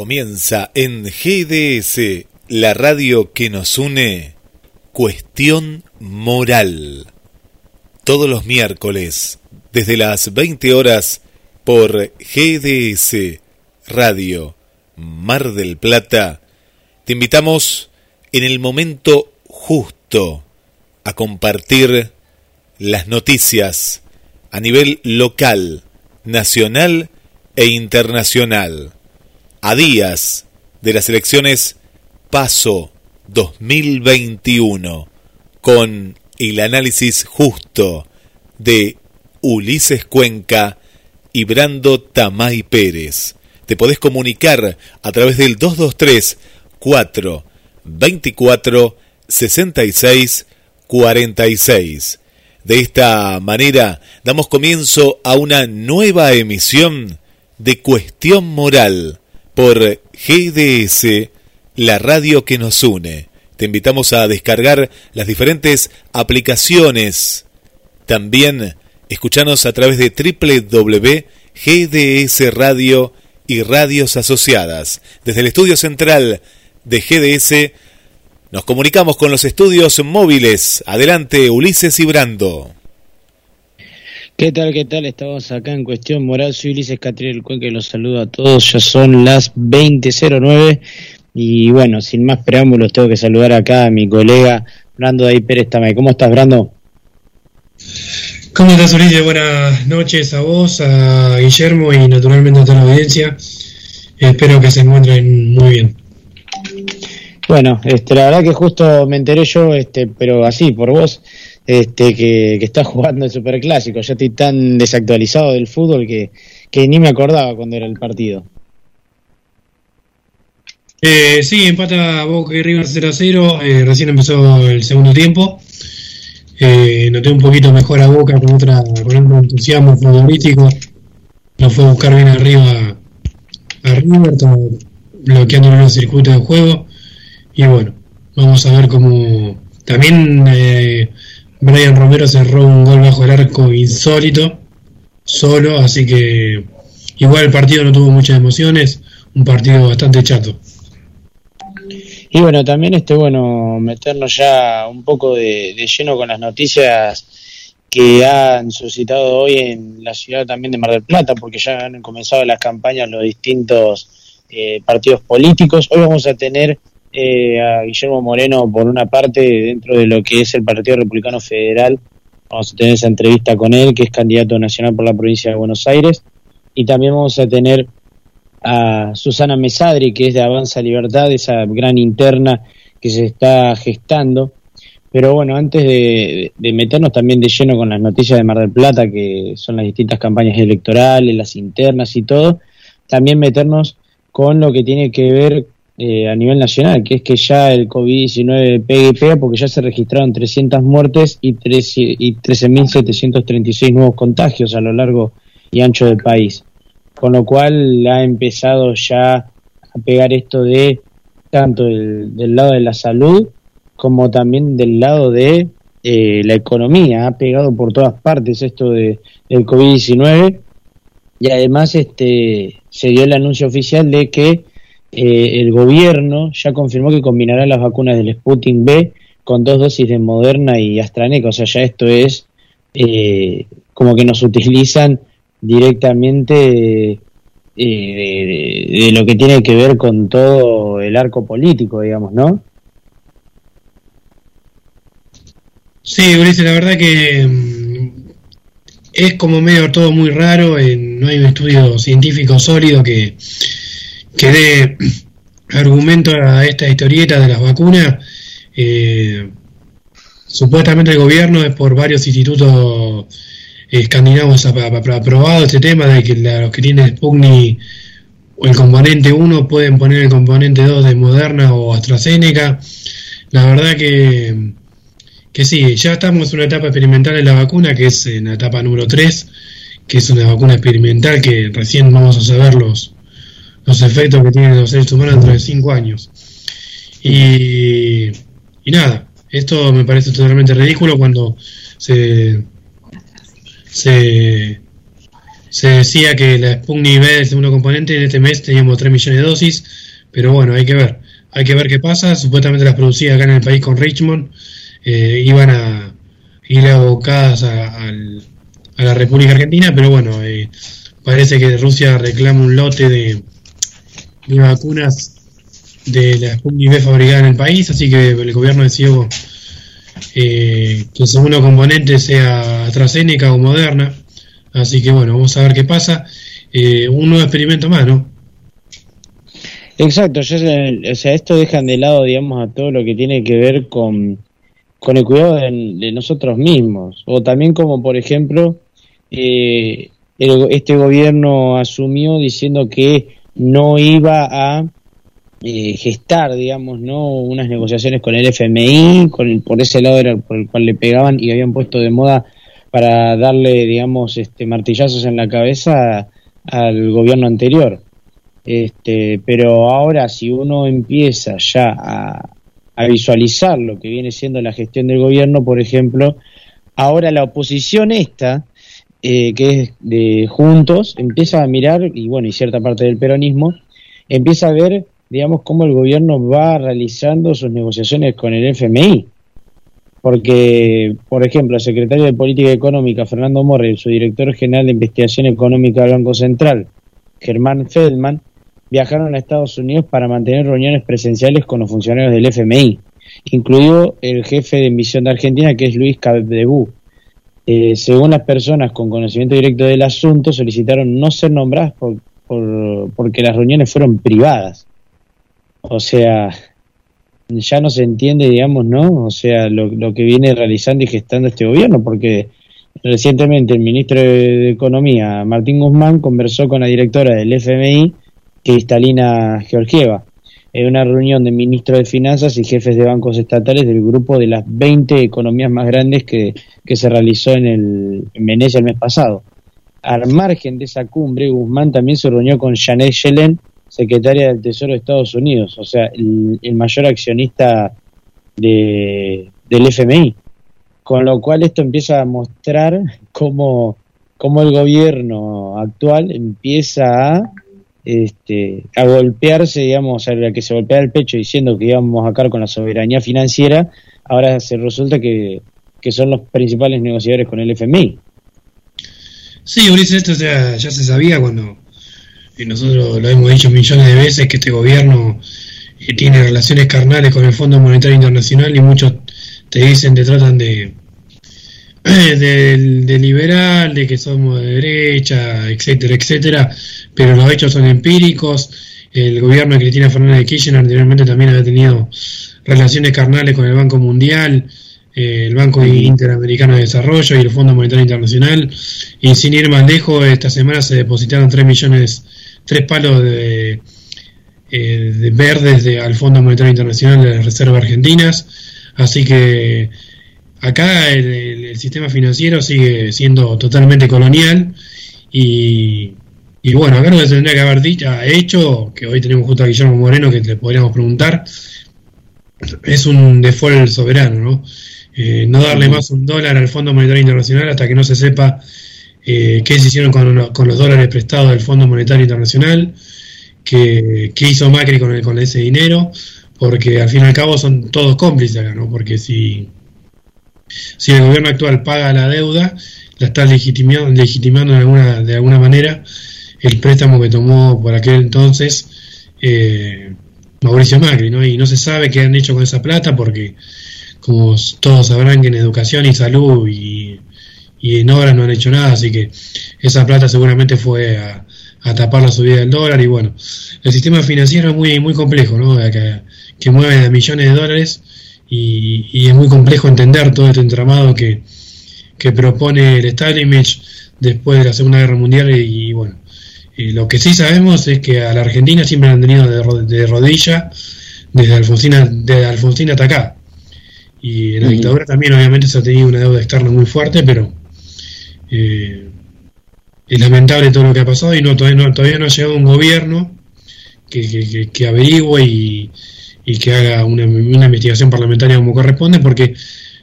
Comienza en GDS, la radio que nos une, Cuestión Moral. Todos los miércoles, desde las 20 horas, por GDS Radio Mar del Plata, te invitamos en el momento justo a compartir las noticias a nivel local, nacional e internacional a días de las elecciones Paso 2021 con el análisis justo de Ulises Cuenca y Brando Tamay Pérez. Te podés comunicar a través del 223 4 24 66 46. De esta manera damos comienzo a una nueva emisión de Cuestión Moral por GDS, la radio que nos une. Te invitamos a descargar las diferentes aplicaciones. También escuchanos a través de www.gds Radio y radios asociadas. Desde el estudio central de GDS nos comunicamos con los estudios móviles. Adelante, Ulises y Brando. ¿Qué tal? ¿Qué tal? Estamos acá en Cuestión Moral. Soy Ulises Catriel que los saludo a todos. Ya son las 20.09 y bueno, sin más preámbulos, tengo que saludar acá a mi colega Brando Day Pérez Tamay. ¿Cómo estás, Brando? ¿Cómo estás, Ulises? Buenas noches a vos, a Guillermo y naturalmente a toda la audiencia. Espero que se encuentren muy bien. Bueno, este, la verdad que justo me enteré yo, este, pero así, por vos, este, que, está jugando el Superclásico. Ya estoy tan desactualizado del fútbol que, ni me acordaba cuando era el partido. Eh, sí, empata Boca y River 0 a 0. Eh, recién empezó el segundo tiempo. Eh, noté un poquito mejor a Boca con, otra, con otro entusiasmo futbolístico. Lo fue a buscar bien arriba a River, bloqueando los circuitos de juego. Y bueno, vamos a ver cómo. También eh, Brian Romero cerró un gol bajo el arco insólito, solo, así que igual el partido no tuvo muchas emociones, un partido bastante chato. Y bueno, también este bueno meternos ya un poco de, lleno con las noticias que han suscitado hoy en la ciudad también de Mar del Plata, porque ya han comenzado las campañas los distintos eh, partidos políticos. Hoy vamos a tener eh, a Guillermo Moreno por una parte dentro de lo que es el Partido Republicano Federal. Vamos a tener esa entrevista con él, que es candidato nacional por la provincia de Buenos Aires. Y también vamos a tener a Susana Mesadri, que es de Avanza Libertad, esa gran interna que se está gestando. Pero bueno, antes de, de, meternos también de lleno con las noticias de Mar del Plata, que son las distintas campañas electorales, las internas y todo, también meternos con lo que tiene que ver eh, a nivel nacional, que es que ya el COVID-19 pega y pega porque ya se registraron 300 muertes y, y 13.736 nuevos contagios a lo largo y ancho del país. Con lo cual ha empezado ya a pegar esto de tanto del, lado de la salud como también del lado de eh, la economía. Ha pegado por todas partes esto de, del COVID-19 y además este se dio el anuncio oficial de que eh, el gobierno ya confirmó que combinará las vacunas del Sputnik B con dos dosis de Moderna y AstraZeneca. O sea, ya esto es eh, como que nos utilizan directamente eh, de, lo que tiene que ver con todo el arco político, digamos, ¿no? Sí, Ulises, la verdad que mm, es como medio todo muy raro, no hay un estudio científico sólido que que dé argumento a esta historieta de las vacunas. Eh, supuestamente el gobierno es por varios institutos escandinavos aprobado este tema de que los que tienen Sputnik o el componente 1 pueden poner el componente 2 de Moderna o AstraZeneca. La verdad que, que sí, ya estamos en una etapa experimental en la vacuna, que es en la etapa número 3, que es una vacuna experimental que recién vamos a saber los, los efectos que tienen los seres humanos dentro de cinco años. Y, y nada, esto me parece totalmente ridículo cuando se, se se decía que la Sputnik V del segundo componente en este mes teníamos 3 millones de dosis, pero bueno, hay que ver. Hay que ver qué pasa. Supuestamente las producía acá en el país con Richmond eh, iban a ir abocadas a, la República Argentina, pero bueno, eh, parece que Rusia reclama un lote de, vacunas de la Sputnik fabricada en el país, así que el gobierno decidió eh, que el segundo componente sea AstraZeneca o Moderna. Así que bueno, vamos a ver qué pasa. Eh, un nuevo experimento más, ¿no? Exacto, o sea, esto dejan de lado, digamos, a todo lo que tiene que ver con, con el cuidado de, nosotros mismos. O también como, por ejemplo, eh, este gobierno asumió diciendo que no iba a eh, gestar, digamos, no unas negociaciones con el FMI, con por ese lado era por el cual le pegaban y habían puesto de moda para darle, digamos, este martillazos en la cabeza al gobierno anterior. Este, pero ahora si uno empieza ya a, visualizar lo que viene siendo la gestión del gobierno, por ejemplo, ahora la oposición esta, eh, que es de Juntos, empieza a mirar, y bueno, y cierta parte del peronismo, empieza a ver, digamos, cómo el gobierno va realizando sus negociaciones con el FMI. Porque, por ejemplo, el secretario de Política Económica, Fernando Morri, y su director general de Investigación Económica del Banco Central, Germán Feldman, viajaron a Estados Unidos para mantener reuniones presenciales con los funcionarios del FMI, incluido el jefe de misión de Argentina, que es Luis Cabdebú. Eh, según las personas con conocimiento directo del asunto, solicitaron no ser nombradas por, porque las reuniones fueron privadas. O sea, ya no se entiende, digamos, ¿no? O sea, lo, lo que viene realizando y gestando este gobierno, porque recientemente el ministro de Economía, Martín Guzmán, conversó con la directora del FMI Cristalina Georgieva, en una reunión de ministros de Finanzas y jefes de bancos estatales del grupo de las 20 economías más grandes que, se realizó en, el, en Venecia el mes pasado. Al margen de esa cumbre, Guzmán también se reunió con Janet Yellen, secretaria del Tesoro de Estados Unidos, o sea, el, mayor accionista de, del FMI. Con lo cual esto empieza a mostrar cómo, cómo el gobierno actual empieza a este, a golpearse, digamos, a que se golpea el pecho diciendo que íbamos a acabar con la soberanía financiera, ahora se resulta que, son los principales negociadores con el FMI. Sí, Ulises, esto ya, se sabía cuando y nosotros lo hemos dicho millones de veces que este gobierno tiene relaciones carnales con el Fondo Monetario Internacional y muchos te dicen, te tratan de, de, liberal, de que somos de derecha, etcétera, etcétera, pero los hechos son empíricos. El gobierno de Cristina Fernández de Kirchner anteriormente también había tenido relaciones carnales con el Banco Mundial, eh, el Banco Interamericano de Desarrollo y el Fondo Monetario Internacional. Y sin ir más lejos, esta semana se depositaron 3 millones, 3 palos de, eh, de verdes de, al Fondo Monetario Internacional de las Reservas Argentinas. Así que acá el, sistema financiero sigue siendo totalmente colonial y, bueno, acá lo que tendría que haber dicho, hecho, que hoy tenemos justo a Guillermo Moreno que le podríamos preguntar, es un default soberano, ¿no? Eh, no darle más un dólar al Fondo Monetario Internacional hasta que no se sepa eh, qué se hicieron con, los dólares prestados del Fondo Monetario Internacional, qué, hizo Macri con, el, con ese dinero, porque al fin y al cabo son todos cómplices acá, ¿no? Porque si si el gobierno actual paga la deuda, la está legitimando, legitimando de, alguna, de alguna manera el préstamo que tomó por aquel entonces eh, Mauricio Macri, ¿no? Y no se sabe qué han hecho con esa plata porque, como todos sabrán, que en educación y salud y, en obras no han hecho nada, así que esa plata seguramente fue a, tapar la subida del dólar y bueno, el sistema financiero es muy, muy complejo, ¿no? Que, que mueve millones de dólares y, es muy complejo entender todo este entramado que, propone el establishment después de la Segunda Guerra Mundial y, bueno, lo que sí sabemos es que a la Argentina siempre han tenido de, rodilla desde Alfonsina, desde Alfonsina hasta acá. Y en la dictadura también obviamente se ha tenido una deuda externa muy fuerte, pero eh, es lamentable todo lo que ha pasado y no todavía no, todavía no ha llegado un gobierno que, que, que averigüe y, y que haga una, investigación parlamentaria como corresponde, porque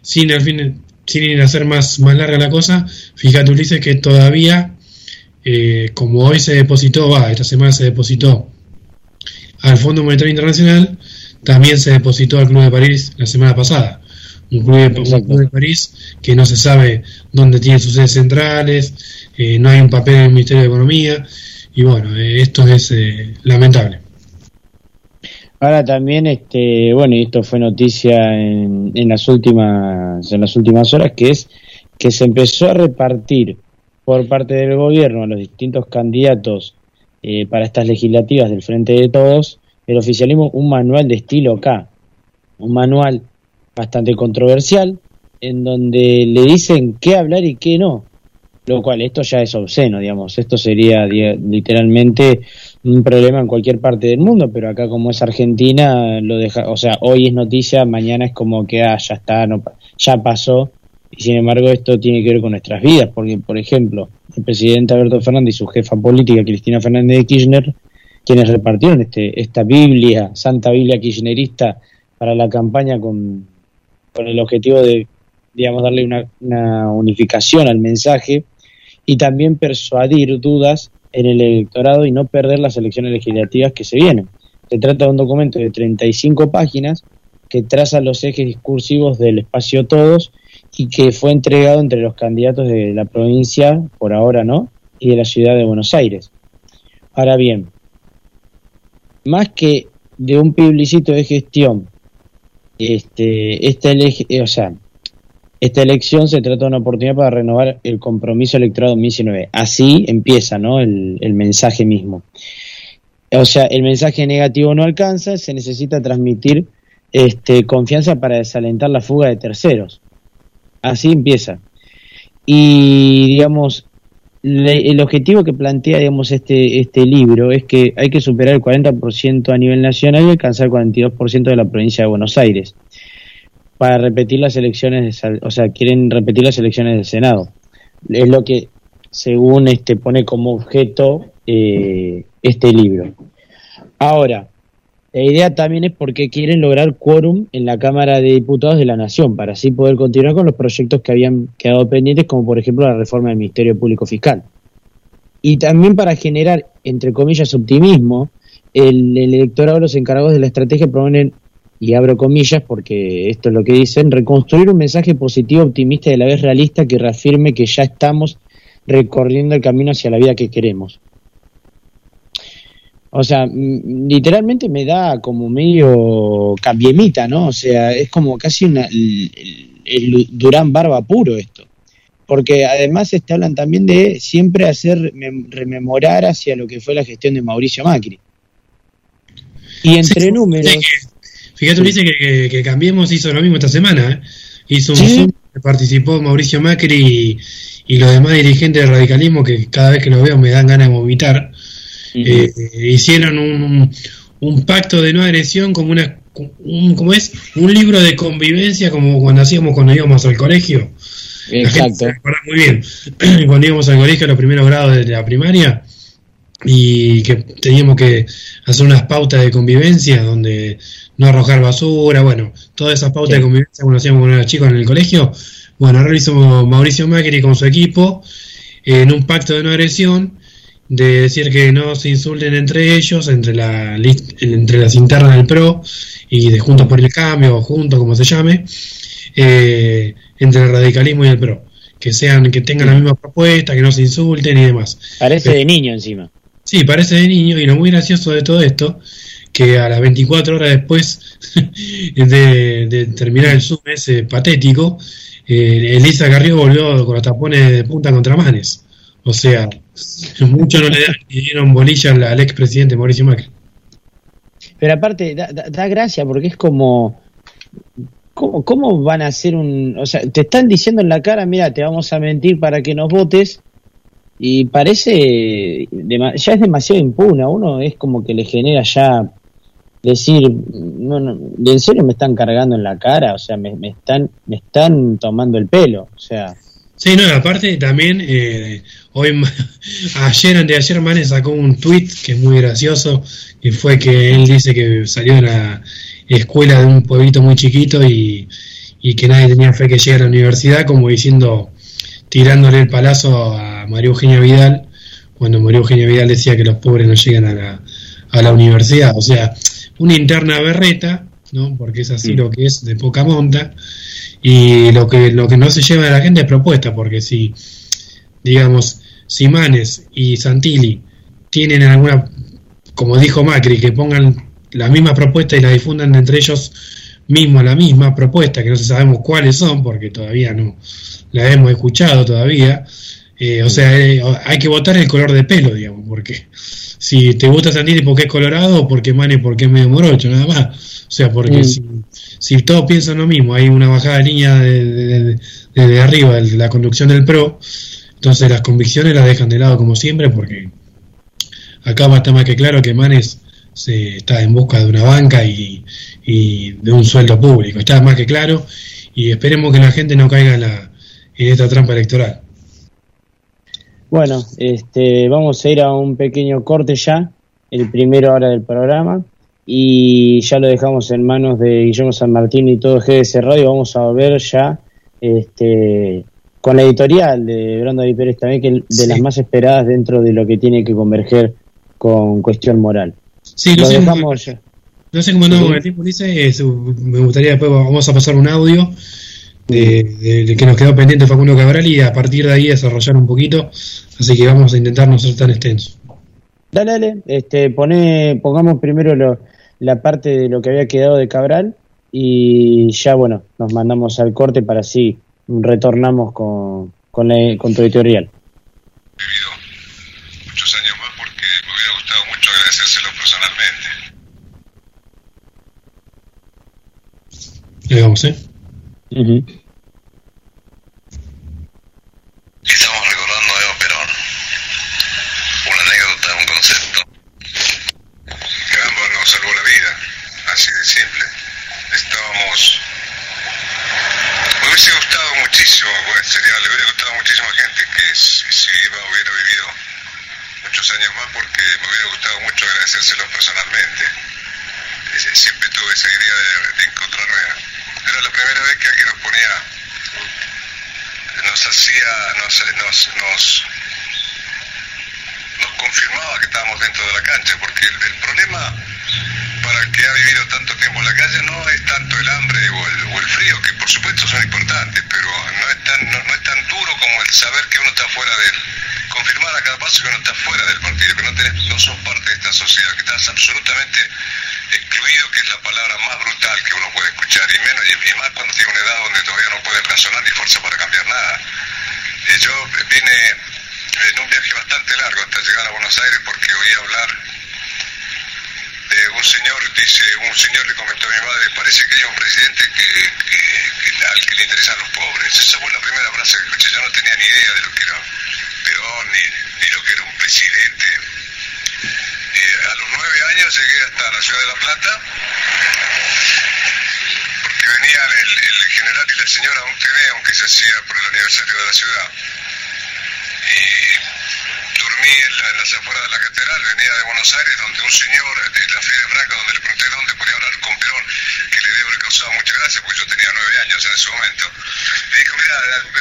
sin al fin sin hacer más, más larga la cosa, fíjate Ulises que todavía eh, como hoy se depositó, va, esta semana se depositó al Fondo Monetario Internacional, también se depositó al Club de París la semana pasada. Un club, de, París que no se sabe dónde tiene sus sedes centrales, eh, no hay un papel en el Ministerio de Economía, y bueno, eh, esto es lamentable. Ahora también, este, bueno, y esto fue noticia en, en, las últimas, en las últimas horas, que es que se empezó a repartir por parte del gobierno a los distintos candidatos eh, para estas legislativas del Frente de Todos, el oficialismo un manual de estilo K, un manual bastante controversial, en donde le dicen qué hablar y qué no, lo cual esto ya es obsceno, digamos, esto sería literalmente un problema en cualquier parte del mundo, pero acá como es Argentina, lo deja, o sea, hoy es noticia, mañana es como que ah, ya está, no, ya pasó, y sin embargo esto tiene que ver con nuestras vidas, porque por ejemplo, el presidente Alberto Fernández y su jefa política, Cristina Fernández de Kirchner, quienes repartieron este, esta Biblia, Santa Biblia Kirchnerista, para la campaña con, con el objetivo de, digamos, darle una, una unificación al mensaje y también persuadir dudas en el electorado y no perder las elecciones legislativas que se vienen. Se trata de un documento de 35 páginas que traza los ejes discursivos del espacio todos y que fue entregado entre los candidatos de la provincia, por ahora no, y de la ciudad de Buenos Aires. Ahora bien, más que de un plebiscito de gestión, este, esta, o sea, esta elección se trata de una oportunidad para renovar el compromiso electoral 2019. Así empieza ¿no? el, mensaje mismo. O sea, el mensaje negativo no alcanza, se necesita transmitir este, confianza para desalentar la fuga de terceros. Así empieza. Y, digamos, el objetivo que plantea, digamos, este, este libro es que hay que superar el 40% a nivel nacional y alcanzar el 42% de la provincia de Buenos Aires para repetir las elecciones, o sea, quieren repetir las elecciones del Senado. Es lo que, según este, pone como objeto eh, este libro. Ahora, la idea también es porque quieren lograr quórum en la Cámara de Diputados de la Nación, para así poder continuar con los proyectos que habían quedado pendientes, como por ejemplo la reforma del Ministerio Público Fiscal. Y también para generar, entre comillas, optimismo, el, el electorado, los encargados de la estrategia proponen y abro comillas porque esto es lo que dicen, reconstruir un mensaje positivo, optimista y a la vez realista que reafirme que ya estamos recorriendo el camino hacia la vida que queremos. O sea, literalmente me da como medio cambiemita, ¿no? O sea, es como casi una, el, Durán Barba puro esto. Porque además te hablan también de siempre hacer rememorar hacia lo que fue la gestión de Mauricio Macri. Y entre números... Fíjate, Ulises, que, que, Cambiemos hizo lo mismo esta semana. ¿eh? Hizo un Zoom, participó Mauricio Macri y, los demás dirigentes del radicalismo que cada vez que los veo me dan ganas de vomitar. Eh, hicieron un, un, pacto de no agresión como una un, es? Un libro de convivencia como cuando hacíamos cuando íbamos al colegio. Exacto. muy bien. cuando íbamos al colegio a los primeros grados de la primaria y que teníamos que hacer unas pautas de convivencia donde no arrojar basura, bueno, todas esas pautas de convivencia que hacíamos cuando era chicos en el colegio. Bueno, ahora hizo Mauricio Macri con su equipo en un pacto de no agresión, de decir que no se insulten entre ellos, entre, la, entre las internas del PRO y de Juntos por el Cambio, o Juntos, como se llame, eh, entre el radicalismo y el PRO. Que sean, que tengan la misma propuesta, que no se insulten y demás. Parece de niño encima. Sí, parece de niño, y lo muy gracioso de todo esto que a las 24 horas después de, terminar el Zoom ese patético, eh, Elisa Carrió volvió con los tapones de punta contra Manes. O sea, mucho no le dieron bolilla al, al expresidente Mauricio Macri. Pero aparte, da, da, gracia porque es como... ¿Cómo, ¿Cómo van a hacer un...? O sea, te están diciendo en la cara, mira, te vamos a mentir para que nos votes, y parece ya es demasiado impuna uno es como que le genera ya decir, no, no, en serio me están cargando en la cara, o sea, me, están me están tomando el pelo, o sea. Sí, no, aparte también, eh, hoy, ayer, antes de ayer, Mane sacó un tweet que es muy gracioso, que fue que él dice que salió de la escuela de un pueblito muy chiquito y, y que nadie tenía fe que llegue a la universidad, como diciendo, tirándole el palazo a María Eugenia Vidal, cuando murió Eugenia Vidal decía que los pobres no llegan a la, a la universidad. O sea, una interna berreta, ¿no? porque es así lo que es de poca monta, y lo que, lo que no se lleva a la gente es propuesta, porque si, digamos, si Manes y Santilli tienen alguna, como dijo Macri, que pongan la misma propuesta y la difundan entre ellos mismos la misma propuesta, que no sabemos cuáles son, porque todavía no la hemos escuchado todavía, eh, o sea, eh, hay que votar el color de pelo, digamos, porque si te gusta Santilli porque es colorado porque Mane porque es medio morocho, nada más. O sea, porque mm. si, todos piensan lo mismo, hay una bajada de línea desde de, arriba, de la conducción del PRO, entonces las convicciones las dejan de lado como siempre, porque acá estar más que claro que Manes se está en busca de una banca y, y de un sueldo público. Está más que claro y esperemos que la gente no caiga en, la, en esta trampa electoral. Bueno, este, vamos a ir a un pequeño corte ya, el primero hora del programa, y ya lo dejamos en manos de Guillermo San Martín y todo GDS Radio. Vamos a ver ya este, con la editorial de Brando y Pérez también, que de las más esperadas dentro de lo que tiene que converger con cuestión moral. Sí, lo, dejamos ya. No sé cómo con el tiempo, Ulises. Me gustaría después, vamos a pasar un audio de, que nos quedó pendiente Facundo Cabral y a partir de ahí desarrollar un poquito. Así que vamos a intentar no ser tan extensos. Dale, dale. Este, pone, pongamos primero la parte de lo que había quedado de Cabral y ya, bueno, nos mandamos al corte para así retornamos con, con, con tu editorial. Vivido muchos años más porque me hubiera gustado mucho agradecérselo personalmente. Llegamos, ¿eh? Estamos recordando a Eva Perón. Una anécdota, un concepto. Que ambos nos salvó la vida, así de simple. Estábamos. Me hubiese gustado muchísimo, pues, sería, le hubiera gustado muchísima gente que si, hubiera vivido muchos años más porque me hubiera gustado mucho agradecérselo personalmente. Siempre tuve esa idea de, de encontrarme era la primera vez que alguien nos ponía, nos hacía, nos, nos, nos, confirmaba que estábamos dentro de la cancha, porque el, problema que ha vivido tanto tiempo en la calle no es tanto el hambre o el, frío, que por supuesto son importantes, pero no es, tan, no, es tan duro como el saber que uno está fuera del, confirmar a cada paso que uno está fuera del partido, que no, tenés, no sos parte de esta sociedad, que estás absolutamente excluido, que es la palabra más brutal que uno puede escuchar, y menos y más cuando tiene una edad donde todavía no puede razonar ni fuerza para cambiar nada. Eh, yo vine en un viaje bastante largo hasta llegar a Buenos Aires porque oí hablar de un señor, dice, un señor le comentó a mi madre, parece que hay un presidente que, al que le interesan los pobres. Esa fue la primera frase que escuché, yo no tenía ni idea de lo que era Perón, ni, ni lo que era un presidente a los nueve años llegué hasta la ciudad de La Plata, porque venían el, general y la señora a un TV, aunque se hacía por el aniversario de la ciudad. Dormí en, las afueras de la catedral, venía de Buenos Aires, donde un señor de la Feria Franca, donde le pregunté dónde podía hablar con Perón, que le debo haber causado mucha gracia, porque yo tenía nueve años en ese momento. Me dijo, mira,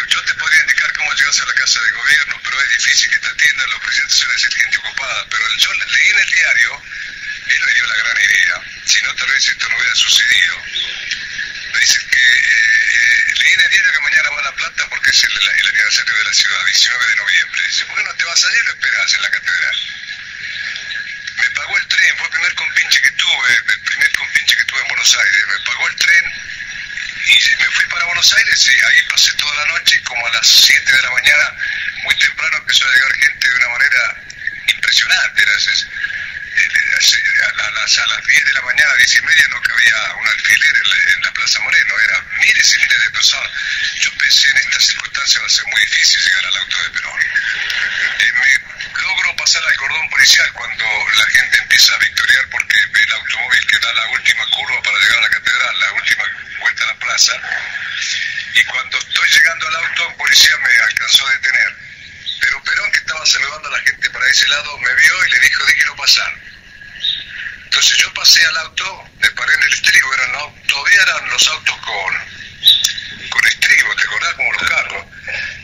yo te podría indicar cómo llegas a la casa de gobierno, pero es difícil que te atiendan, los presidentes suelen ser gente ocupada. Pero yo leí en el diario, él me dio la gran idea, si no tal vez esto no hubiera sucedido. Me dice que eh, leí en el diario que mañana va a La Plata porque es el, aniversario de la ciudad, 19 de noviembre. Dice, ¿por qué no te vas y lo esperas en la catedral? Me pagó el tren, fue el primer compinche que tuve, el primer compinche que tuve en Buenos Aires. Me pagó el tren y me fui para Buenos Aires y ahí pasé toda la noche y como a las 7 de la mañana, muy temprano empezó a llegar gente de una manera impresionante. Era, a, las, a las 10 de la mañana, 10 y media, no cabía un alfiler en la, Plaza Moreno, era miles y miles de personas. Yo pensé en esta circunstancia va a ser muy difícil llegar al auto de Perón. Eh, me logro pasar al cordón policial cuando la gente empieza a victoriar porque ve el automóvil que da la última curva para llegar a la catedral, la última vuelta a la plaza. Y cuando estoy llegando al auto, un policía me alcanzó a detener. Pero Perón, que estaba saludando a la gente para ese lado, me vio y le dijo, déjelo pasar. Entonces yo pasé al auto, me paré en el estribo, eran, todavía eran los autos con, con estribo, ¿te acordás? Como los carros.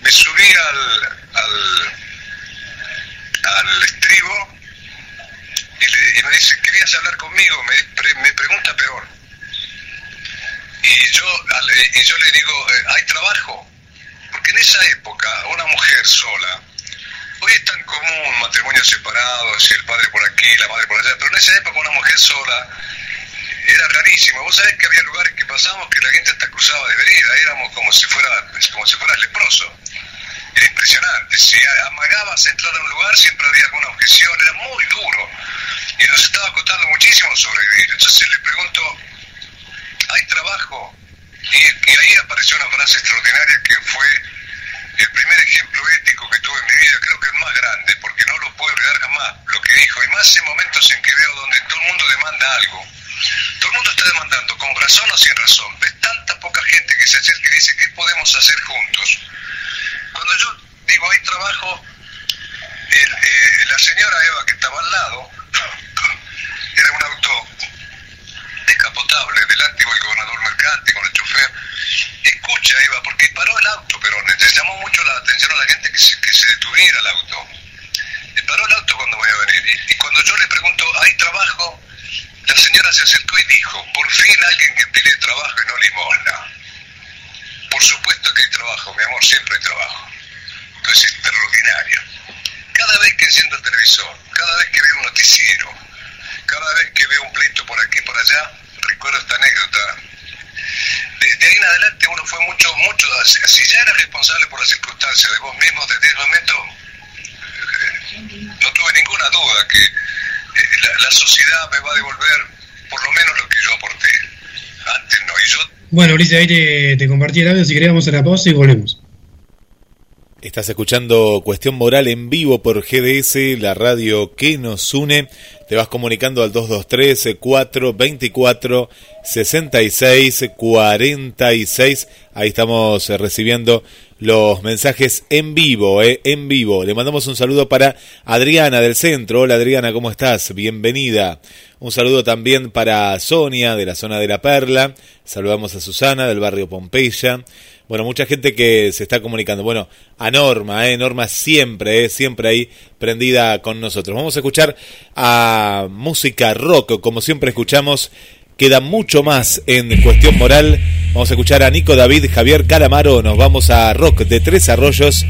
Me subí al, al, al estribo y, me dice, ¿querías hablar conmigo? Me, me pregunta peor. Y yo, y yo le digo, eh, ¿hay trabajo? Porque en esa época una mujer sola, hoy es tan común matrimonios separados, el padre por aquí, la madre por allá, pero en esa época una mujer sola era rarísimo. Vos sabés que había lugares que pasamos que la gente hasta cruzaba de vereda, éramos como si fuera, como si fuera leproso. Era impresionante. Si amagabas entrar a un lugar, siempre había alguna objeción, era muy duro. Y nos estaba costando muchísimo sobrevivir. Entonces le pregunto, ¿hay trabajo? Y, ahí apareció una frase extraordinaria que fue el primer ejemplo ético que tuve en mi vida, creo que el más grande, porque no lo puedo olvidar jamás, lo que dijo, y más en momentos en que veo donde todo el mundo demanda algo. Todo el mundo está demandando, con razón o sin razón. Ves tanta poca gente que se acerca y dice, ¿qué podemos hacer juntos? Cuando yo digo, hay trabajo, eh, la señora Eva que estaba al lado, era un auto descapotable, delante iba el gobernador mercante con el chofer. Escucha, Eva, porque paró el auto, pero le llamó mucho la atención a la gente que se, que se detuviera el auto. Le paró el auto cuando voy a venir. Y, y cuando yo le pregunto, ¿hay trabajo? La señora se acercó y dijo, por fin alguien que pide trabajo y no limosna. Por supuesto que hay trabajo, mi amor, siempre hay trabajo. Esto es extraordinario. Cada vez que enciendo el televisor, cada vez que veo un noticiero, cada vez que veo un pleito por aquí y por allá, recuerdo esta anécdota. De, ahí en adelante uno fue mucho, mucho, si ya era responsable por las circunstancias de vos mismo desde ese momento, eh, no tuve ninguna duda que eh, la, sociedad me va a devolver por lo menos lo que yo aporté. Antes no, y yo... Bueno, Ulises, ahí te, te compartí el audio, si queríamos hacer la pausa y volvemos. Estás escuchando Cuestión Moral en vivo por GDS, la radio que nos une. Te vas comunicando al 223-424-6646. Ahí estamos recibiendo los mensajes en vivo, eh, en vivo. Le mandamos un saludo para Adriana del centro. Hola Adriana, ¿cómo estás? Bienvenida. Un saludo también para Sonia de la zona de La Perla. Saludamos a Susana del barrio Pompeya. Bueno, mucha gente que se está comunicando. Bueno, a Norma, ¿eh? Norma siempre, ¿eh? siempre ahí prendida con nosotros. Vamos a escuchar a música rock, como siempre escuchamos. Queda mucho más en cuestión moral. Vamos a escuchar a Nico David, Javier Calamaro. Nos vamos a rock de Tres Arroyos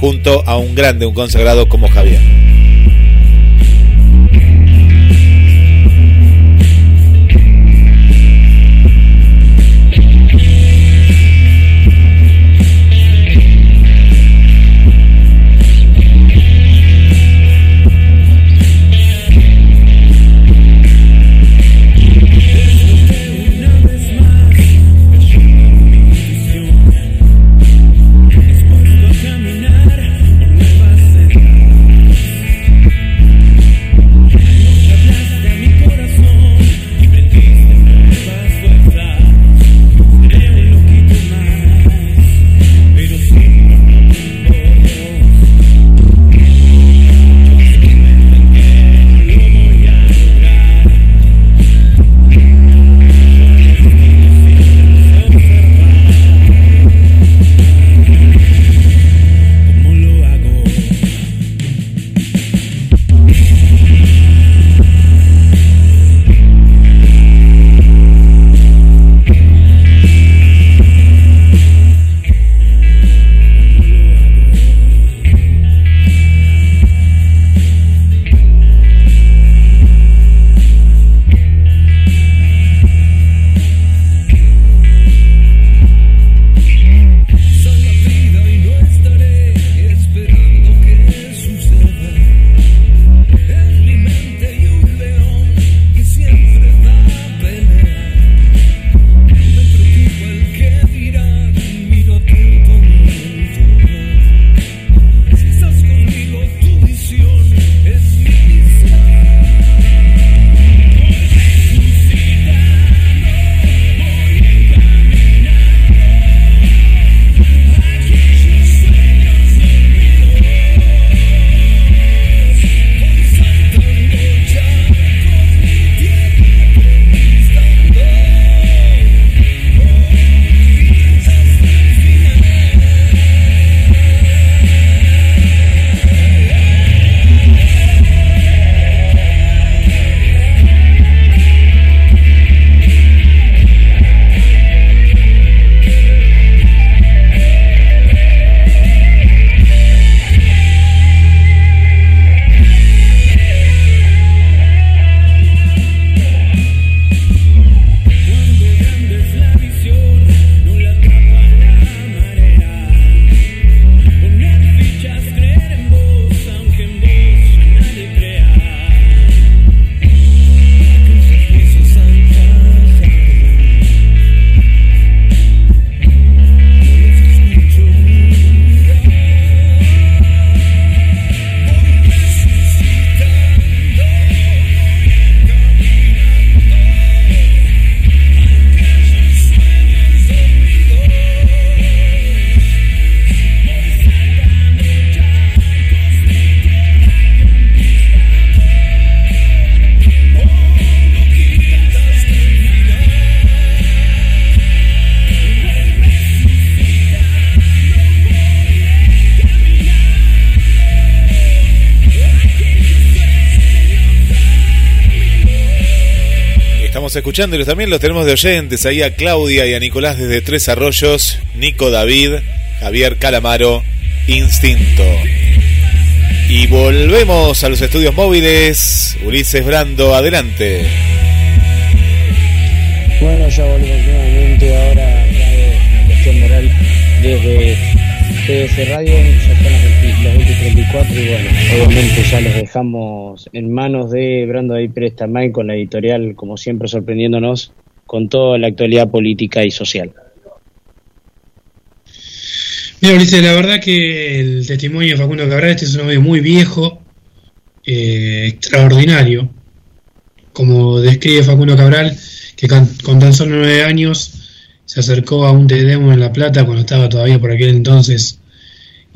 junto a un grande, un consagrado como Javier. Y también los tenemos de oyentes. Ahí a Claudia y a Nicolás desde Tres Arroyos, Nico David, Javier Calamaro, Instinto. Y volvemos a los estudios móviles. Ulises Brando, adelante. Bueno, ya volvemos nuevamente ahora a cuestión moral desde TS Radio, ya están las 2034 y bueno, obviamente ya los dejamos en manos de Brando David Pérez Tamay con la editorial, como siempre, sorprendiéndonos con toda la actualidad política y social. Mira, Ulises, la verdad que el testimonio de Facundo Cabral, este es un audio muy viejo, eh, extraordinario, como describe Facundo Cabral, que con, tan solo nueve años se acercó a un Tedemo en La Plata cuando estaba todavía por aquel entonces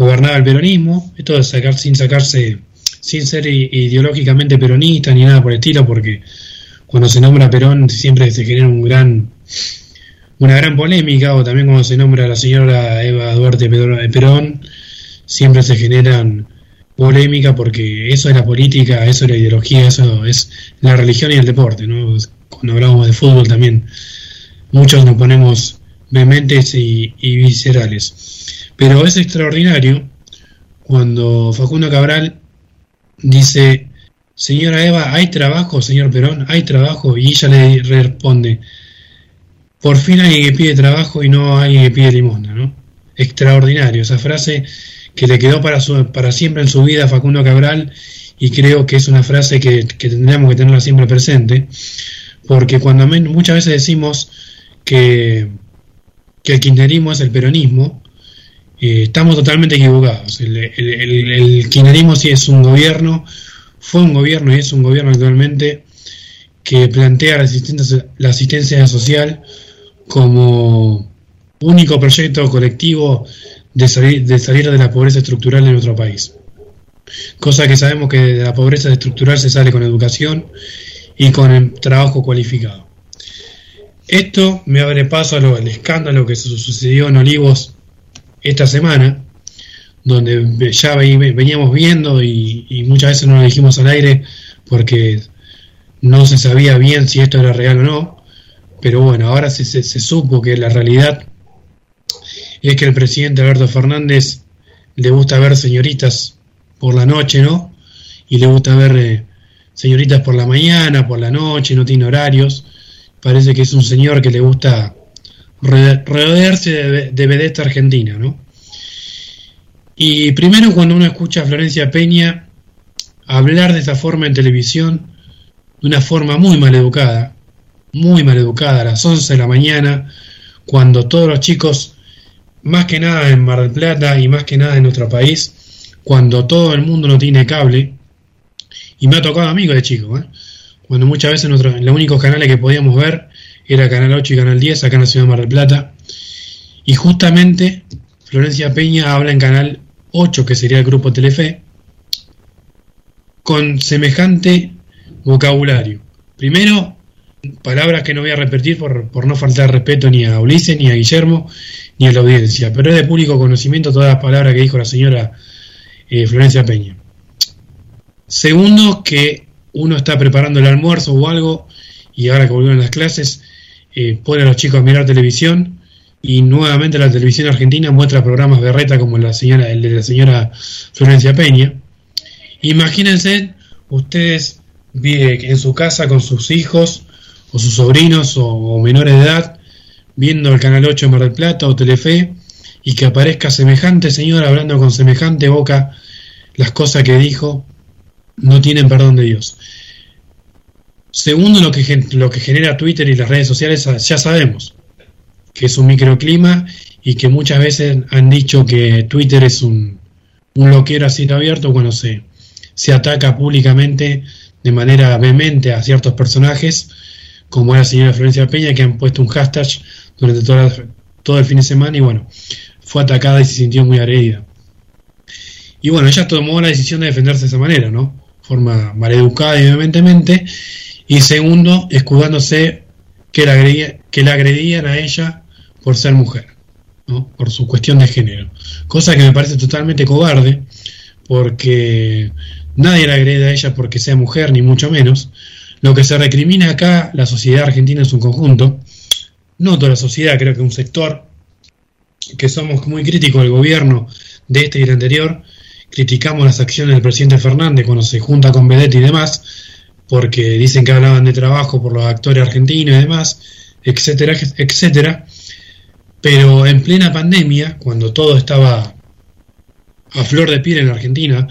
gobernaba el peronismo, esto de sacar sin sacarse, sin ser ideológicamente peronista ni nada por el estilo, porque cuando se nombra Perón siempre se genera un gran una gran polémica, o también cuando se nombra a la señora Eva Duarte Perón, siempre se generan polémica porque eso es la política, eso es la ideología, eso es la religión y el deporte, ¿no? Cuando hablamos de fútbol también muchos nos ponemos vehementes y, y viscerales. Pero es extraordinario cuando Facundo Cabral dice, señora Eva, ¿hay trabajo, señor Perón? ¿Hay trabajo? Y ella le responde, por fin alguien que pide trabajo y no alguien que pide limosna, ¿no? Extraordinario, esa frase que le quedó para, para siempre en su vida a Facundo Cabral y creo que es una frase que, tendríamos que tenerla siempre presente, porque cuando muchas veces decimos que, que el kirchnerismo es el peronismo, eh, estamos totalmente equivocados. El, el, el, sí es un gobierno, fue un gobierno y es un gobierno actualmente que plantea la asistencia, social como único proyecto colectivo de salir, de salir de la pobreza estructural en nuestro país. Cosa que sabemos que de la pobreza estructural se sale con educación y con el trabajo cualificado. Esto me abre paso al escándalo que sucedió en Olivos esta semana, donde ya veníamos viendo y, muchas veces no lo dijimos al aire porque no se sabía bien si esto era real o no, pero bueno, ahora se, se, supo que la realidad es que el presidente Alberto Fernández le gusta ver señoritas por la noche, ¿no? Y le gusta ver eh, señoritas por la mañana, por la noche, no tiene horarios. Parece que es un señor que le gusta rodearse de, de vedette argentina, ¿no? Y primero cuando uno escucha a Florencia Peña hablar de esta forma en televisión, de una forma muy mal educada, muy mal educada a las 11 de la mañana, cuando todos los chicos, más que nada en Mar del Plata y más que nada en nuestro país, cuando todo el mundo no tiene cable, y me ha tocado a mí de chico, ¿eh? cuando muchas veces nosotros, los únicos canales que podíamos ver era Canal 8 y Canal 10 acá en la ciudad de Mar del Plata, y justamente Florencia Peña habla en Canal 8, que sería el grupo Telefe, con semejante vocabulario. Primero, palabras que no voy a repetir por, por, no faltar respeto ni a Ulises, ni a Guillermo, ni a la audiencia, pero es de público conocimiento todas las palabras que dijo la señora eh, Florencia Peña. Segundo, que uno está preparando el almuerzo o algo y ahora que volvieron las clases, eh, pone a los chicos a mirar televisión y nuevamente la televisión argentina muestra programas de reta como la señora, el de la señora Florencia Peña. Imagínense ustedes en su casa con sus hijos o sus sobrinos o, menores de edad viendo el Canal 8 de Mar del Plata o Telefe y que aparezca semejante señor hablando con semejante boca las cosas que dijo, no tienen perdón de Dios. Segundo, lo que, lo que genera Twitter y las redes sociales ya sabemos, que es un microclima y que muchas veces han dicho que Twitter es un, un loquero a cielo abierto cuando se, se ataca públicamente de manera vehemente a ciertos personajes como la señora Florencia Peña, que han puesto un hashtag durante todo el fin de semana y bueno, fue atacada y se sintió muy agredida. Y bueno, ella tomó la decisión de defenderse de esa manera, ¿no? Forma maleducada y vehementemente. Y segundo, escudándose que la, agredía, que agredían a ella por ser mujer, ¿no? Por su cuestión de género. Cosa que me parece totalmente cobarde, porque nadie la agrede a ella porque sea mujer, ni mucho menos. Lo que se recrimina acá, la sociedad argentina en su conjunto, no toda la sociedad, creo que un sector que somos muy críticos del gobierno de este y el anterior, criticamos las acciones del presidente Fernández cuando se junta con Bedetti y demás, porque dicen que hablaban de trabajo por los actores argentinos y demás, etcétera, etcétera. Pero en plena pandemia, cuando todo estaba a flor de piel en Argentina,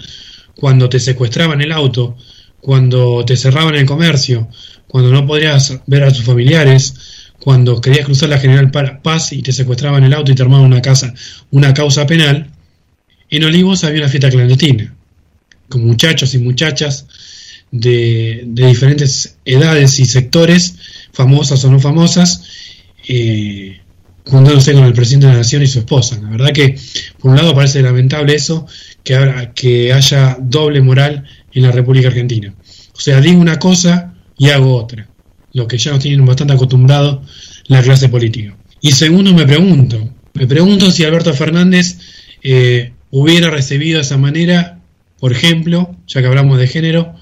cuando te secuestraban el auto, cuando te cerraban el comercio, cuando no podías ver a tus familiares, cuando querías cruzar la General Paz y te secuestraban el auto y te armaban una casa, una causa penal, en Olivos había una fiesta clandestina, con muchachos y muchachas de, diferentes edades y sectores, famosas o no famosas, eh, juntándose con el presidente de la Nación y su esposa. La verdad que, por un lado, parece lamentable eso, que, que haya doble moral en la República Argentina. O sea, digo una cosa y hago otra, lo que ya nos tienen bastante acostumbrado la clase política. Y segundo, me pregunto, me pregunto si Alberto Fernández eh, hubiera recibido de esa manera, por ejemplo, ya que hablamos de género,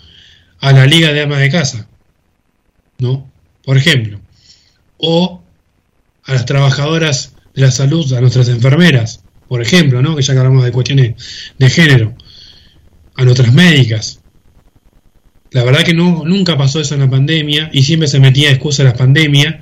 a la Liga de Amas de Casa, ¿no? Por ejemplo, o a las trabajadoras de la salud, a nuestras enfermeras, por ejemplo, ¿no? Que ya hablamos de cuestiones de género, a nuestras médicas. La verdad que no, nunca pasó eso en la pandemia y siempre se metía excusa la pandemia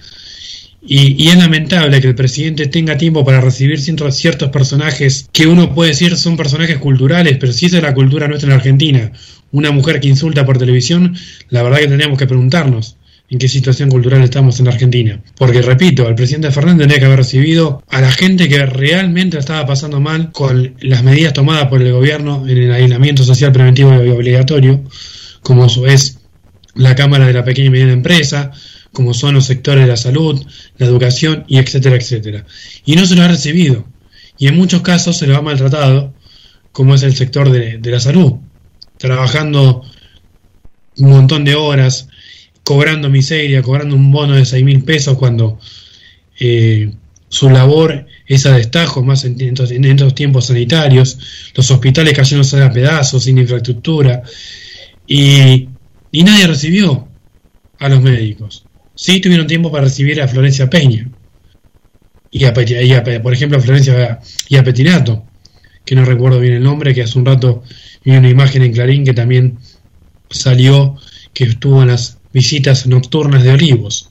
y, es lamentable que el presidente tenga tiempo para recibir ciertos personajes que uno puede decir son personajes culturales, pero si esa es la cultura nuestra en Argentina, una mujer que insulta por televisión, la verdad que tendríamos que preguntarnos en qué situación cultural estamos en Argentina. Porque repito, el presidente Fernández tendría que haber recibido a la gente que realmente estaba pasando mal con las medidas tomadas por el gobierno en el aislamiento social preventivo y obligatorio, como es la Cámara de la Pequeña y Mediana Empresa, como son los sectores de la salud, la educación y etcétera, etcétera. Y no se lo ha recibido. Y en muchos casos se lo ha maltratado, como es el sector de, la salud, trabajando un montón de horas, cobrando miseria, cobrando un bono de 6 mil pesos cuando eh, su labor es a destajo, más en, estos, tiempos sanitarios, los hospitales cayéndose a pedazos, sin infraestructura, y, y nadie recibió a los médicos sí tuvieron tiempo para recibir a Florencia Peña. Y, a, por ejemplo, a Florencia y a Petinato, que no recuerdo bien el nombre, que hace un rato vi una imagen en Clarín que también salió, que estuvo en las visitas nocturnas de Olivos.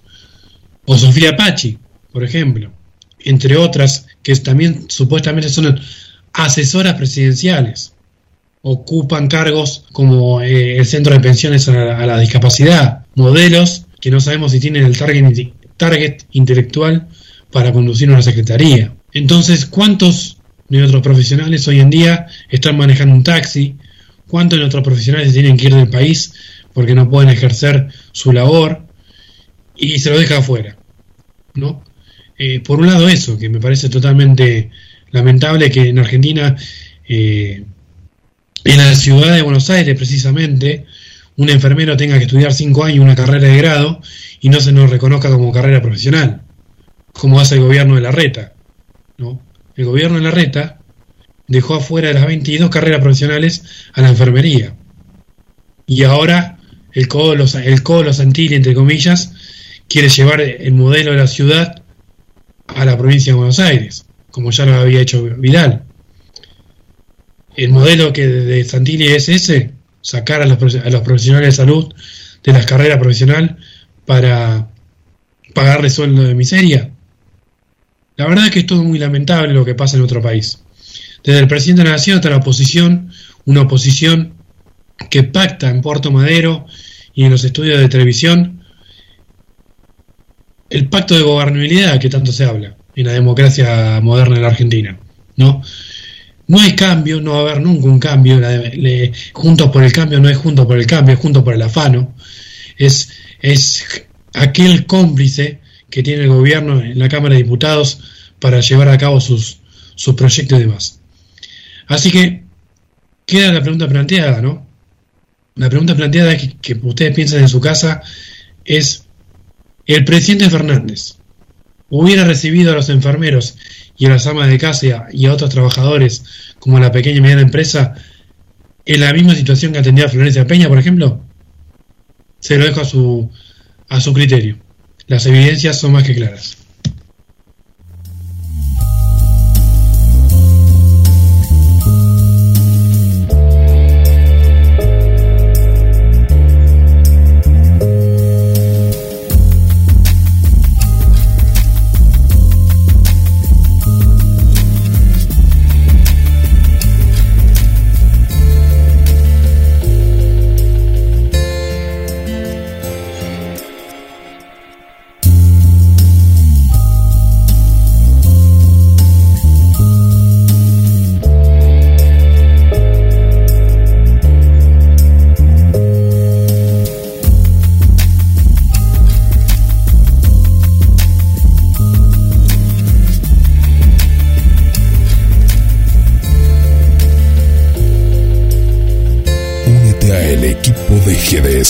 O Sofía Pachi, por ejemplo, entre otras, que también supuestamente son asesoras presidenciales. Ocupan cargos como eh, el Centro de Pensiones a la Discapacidad, modelos que no sabemos si tienen el target, intelectual para conducir una secretaría. Entonces, ¿cuántos de nuestros profesionales hoy en día están manejando un taxi? ¿Cuántos de nuestros profesionales tienen que ir del país porque no pueden ejercer su labor? Y se lo deja afuera. ¿no? Eh, por un lado eso, que me parece totalmente lamentable que en Argentina, eh, en la ciudad de Buenos Aires precisamente, un enfermero tenga que estudiar cinco años una carrera de grado y no se nos reconozca como carrera profesional, como hace el gobierno de la reta. ¿no? El gobierno de la reta dejó afuera de las 22 carreras profesionales a la enfermería. Y ahora el Colo, el Colo Santilli, entre comillas, quiere llevar el modelo de la ciudad a la provincia de Buenos Aires, como ya lo había hecho Vidal. El modelo que de Santilli es ese, sacar a los, profesionales de salud de las carreras profesionales para pagarle sueldo de miseria. La verdad es que es todo muy lamentable lo que pasa en otro país. Desde el presidente de la Nación hasta la oposición, una oposición que pacta en Puerto Madero y en los estudios de televisión el pacto de gobernabilidad que tanto se habla en la democracia moderna en la Argentina, ¿no? No hay cambio, no va a haber nunca un cambio. juntos por el cambio no es juntos por el cambio, es juntos por el afano. Es, es aquel cómplice que tiene el gobierno en la Cámara de Diputados para llevar a cabo sus, sus proyectos y demás. Así que queda la pregunta planteada, ¿no? La pregunta planteada que, que ustedes piensan en su casa es, ¿el presidente Fernández hubiera recibido a los enfermeros y a las amas de casa y a otros trabajadores como la pequeña y mediana empresa en la misma situación que atendía a Florencia Peña, por ejemplo? se lo dejo a su, a su criterio. Las evidencias son más que claras.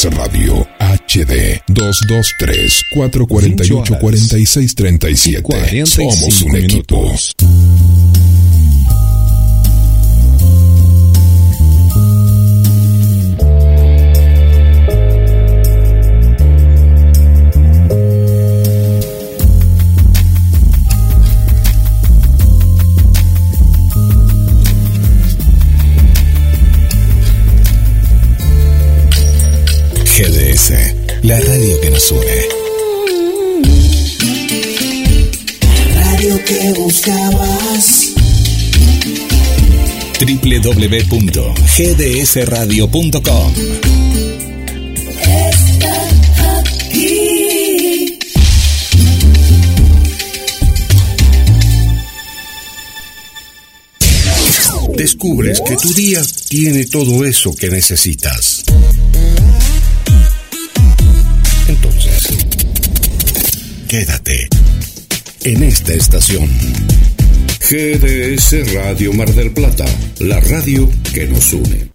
Radio HD 223 448 4637. Somos un equipo. La radio que nos une. radio que buscabas www.gdsradio.com Descubres que tu día tiene todo eso que necesitas. Quédate en esta estación. GDS Radio Mar del Plata, la radio que nos une.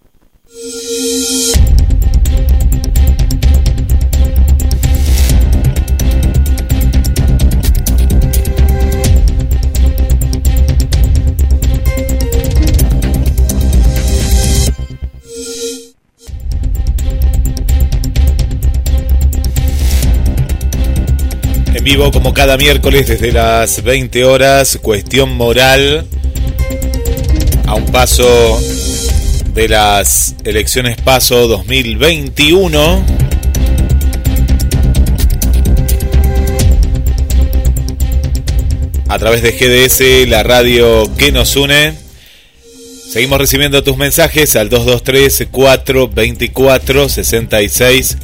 Como cada miércoles desde las 20 horas, cuestión moral, a un paso de las elecciones Paso 2021. A través de GDS, la radio que nos une. Seguimos recibiendo tus mensajes al 223 424 66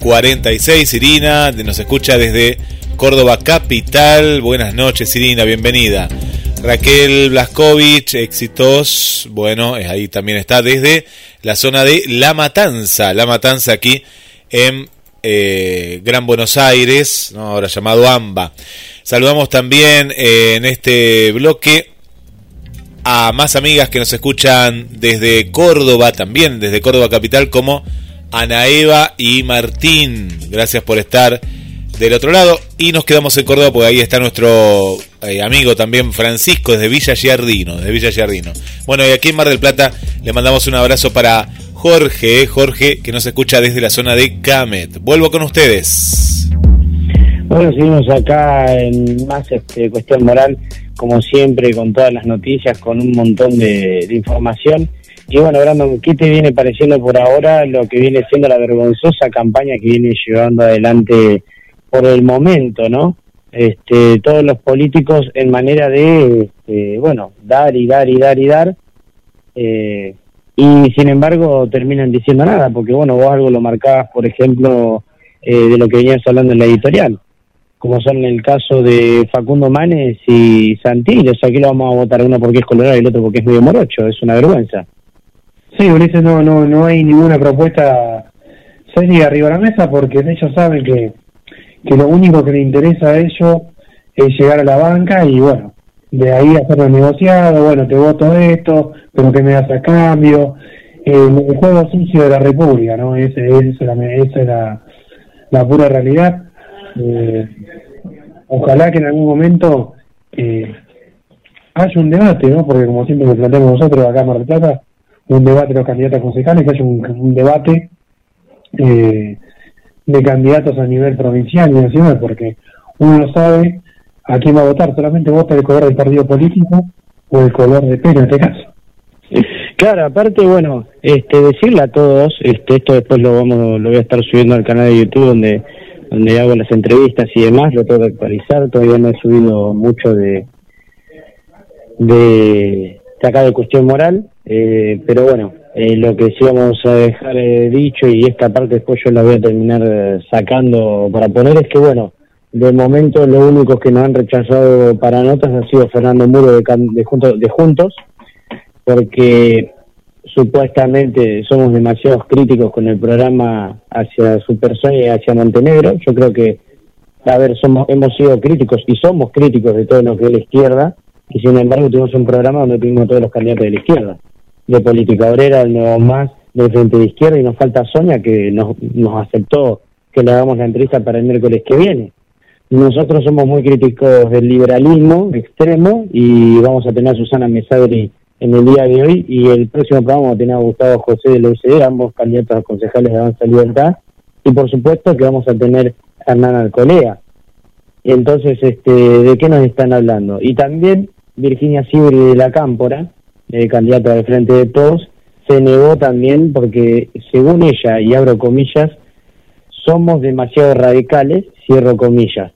46. Irina nos escucha desde Córdoba Capital. Buenas noches, Irina, bienvenida. Raquel Blaskovich, éxitos. Bueno, ahí también está desde la zona de La Matanza. La Matanza aquí en eh, Gran Buenos Aires, ahora llamado AMBA. Saludamos también eh, en este bloque a más amigas que nos escuchan desde Córdoba, también desde Córdoba Capital, como Ana Eva y Martín. Gracias por estar del otro lado. Y nos quedamos en Córdoba porque ahí está nuestro eh, amigo también Francisco desde Villa Giardino, desde Villa Giardino. Bueno, y aquí en Mar del Plata le mandamos un abrazo para Jorge, Jorge que nos escucha desde la zona de Camet. Vuelvo con ustedes. Bueno, seguimos acá en más este, cuestión moral, como siempre, con todas las noticias, con un montón de, de información. Y bueno, Brandon, ¿qué te viene pareciendo por ahora lo que viene siendo la vergonzosa campaña que viene llevando adelante por el momento, ¿no? Este, todos los políticos en manera de, este, bueno, dar y dar y dar y dar, eh, y sin embargo terminan diciendo nada, porque bueno, vos algo lo marcabas, por ejemplo, eh, de lo que venías hablando en la editorial, como son el caso de Facundo Manes y Santillo, o sea, aquí lo vamos a votar uno porque es colorado y el otro porque es medio morocho, es una vergüenza. Sí, Ulises, no, no, no hay ninguna propuesta seria arriba de la mesa porque ellos saben que que lo único que le interesa a ellos es llegar a la banca y bueno, de ahí hacerlo negociado, bueno, te voto esto, pero que me das a cambio? El, juego sucio de la República, ¿no? Esa es la, la, pura realidad. Eh, ojalá que en algún momento eh, haya un debate, ¿no? Porque como siempre lo planteamos nosotros acá en Mar del Plata, un debate de los candidatos concejales, que haya un, un debate eh, de candidatos a nivel provincial y nacional, porque uno no sabe a quién va a votar, solamente vota el color del partido político o el color de pelo en este caso. Claro, aparte, bueno, este, decirle a todos, este, esto después lo vamos, lo voy a estar subiendo al canal de YouTube donde, donde hago las entrevistas y demás, lo tengo que actualizar, todavía no he subido mucho de, de, acá de cuestión moral, eh, pero bueno, eh, lo que sí vamos a dejar eh, dicho y esta parte después yo la voy a terminar sacando para poner es que bueno, de momento lo único que nos han rechazado para notas ha sido Fernando Muro de, de, de Juntos, porque supuestamente somos demasiados críticos con el programa hacia su persona y hacia Montenegro. Yo creo que, a ver, somos hemos sido críticos y somos críticos de todo lo que es la izquierda, y sin embargo tuvimos un programa donde tuvimos todos los candidatos de la izquierda, de política obrera, del Nuevo Más, del Frente de Izquierda, y nos falta Sonia que nos, nos aceptó que le hagamos la entrevista para el miércoles que viene. Nosotros somos muy críticos del liberalismo extremo y vamos a tener a Susana Mesadri en el día de hoy y el próximo programa vamos a tener a Gustavo José de la UCD, ambos candidatos a concejales de Avanza Libertad y por supuesto que vamos a tener a Hernán Alcolea. Entonces, este, ¿de qué nos están hablando? Y también Virginia Sibri de la Cámpora, eh, candidata del Frente de Todos, se negó también porque, según ella, y abro comillas, somos demasiado radicales, cierro comillas.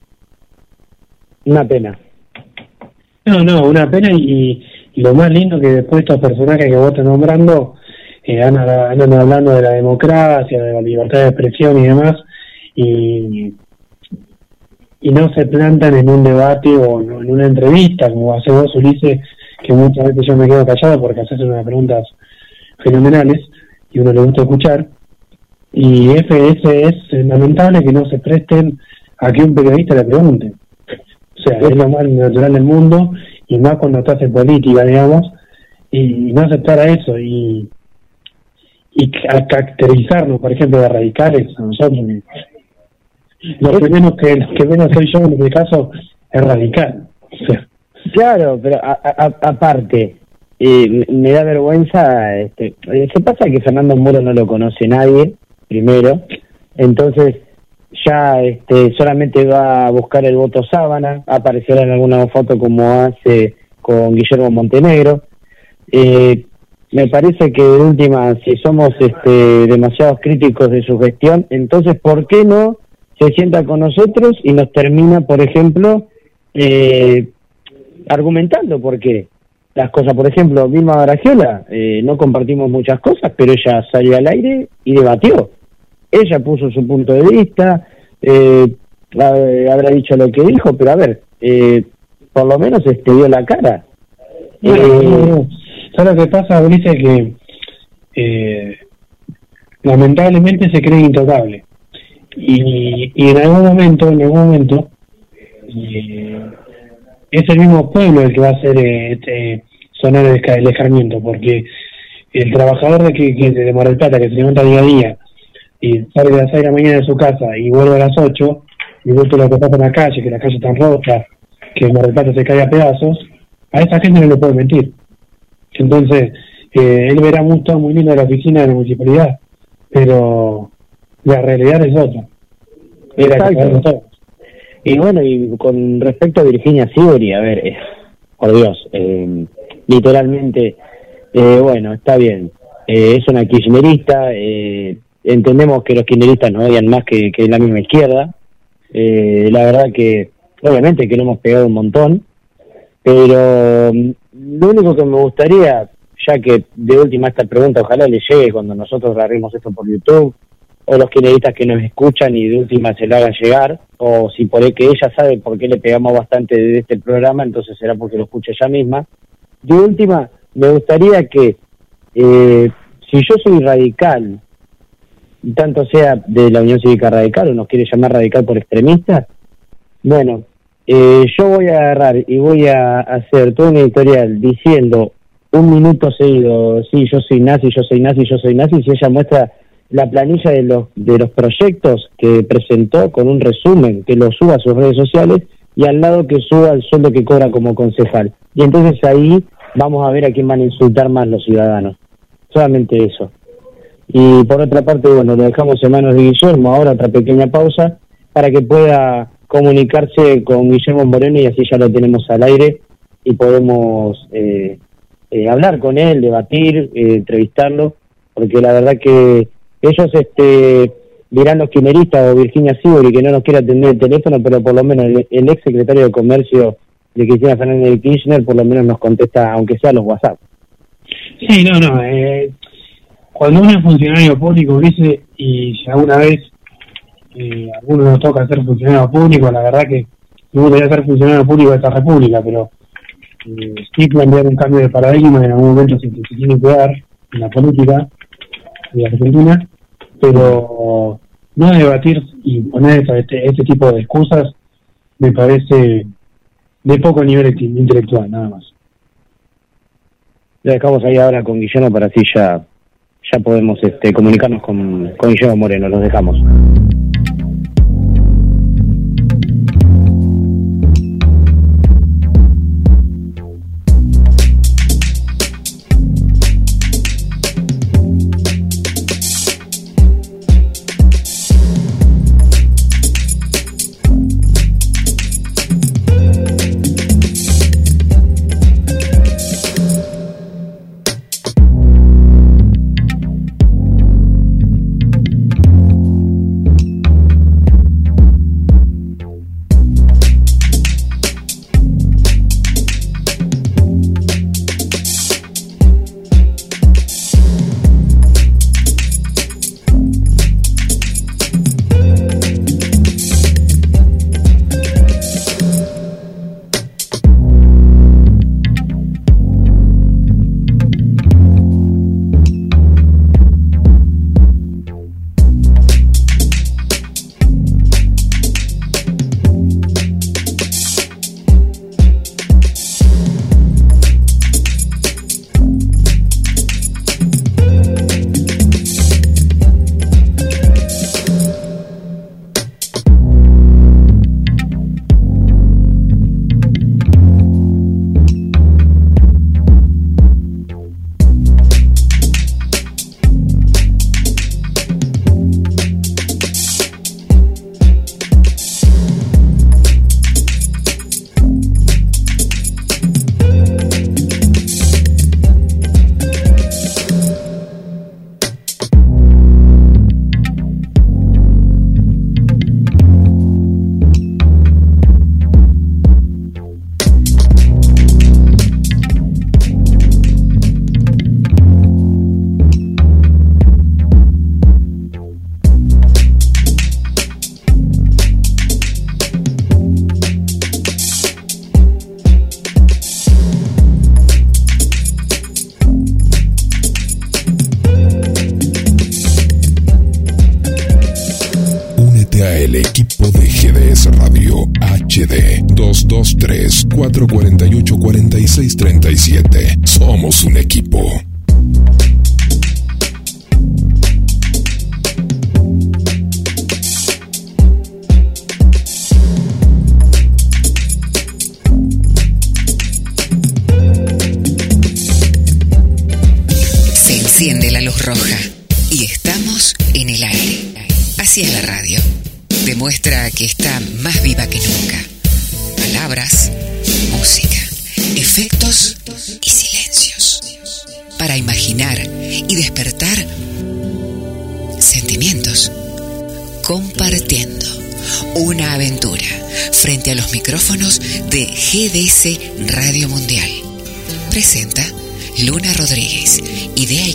Una pena. No, no, una pena y, lo más lindo que después estos personajes que vos estás nombrando eh, andan, hablando de la democracia, de la libertad de expresión y demás, y y no se plantan en un debate o en una entrevista, como hace vos, Ulises, que muchas veces yo me quedo callado porque haces unas preguntas fenomenales y uno le gusta escuchar. Y ese es lamentable que no se presten a que un periodista le pregunte. O sea, es lo más natural del mundo y más cuando estás en política, digamos, y no aceptar a eso y, y a caracterizarnos, por ejemplo, de radicales a nosotros lo que menos que, que menos soy yo en este caso es radical. Claro, pero aparte, eh, me da vergüenza, este, ¿qué pasa? Que Fernando Muro no lo conoce nadie, primero, entonces ya este, solamente va a buscar el voto sábana, aparecerá en alguna foto como hace con Guillermo Montenegro. Eh, me parece que de última, si somos este, demasiados críticos de su gestión, entonces, ¿por qué no se sienta con nosotros y nos termina, por ejemplo, eh, argumentando por qué las cosas. Por ejemplo, Vilma Baragiola, eh, no compartimos muchas cosas, pero ella salió al aire y debatió. Ella puso su punto de vista, eh, habrá dicho lo que dijo, pero a ver, eh, por lo menos este dio la cara. Eh, ¿Sabes lo que pasa, Ulises? Que eh, lamentablemente se cree intocable y, y en algún momento, en algún momento, eh, es el mismo pueblo el que va a hacer eh, este, sonar el, el escarmiento, porque el trabajador de, que, que de Mar del Plata que se levanta día a día y sale a las 6 de la mañana de su casa y vuelve a las 8 y ve lo que pasa en la calle, que la calle está rota, que Mar del Plata se cae a pedazos, a esa gente no le puede mentir. Entonces, eh, él verá mucho muy lindo la oficina de la municipalidad, pero la realidad es otra. Exacto. Y bueno, y con respecto a Virginia Sibori, a ver, eh, por Dios, eh, literalmente, eh, bueno, está bien, es una kirchnerista, entendemos que los kirchneristas no odian más que, que la misma izquierda, la verdad que, obviamente que lo hemos pegado un montón, pero mm, lo único que me gustaría, ya que de última esta pregunta ojalá le llegue cuando nosotros agarremos esto por YouTube, o los kirchneristas que nos escuchan y de última se lo hagan llegar, o si por el que ella sabe por qué le pegamos bastante de este programa, entonces será porque lo escucha ella misma. De última, me gustaría que eh, si yo soy radical, y tanto sea de la Unión Cívica Radical o nos quiere llamar radical por extremista, bueno, eh, yo voy a agarrar y voy a hacer todo un editorial diciendo un minuto seguido, sí, yo soy nazi, yo soy nazi, yo soy nazi, si ella muestra la planilla de los, de los proyectos que presentó con un resumen, que lo suba a sus redes sociales y al lado que suba el sueldo que cobra como concejal. Y entonces ahí vamos a ver a quién van a insultar más los ciudadanos. Solamente eso. Y por otra parte, bueno, lo dejamos en manos de Guillermo, ahora otra pequeña pausa, para que pueda comunicarse con Guillermo Moreno y así ya lo tenemos al aire y podemos eh, eh, hablar con él, debatir, eh, entrevistarlo, porque la verdad que ellos este, dirán los quimeristas o Virginia Sibori que no nos quiere atender el teléfono, pero por lo menos el, ex secretario de Comercio de Cristina Fernández de Kirchner por lo menos nos contesta, aunque sea los WhatsApp. Sí, no, no. Eh, cuando uno es funcionario público, dice, y alguna vez eh, alguno nos toca ser funcionario público, la verdad que me gustaría ser funcionario público de esta república, pero eh, sí plantear un cambio de paradigma en algún momento se tiene que dar en la política de Argentina, pero no debatir y poner este, este tipo de excusas me parece de poco nivel intelectual, nada más. Lo dejamos ahí ahora con Guillermo para así ya, ya podemos este, comunicarnos con, con Guillermo Moreno, los dejamos.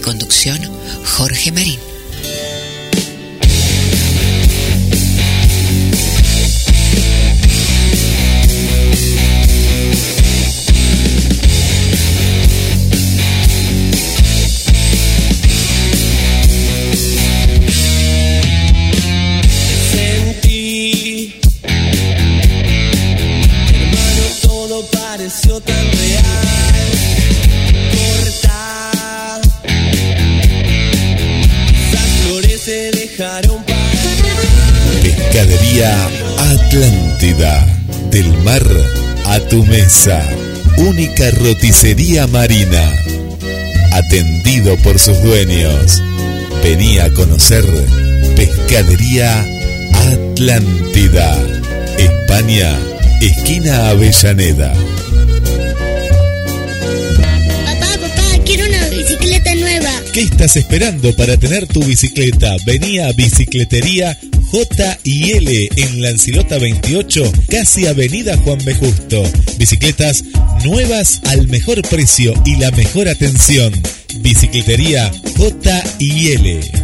Conducción Jorge Marín. Mesa. Única roticería marina. Atendido por sus dueños. Venía a conocer Pescadería Atlántida, España, esquina Avellaneda. Papá, papá, quiero una bicicleta nueva. ¿Qué estás esperando para tener tu bicicleta? Venía a Bicicletería J y L en Lancilota 28, casi Avenida Juan B. Justo. Bicicletas nuevas al mejor precio y la mejor atención. Bicicletería J y L.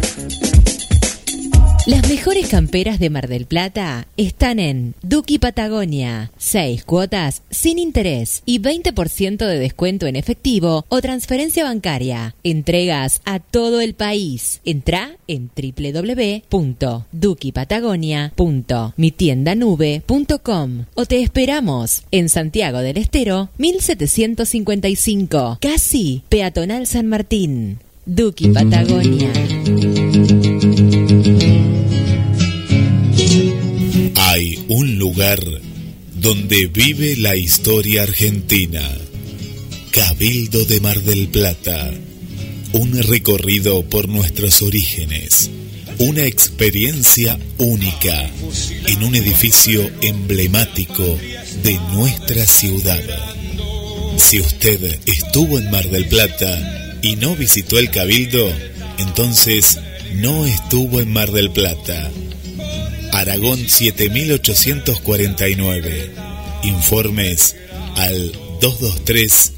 Las mejores camperas de Mar del Plata están en Duki Patagonia. Seis cuotas sin interés y 20% de descuento en efectivo o transferencia bancaria. Entregas a todo el país. Entra en www.dukipatagonia.mitiendanube.com o te esperamos en Santiago del Estero 1755, casi peatonal San Martín. Duki Patagonia. Un lugar donde vive la historia argentina. Cabildo de Mar del Plata. Un recorrido por nuestros orígenes. Una experiencia única en un edificio emblemático de nuestra ciudad. Si usted estuvo en Mar del Plata y no visitó el Cabildo, entonces no estuvo en Mar del Plata. Aragón 7849. Informes al 223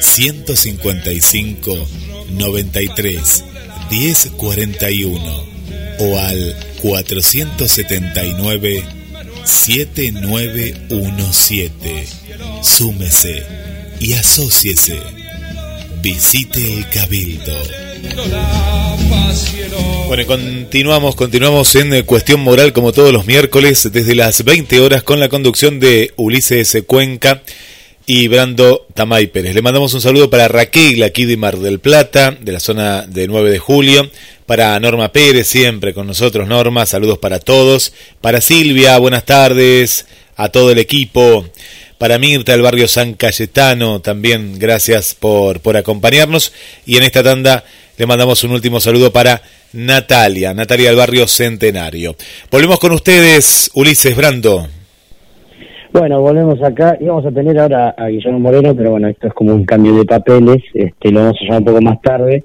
155 93 1041 o al 479 7917. Súmese y asóciese. Visite el Cabildo. Bueno, continuamos, continuamos en eh, Cuestión Moral como todos los miércoles desde las 20 horas con la conducción de Ulises Cuenca y Brando Tamay Pérez. Le mandamos un saludo para Raquel aquí de Mar del Plata, de la zona de 9 de julio, para Norma Pérez siempre con nosotros, Norma, saludos para todos, para Silvia, buenas tardes, a todo el equipo, para Mirta del barrio San Cayetano, también gracias por, por acompañarnos. Y en esta tanda le mandamos un último saludo para Natalia, Natalia del barrio Centenario. Volvemos con ustedes, Ulises Brando. Bueno, volvemos acá. Íbamos a tener ahora a Guillermo Moreno, pero bueno, esto es como un cambio de papeles. Este, lo vamos a llamar un poco más tarde.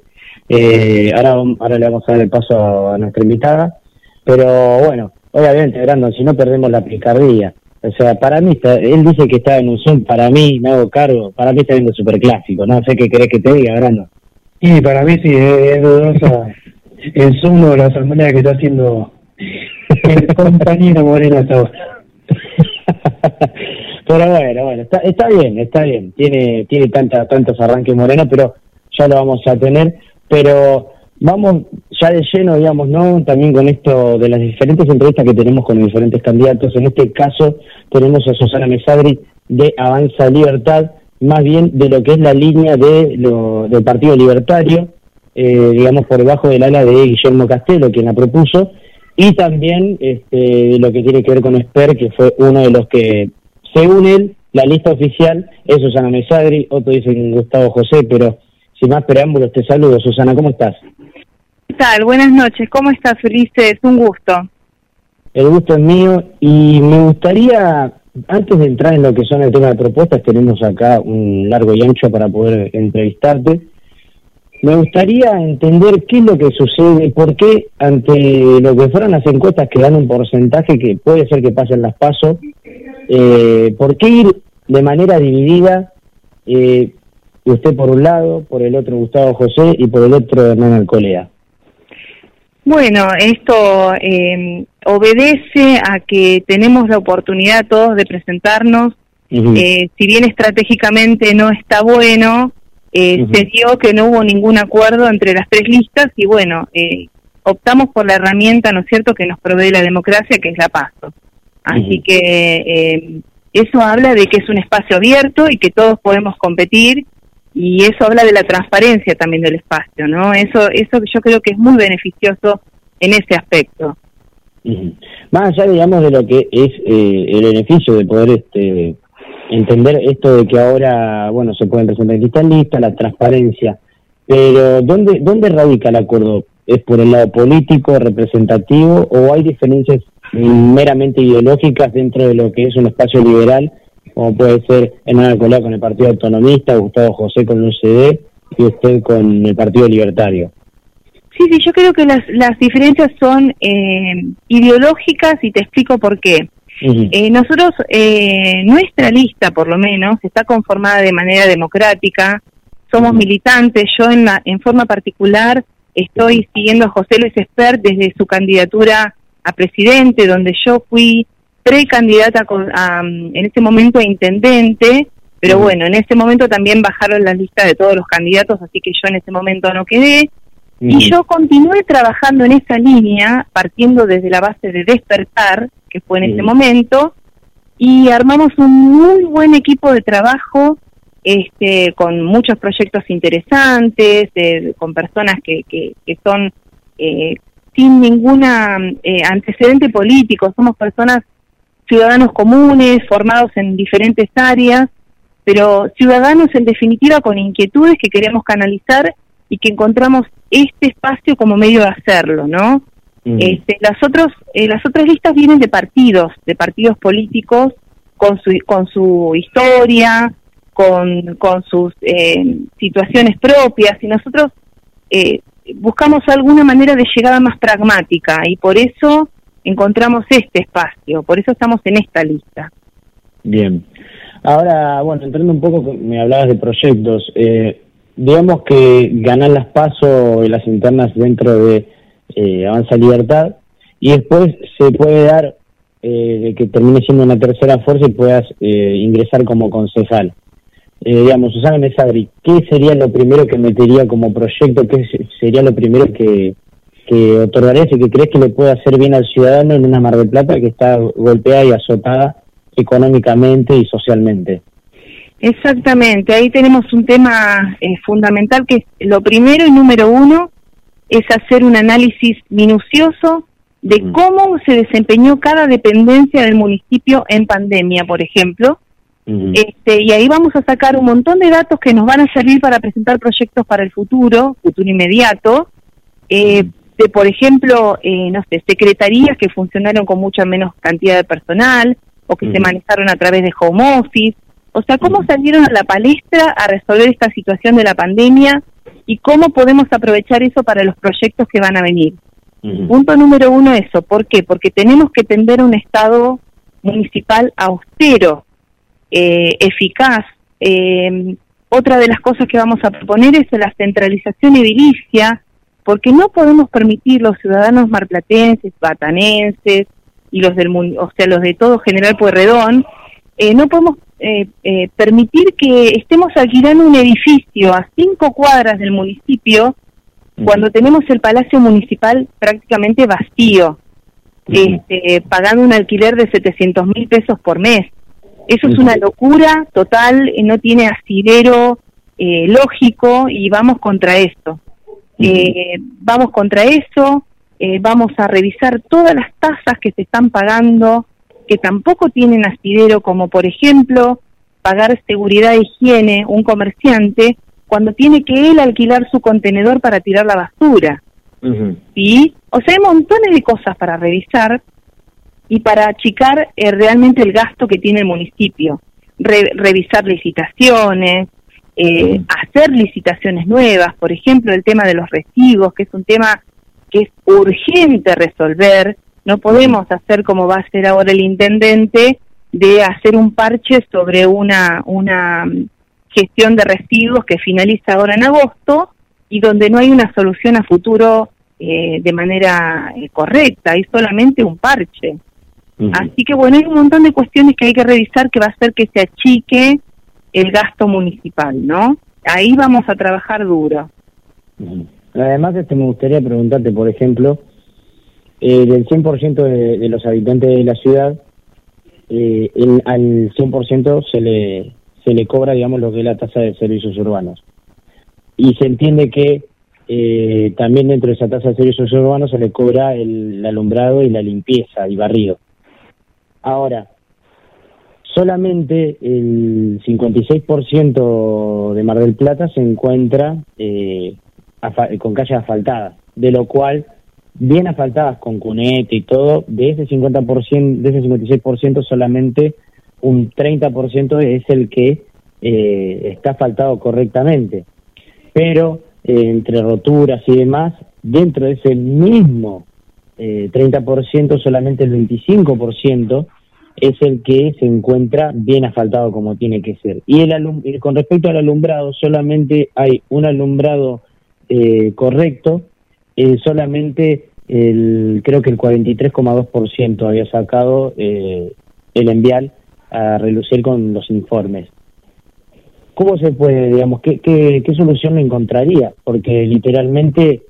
Eh, ahora, ahora le vamos a dar el paso a nuestra invitada. Pero bueno, obviamente, Brandon, si no perdemos la picardía. O sea, para mí, está, él dice que está en un Zoom, para mí, me hago cargo, para mí está viendo super clásico. No sé qué querés que te diga, Brandon. Y para mí sí, es, es dudosa el Zoom o la asamblea que está haciendo el compañero Moreno hasta ahora. Pero bueno, bueno, está, está bien, está bien. Tiene, tiene tanta, tantos arranques Moreno, pero ya lo vamos a tener. Pero vamos ya de lleno, digamos, ¿no? También con esto de las diferentes entrevistas que tenemos con los diferentes candidatos. En este caso tenemos a Susana Mesadri de Avanza Libertad, más bien de lo que es la línea de lo, del Partido Libertario, eh, digamos, por debajo del ala de Guillermo Castelo, quien la propuso, y también este, de lo que tiene que ver con Esper, que fue uno de los que, según él, la lista oficial es Susana Mesadri, otro dice Gustavo José, pero sin más preámbulos, te saludo. Susana, ¿cómo estás? ¿Qué tal? Buenas noches. ¿Cómo estás, Ulises? Un gusto. El gusto es mío y me gustaría, antes de entrar en lo que son el tema de propuestas, tenemos acá un largo y ancho para poder entrevistarte. Me gustaría entender qué es lo que sucede, por qué ante lo que fueron las encuestas que dan un porcentaje que puede ser que pasen las pasos, eh, por qué ir de manera dividida, eh, usted por un lado, por el otro Gustavo José y por el otro Hernán Alcolea. Bueno, esto eh, obedece a que tenemos la oportunidad todos de presentarnos. Eh, si bien estratégicamente no está bueno, eh, se dio que no hubo ningún acuerdo entre las tres listas y bueno, eh, optamos por la herramienta, ¿no es cierto?, que nos provee la democracia, que es la PASO. Así que eh, eso habla de que es un espacio abierto y que todos podemos competir y eso habla de la transparencia también del espacio, ¿no? Eso, eso yo creo que es muy beneficioso en ese aspecto. Más allá, digamos, de lo que es eh, el beneficio de poder este, entender esto de que ahora, bueno, se pueden presentar listas, la transparencia, pero ¿dónde, ¿dónde radica el acuerdo? es por el lado político, representativo, o hay diferencias meramente ideológicas dentro de lo que es un espacio liberal, como puede ser Hernán Colá con el Partido Autonomista, Gustavo José con el UCD y usted con el Partido Libertario. Sí, sí, yo creo que las, las diferencias son eh, ideológicas y te explico por qué. Eh, nosotros, eh, nuestra lista por lo menos, está conformada de manera democrática, somos militantes, yo en, la, en forma particular estoy siguiendo a José Luis Espert desde su candidatura a presidente, donde yo fui precandidata a, en ese momento a intendente, pero bueno, en ese momento también bajaron la lista de todos los candidatos, así que yo en ese momento no quedé. Y yo continué trabajando en esa línea, partiendo desde la base de despertar, que fue en ese momento, y armamos un muy buen equipo de trabajo este, con muchos proyectos interesantes, con personas que, que, son eh, sin ninguna eh, antecedente político, somos personas, ciudadanos comunes, formados en diferentes áreas, pero ciudadanos en definitiva con inquietudes que queremos canalizar y que encontramos este espacio como medio de hacerlo, ¿no? Este, las otros, eh, las otras listas vienen de partidos, de partidos políticos con su con su historia, con, con sus eh, situaciones propias y nosotros eh, buscamos alguna manera de llegada más pragmática y por eso encontramos este espacio, por eso estamos en esta lista. Bien. Ahora, bueno, entrando un poco, me hablabas de proyectos. Eh, digamos que ganan las pasos y las internas dentro de eh, Avanza Libertad y después se puede dar eh, que termine siendo una tercera fuerza y puedas eh, ingresar como concejal eh, digamos, Susana Mesabri, ¿qué sería lo primero que metería como proyecto? ¿Qué sería lo primero que, que otorgarías y que crees que le puede hacer bien al ciudadano en una Mar del Plata que está golpeada y azotada económicamente y socialmente? Exactamente, ahí tenemos un tema eh, fundamental que es lo primero y número uno es hacer un análisis minucioso de mm. cómo se desempeñó cada dependencia del municipio en pandemia, por ejemplo, este, y ahí vamos a sacar un montón de datos que nos van a servir para presentar proyectos para el futuro, futuro inmediato, eh, de, por ejemplo, eh, no sé, secretarías que funcionaron con mucha menos cantidad de personal o que se manejaron a través de home office. O sea, cómo salieron a la palestra a resolver esta situación de la pandemia y cómo podemos aprovechar eso para los proyectos que van a venir. Punto número uno, eso. ¿Por qué? Porque tenemos que tender un Estado municipal austero, eh, eficaz. Eh, otra de las cosas que vamos a proponer es la centralización edilicia, porque no podemos permitir los ciudadanos marplatenses, batanenses y los del o sea los de todo General Pueyrredón, eh, no podemos eh, eh, permitir que estemos alquilando un edificio a cinco cuadras del municipio cuando tenemos el Palacio Municipal prácticamente vacío, este, pagando un alquiler de 700 mil pesos por mes. Eso es una locura total, eh, no tiene asidero eh, lógico y vamos contra esto. Eh, vamos contra eso, vamos a revisar todas las tasas que se están pagando, que tampoco tienen asidero, como por ejemplo pagar seguridad e higiene un comerciante cuando tiene que él alquilar su contenedor para tirar la basura. ¿Sí? O sea, hay montones de cosas para revisar y para achicar eh, realmente el gasto que tiene el municipio. revisar licitaciones, eh, hacer licitaciones nuevas, por ejemplo, el tema de los residuos, que es un tema que es urgente resolver. No podemos hacer como va a hacer ahora el intendente de hacer un parche sobre una, una mm, gestión de residuos que finaliza ahora en agosto y donde no hay una solución a futuro eh, de manera correcta, hay solamente un parche. Así que bueno, hay un montón de cuestiones que hay que revisar que va a hacer que se achique el gasto municipal, ¿no? Ahí vamos a trabajar duro. Además, este, me gustaría preguntarte, por ejemplo, eh, del 100% de, de los habitantes de la ciudad, eh, al 100% se le, se le cobra, digamos, lo que es la tasa de servicios urbanos. Y se entiende que eh, también dentro de esa tasa de servicios urbanos se le cobra el alumbrado y la limpieza y barrido. Ahora, solamente el 56% de Mar del Plata se encuentra eh, con calles asfaltadas. de lo cual bien asfaltadas con cunete y todo, de ese 50%, de ese 56% solamente un 30% es el que eh, está asfaltado correctamente. Pero eh, entre roturas y demás, dentro de ese mismo eh, 30%, solamente el 25% es el que se encuentra bien asfaltado como tiene que ser. Y el alum con respecto al alumbrado, solamente hay un alumbrado eh, correcto, eh, solamente el, creo que el 43,2% había sacado eh, el envial a relucir con los informes. ¿Cómo se puede, digamos, qué, qué, qué solución encontraría? Porque literalmente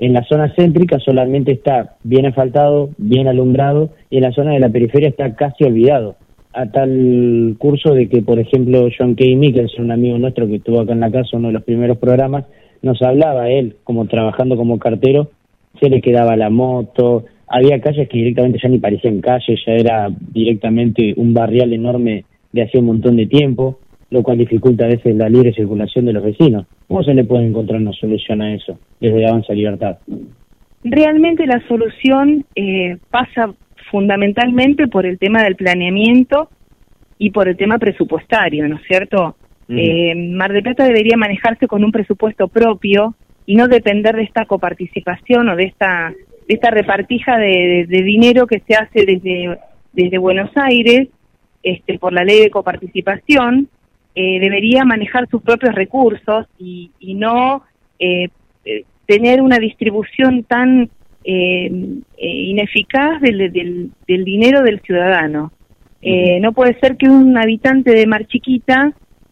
en la zona céntrica solamente está bien asfaltado, bien alumbrado, y en la zona de la periferia está casi olvidado. A tal curso de que, por ejemplo, John K. Mickelson, un amigo nuestro que estuvo acá en la casa, uno de los primeros programas, nos hablaba él, como trabajando como cartero, se le quedaba la moto, había calles que directamente ya ni parecían calles, ya era directamente un barrial enorme de hace un montón de tiempo, lo cual dificulta a veces la libre circulación de los vecinos. ¿Cómo se le puede encontrar una solución a eso desde Avanza Libertad? Realmente la solución eh, pasa fundamentalmente por el tema del planeamiento y por el tema presupuestario, ¿no es cierto? eh, Mar del Plata debería manejarse con un presupuesto propio y no depender de esta coparticipación o de esta de esta repartija de, de, de dinero que se hace desde desde Buenos Aires este por la ley de coparticipación eh, debería manejar sus propios recursos y, y no eh, eh, tener una distribución tan eh, eh, ineficaz del, del, del dinero del ciudadano. Eh, no puede ser que un habitante de Mar Chiquita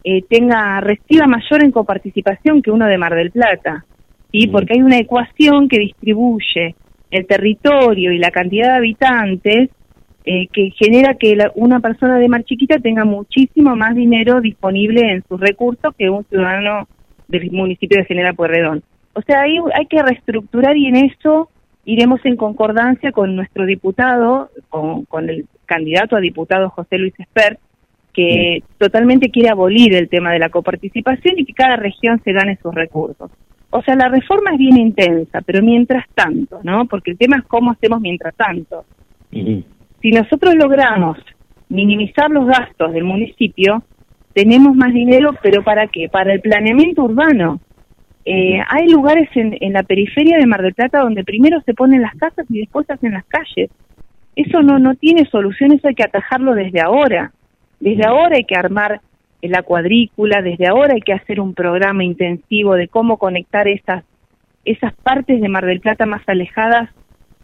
eh, tenga reciba mayor en coparticipación que uno de Mar del Plata, ¿sí? Porque hay una ecuación que distribuye el territorio y la cantidad de habitantes eh, que genera que la- una persona de Mar Chiquita tenga muchísimo más dinero disponible en sus recursos que un ciudadano del municipio de General Pueyrredón. O sea, ahí hay que reestructurar y en eso iremos en concordancia con nuestro diputado, con, con el candidato a diputado José Luis Espert, que totalmente quiere abolir el tema de la coparticipación y que cada región se gane sus recursos. O sea, la reforma es bien intensa, pero mientras tanto, ¿no? Porque el tema es cómo hacemos mientras tanto. Si nosotros logramos minimizar los gastos del municipio, tenemos más dinero, pero ¿para qué? Para el planeamiento urbano. Eh, hay lugares en, en la periferia de Mar del Plata donde primero se ponen las casas y después se hacen las calles. Eso no, no tiene solución, eso hay que atajarlo desde ahora. Desde ahora hay que armar la cuadrícula, desde ahora hay que hacer un programa intensivo de cómo conectar esas, esas partes de Mar del Plata más alejadas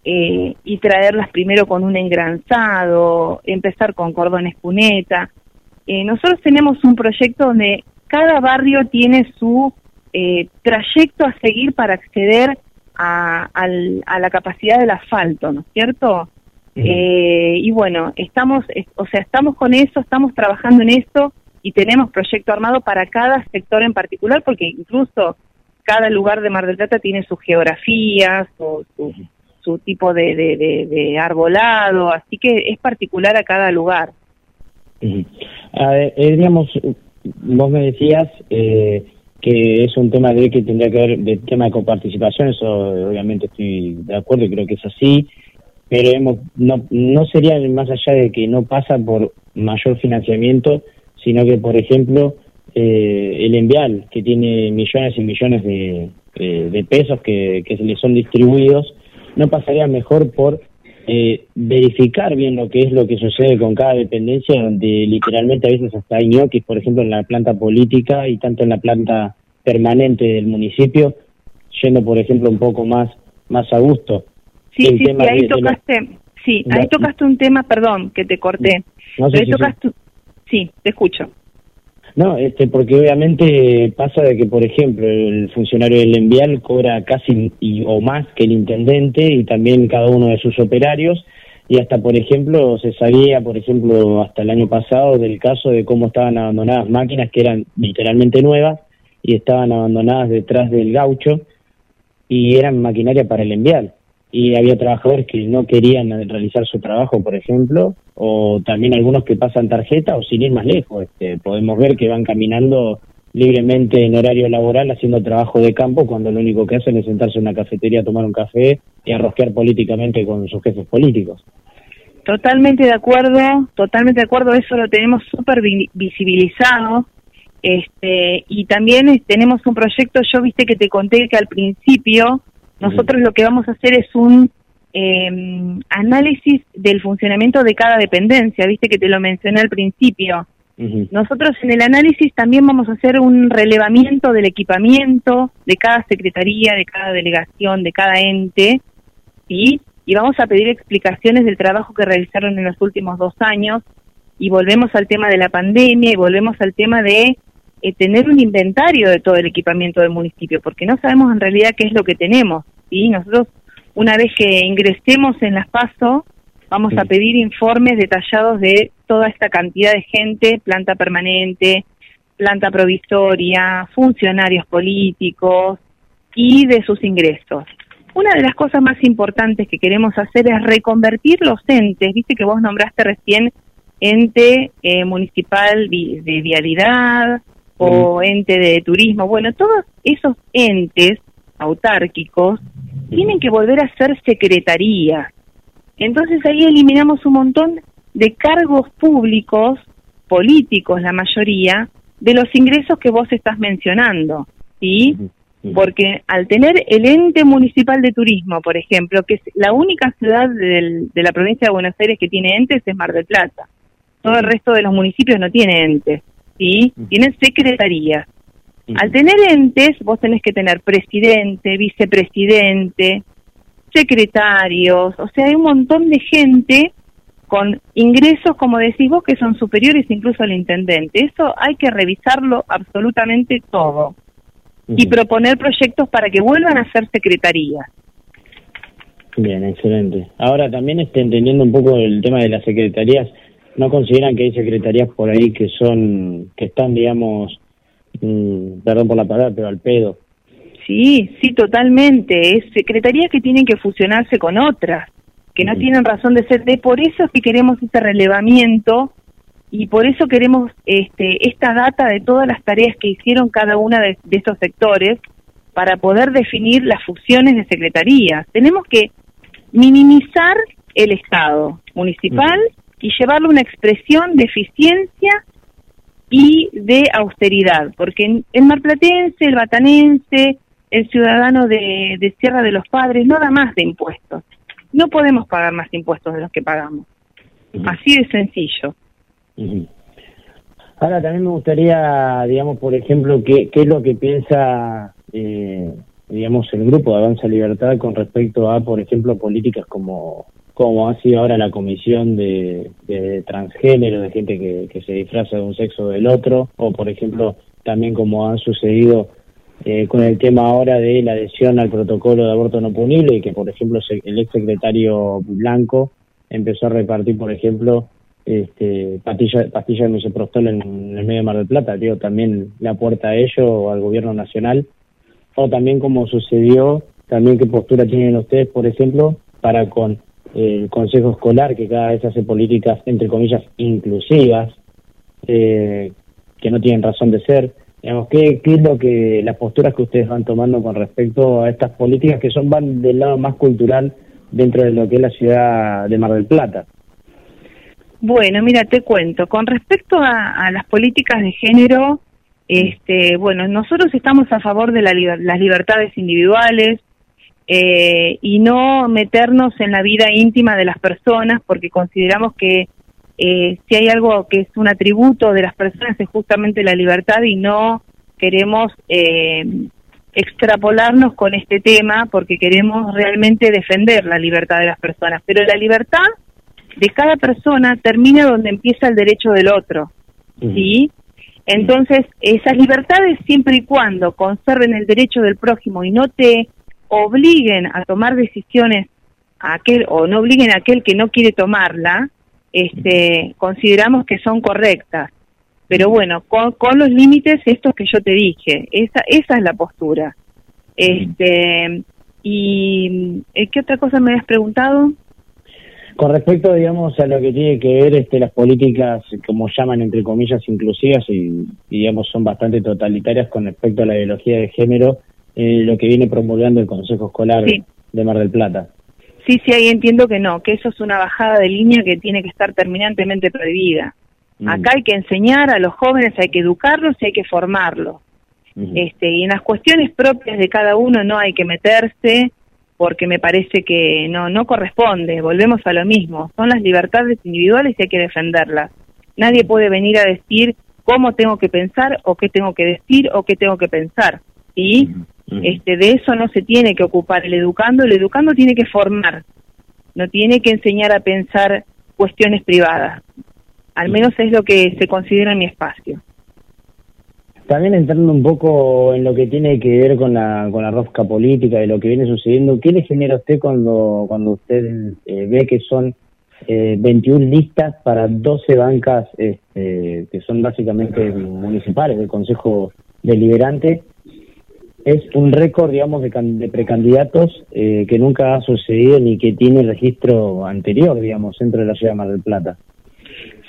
eh, y traerlas primero con un engranzado, empezar con cordones cuneta. Eh, nosotros tenemos un proyecto donde cada barrio tiene su eh, trayecto a seguir para acceder a, al- a la capacidad del asfalto, ¿no es cierto? Eh, y bueno, estamos, es- o sea, estamos con eso, estamos trabajando en esto y tenemos proyecto armado para cada sector en particular, porque incluso cada lugar de Mar del Plata tiene su geografía, su, su, su tipo de, de, arbolado, así que es particular a cada lugar. A eh, digamos, vos me decías eh, que es un tema de que tendría que ver de tema de coparticipación, eso obviamente estoy de acuerdo y creo que es así, pero hemos, no, no sería más allá de que no pasa por mayor financiamiento, sino que, por ejemplo, eh, el envial, que tiene millones y millones de, eh, de pesos que, que se le son distribuidos, no pasaría mejor por eh, verificar bien lo que es lo que sucede con cada dependencia, donde literalmente a veces hasta hay ñoquis, por ejemplo, en la planta política y tanto en la planta permanente del municipio, yendo, por ejemplo, un poco más, más a gusto. Sí, El sí, sí, de- ahí de la- tocaste, sí, ahí tocaste un tema, perdón, que te corté. No sé Pero ahí si tocaste, sí, te escucho. No, este, porque obviamente pasa de que, por ejemplo, el funcionario del envial cobra casi y, o más que el intendente y también cada uno de sus operarios. Y hasta, por ejemplo, se sabía, por ejemplo, hasta el año pasado del caso de cómo estaban abandonadas máquinas que eran literalmente nuevas y estaban abandonadas detrás del gaucho y eran maquinaria para el envial. Y había trabajadores que no querían realizar su trabajo, por ejemplo, o también algunos que pasan tarjeta o sin ir más lejos. Este, podemos ver que van caminando libremente en horario laboral haciendo trabajo de campo cuando lo único que hacen es sentarse en una cafetería a tomar un café y a rosquear políticamente con sus jefes políticos. Totalmente de acuerdo, totalmente de acuerdo, eso lo tenemos súper vi- visibilizado. Este, y también tenemos un proyecto, yo viste que te conté que al principio nosotros lo que vamos a hacer es un eh, análisis del funcionamiento de cada dependencia, viste que te lo mencioné al principio. Nosotros en el análisis también vamos a hacer un relevamiento del equipamiento de cada secretaría, de cada delegación, de cada ente, ¿sí? Y vamos a pedir explicaciones del trabajo que realizaron en los últimos dos años y volvemos al tema de la pandemia y volvemos al tema de eh, tener un inventario de todo el equipamiento del municipio, porque no sabemos en realidad qué es lo que tenemos, ¿sí? Nosotros, una vez que ingresemos en las PASO, vamos a pedir informes detallados de toda esta cantidad de gente, planta permanente, planta provisoria, funcionarios políticos y de sus ingresos. Una de las cosas más importantes que queremos hacer es reconvertir los entes, viste que vos nombraste recién ente eh, municipal de vialidad o ente de turismo, bueno, todos esos entes autárquicos tienen que volver a ser secretarías. Entonces ahí eliminamos un montón de cargos públicos, políticos la mayoría, de los ingresos que vos estás mencionando, ¿sí? Porque al tener el ente municipal de turismo, por ejemplo, que es la única ciudad del- de la provincia de Buenos Aires que tiene entes es Mar del Plata. Todo el resto de los municipios no tiene entes, ¿sí? Tienen secretarías. Al tener entes, vos tenés que tener presidente, vicepresidente, secretarios, o sea, hay un montón de gente con ingresos, como decís vos, que son superiores incluso al intendente. Eso hay que revisarlo absolutamente todo y proponer proyectos para que vuelvan a ser secretarías. Bien, excelente. Ahora también este, entendiendo un poco el tema de las secretarías, ¿no consideran que hay secretarías por ahí que son, que están, digamos, mm, perdón por la palabra, pero al pedo? Sí, sí, totalmente. Es secretarías que tienen que fusionarse con otras, que no tienen razón de ser. De por eso es que queremos este relevamiento y por eso queremos este, esta data de todas las tareas que hicieron cada una de, de estos sectores para poder definir las fusiones de secretarías. Tenemos que minimizar el Estado municipal y llevarlo a una expresión de eficiencia y de austeridad, porque en- el marplatense, el batanense, el ciudadano de, de Sierra de los Padres no da más de impuestos. No podemos pagar más impuestos de los que pagamos. Así de sencillo. Ahora también me gustaría, digamos, por ejemplo, qué, qué es lo que piensa, eh, digamos, el grupo de Avanza Libertad con respecto a, por ejemplo, políticas como, como ha sido ahora la comisión de, de transgénero, de gente que, que se disfraza de un sexo del otro, o, por ejemplo, también como ha sucedido eh, con el tema ahora de la adhesión al protocolo de aborto no punible y que, por ejemplo, el ex secretario Blanco empezó a repartir, por ejemplo, este, pastillas de misoprostol en, el medio de Mar del Plata, digo, también la puerta a ello al gobierno nacional, o también como sucedió, también qué postura tienen ustedes, por ejemplo, para con el Consejo Escolar, que cada vez hace políticas, entre comillas, inclusivas, eh, que no tienen razón de ser. Digamos, ¿qué, ¿Qué es lo que las posturas que ustedes van tomando con respecto a estas políticas que son van del lado más cultural dentro de lo que es la ciudad de Mar del Plata? Bueno, mira, te cuento. Con respecto a, a las políticas de género, este, bueno, nosotros estamos a favor de la las libertades individuales eh, y no meternos en la vida íntima de las personas, porque consideramos que eh, si hay algo que es un atributo de las personas es justamente la libertad y no queremos eh, extrapolarnos con este tema porque queremos realmente defender la libertad de las personas. Pero la libertad de cada persona termina donde empieza el derecho del otro, ¿sí? Entonces, esas libertades siempre y cuando conserven el derecho del prójimo y no te obliguen a tomar decisiones a aquel o no obliguen a aquel que no quiere tomarla, este, consideramos que son correctas. Pero bueno, con, con los límites estos que yo te dije, esa esa es la postura. Este, y eh, ¿qué otra cosa me habías preguntado? Con respecto, digamos, a lo que tiene que ver este, las políticas, como llaman entre comillas, inclusivas y, y, digamos, son bastante totalitarias con respecto a la ideología de género, eh, lo que viene promulgando el Consejo Escolar Sí. de Mar del Plata. Sí, sí, ahí entiendo que no, que eso es una bajada de línea que tiene que estar terminantemente prohibida. Mm. Acá hay que enseñar a los jóvenes, hay que educarlos y hay que formarlos. Este, y en las cuestiones propias de cada uno no hay que meterse porque me parece que no no corresponde, volvemos a lo mismo, son las libertades individuales y hay que defenderlas. Nadie puede venir a decir cómo tengo que pensar o qué tengo que decir o qué tengo que pensar. ¿sí? Este, de eso no se tiene que ocupar el educando, el educando tiene que formar, no tiene que enseñar a pensar cuestiones privadas. Al menos es lo que se considera en mi espacio. También entrando un poco en lo que tiene que ver con la, con la rosca política y lo que viene sucediendo, ¿qué le genera a usted cuando, cuando usted eh, ve que son eh, 21 listas para 12 bancas este, que son básicamente municipales del Consejo Deliberante? Es un récord, digamos, de, de precandidatos eh, que nunca ha sucedido ni que tiene registro anterior, digamos, dentro de la ciudad de Mar del Plata.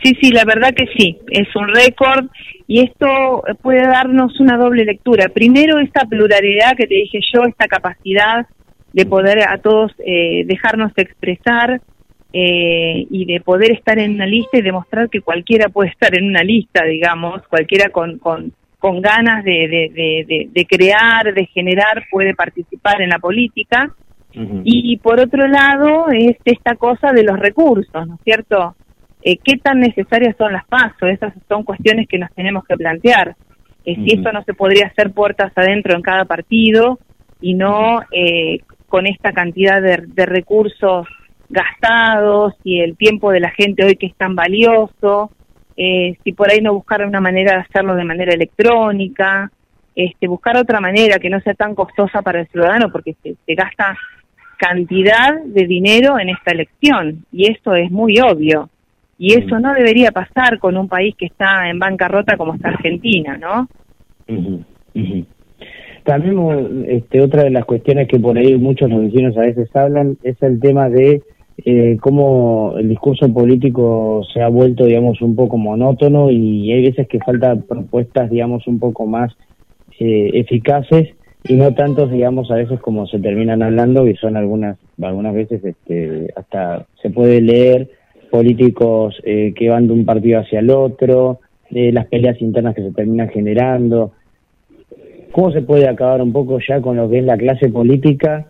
Sí, sí, la verdad que sí, es un récord y esto puede darnos una doble lectura. Primero, esta pluralidad que te dije yo, esta capacidad de poder a todos eh, dejarnos expresar eh, y de poder estar en una lista y demostrar que cualquiera puede estar en una lista, digamos, cualquiera con, con, con ganas de, de, de, crear, de generar, puede participar en la política. Y por otro lado, es esta cosa de los recursos, ¿no es cierto? Eh, ¿Qué tan necesarias son las pasos? Esas son cuestiones que nos tenemos que plantear. Eh, Si esto no se podría hacer puertas adentro en cada partido y no eh, con esta cantidad de, de recursos gastados y el tiempo de la gente hoy que es tan valioso, eh, si por ahí no buscar una manera de hacerlo de manera electrónica, este, buscar otra manera que no sea tan costosa para el ciudadano porque se, se gasta cantidad de dinero en esta elección y esto es muy obvio. Y eso no debería pasar con un país que está en bancarrota como está Argentina, ¿no? También este, otra de las cuestiones que por ahí muchos los vecinos a veces hablan es el tema de eh, cómo el discurso político se ha vuelto, digamos, un poco monótono y hay veces que faltan propuestas, digamos, un poco más eh, eficaces y no tantos, digamos, a veces como se terminan hablando, que son algunas, algunas veces este, hasta se puede leer políticos eh, que van de un partido hacia el otro, eh, las peleas internas que se terminan generando. ¿Cómo se puede acabar un poco ya con lo que es la clase política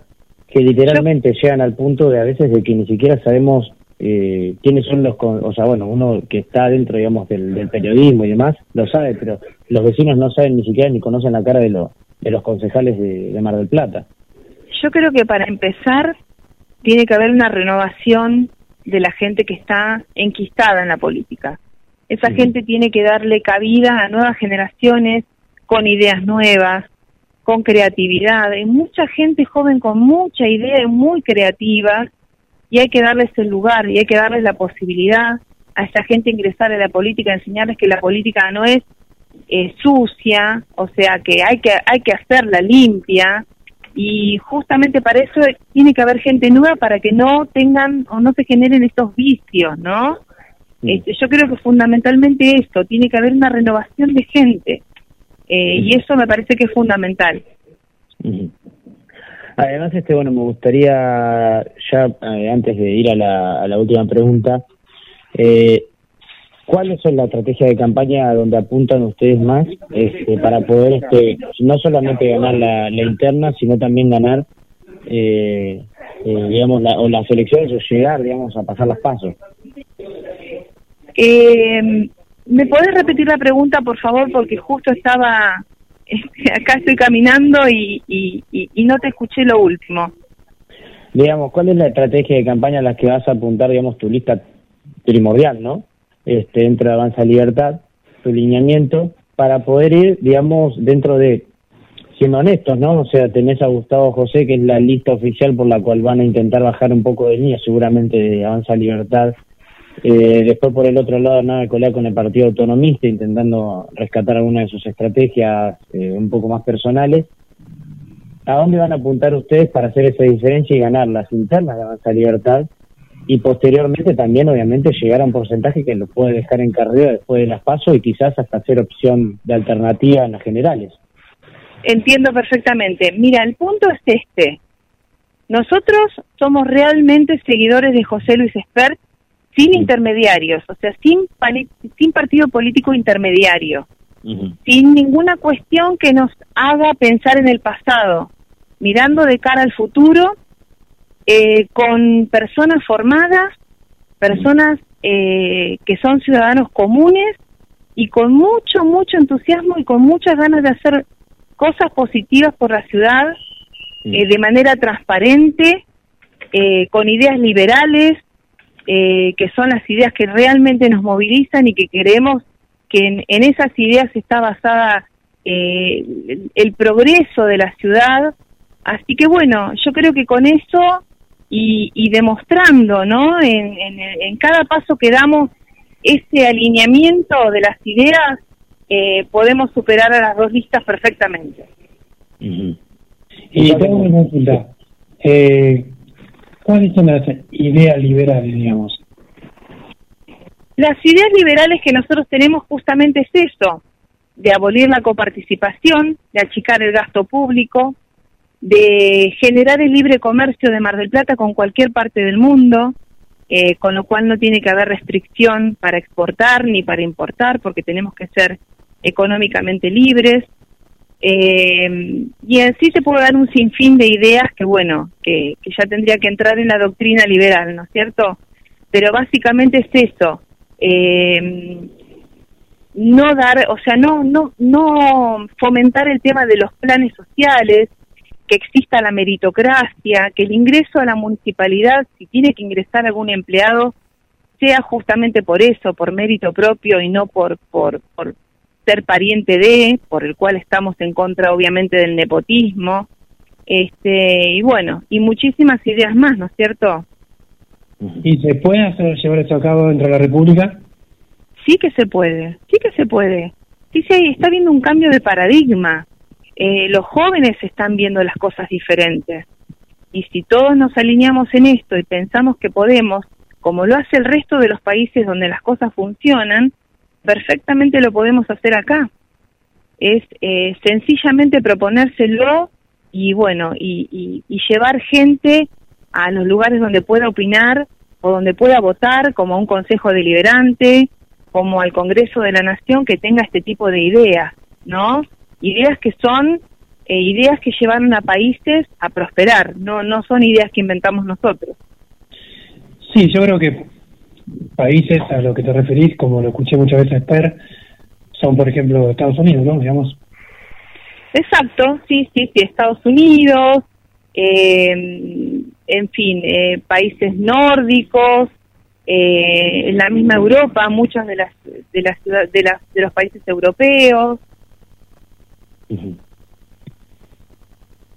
que literalmente llegan al punto de a veces de que ni siquiera sabemos eh, quiénes son los, con- o sea, bueno, uno que está dentro, digamos, del, del periodismo y demás, lo sabe, pero los vecinos no saben ni siquiera ni conocen la cara de, los de los concejales de, de Mar del Plata. Yo creo que para empezar tiene que haber una renovación de la gente que está enquistada en la política. Esa gente tiene que darle cabida a nuevas generaciones con ideas nuevas, con creatividad. Hay mucha gente joven con mucha idea y muy creativa y hay que darles el lugar y hay que darles la posibilidad a esa gente ingresar a la política, enseñarles que la política no es eh, sucia, o sea que hay que hay que hacerla limpia y justamente para eso tiene que haber gente nueva para que no tengan o no se generen estos vicios, ¿no? Este, yo creo que fundamentalmente esto, tiene que haber una renovación de gente eh, y eso me parece que es fundamental. Además, este, bueno, me gustaría ya eh, antes de ir a la, a la última pregunta, eh, ¿cuáles son la estrategia de campaña donde apuntan ustedes más este, para poder, este, no solamente ganar la, la interna, sino también ganar, eh, eh, digamos, la, o las elecciones o llegar, digamos, a pasar los pasos? Eh, ¿Me podés repetir la pregunta, por favor? Porque justo estaba, acá estoy caminando y, y, y, no te escuché lo último. digamos, ¿cuál es la estrategia de campaña a la que vas a apuntar, digamos, tu lista primordial, ¿no? Este, dentro de Avanza Libertad, tu lineamiento, para poder ir, digamos, dentro de, siendo honestos, ¿no? O sea, tenés a Gustavo José, que es la lista oficial por la cual van a intentar bajar un poco de línea, seguramente de Avanza Libertad. Eh, después, por el otro lado, nada, colar con el Partido Autonomista, intentando rescatar alguna de sus estrategias eh, un poco más personales. ¿A dónde van a apuntar ustedes para hacer esa diferencia y ganar las internas de Avanza Libertad y posteriormente también obviamente llegar a un porcentaje que lo puede dejar en carrera después de las pasos y quizás hasta ser opción de alternativa en las generales. Entiendo perfectamente. Mira, el punto es este. Nosotros somos realmente seguidores de José Luis Espert sin intermediarios, o sea, sin, sin partido político intermediario, sin ninguna cuestión que nos haga pensar en el pasado, mirando de cara al futuro, eh, con personas formadas, personas eh, que son ciudadanos comunes y con mucho, mucho entusiasmo y con muchas ganas de hacer cosas positivas por la ciudad eh, de manera transparente, eh, con ideas liberales, eh, que son las ideas que realmente nos movilizan y que creemos que en, esas ideas está basada el, el progreso de la ciudad. Así que bueno, yo creo que con eso y, y demostrando, ¿no? En, en, en, cada paso que damos ese alineamiento de las ideas, eh, podemos superar a las dos listas perfectamente. Y tengo una consulta. Eh, ¿Cuáles son las ideas liberales, digamos? Las ideas liberales que nosotros tenemos justamente es eso, de abolir la coparticipación, de achicar el gasto público, de generar el libre comercio de Mar del Plata con cualquier parte del mundo, eh, con lo cual no tiene que haber restricción para exportar ni para importar, porque tenemos que ser económicamente libres, eh, y así se puede dar un sinfín de ideas que, bueno, que, que ya tendría que entrar en la doctrina liberal, ¿no es cierto? Pero básicamente es eso. Eh, no dar, o sea, no, no, no fomentar el tema de los planes sociales, que exista la meritocracia, que el ingreso a la municipalidad, si tiene que ingresar algún empleado, sea justamente por eso, por mérito propio y no por, por, por ser pariente de, por el cual estamos en contra obviamente del nepotismo, este, y bueno, y muchísimas ideas más, ¿no es cierto? ¿Y se puede hacer, llevar eso a cabo dentro de la República? Sí que se puede, sí que se puede. Sí, sí, está habiendo un cambio de paradigma. Eh, los jóvenes están viendo las cosas diferentes. Y si todos nos alineamos en esto y pensamos que podemos, como lo hace el resto de los países donde las cosas funcionan, perfectamente lo podemos hacer acá. Es eh, sencillamente proponérselo y bueno, y, llevar gente a los lugares donde pueda opinar o donde pueda votar, como a un consejo deliberante, como al Congreso de la Nación, que tenga este tipo de ideas, ¿no? Ideas que son eh, ideas que llevaron a países a prosperar, no, no son ideas que inventamos nosotros. Sí, yo creo que países a los que te referís, como lo escuché muchas veces Per, son por ejemplo Estados Unidos, ¿no? Digamos. Exacto, sí, sí, sí, Estados Unidos, eh, en fin, eh, países nórdicos, eh, en la misma Europa, muchas de las de las de las de los países europeos.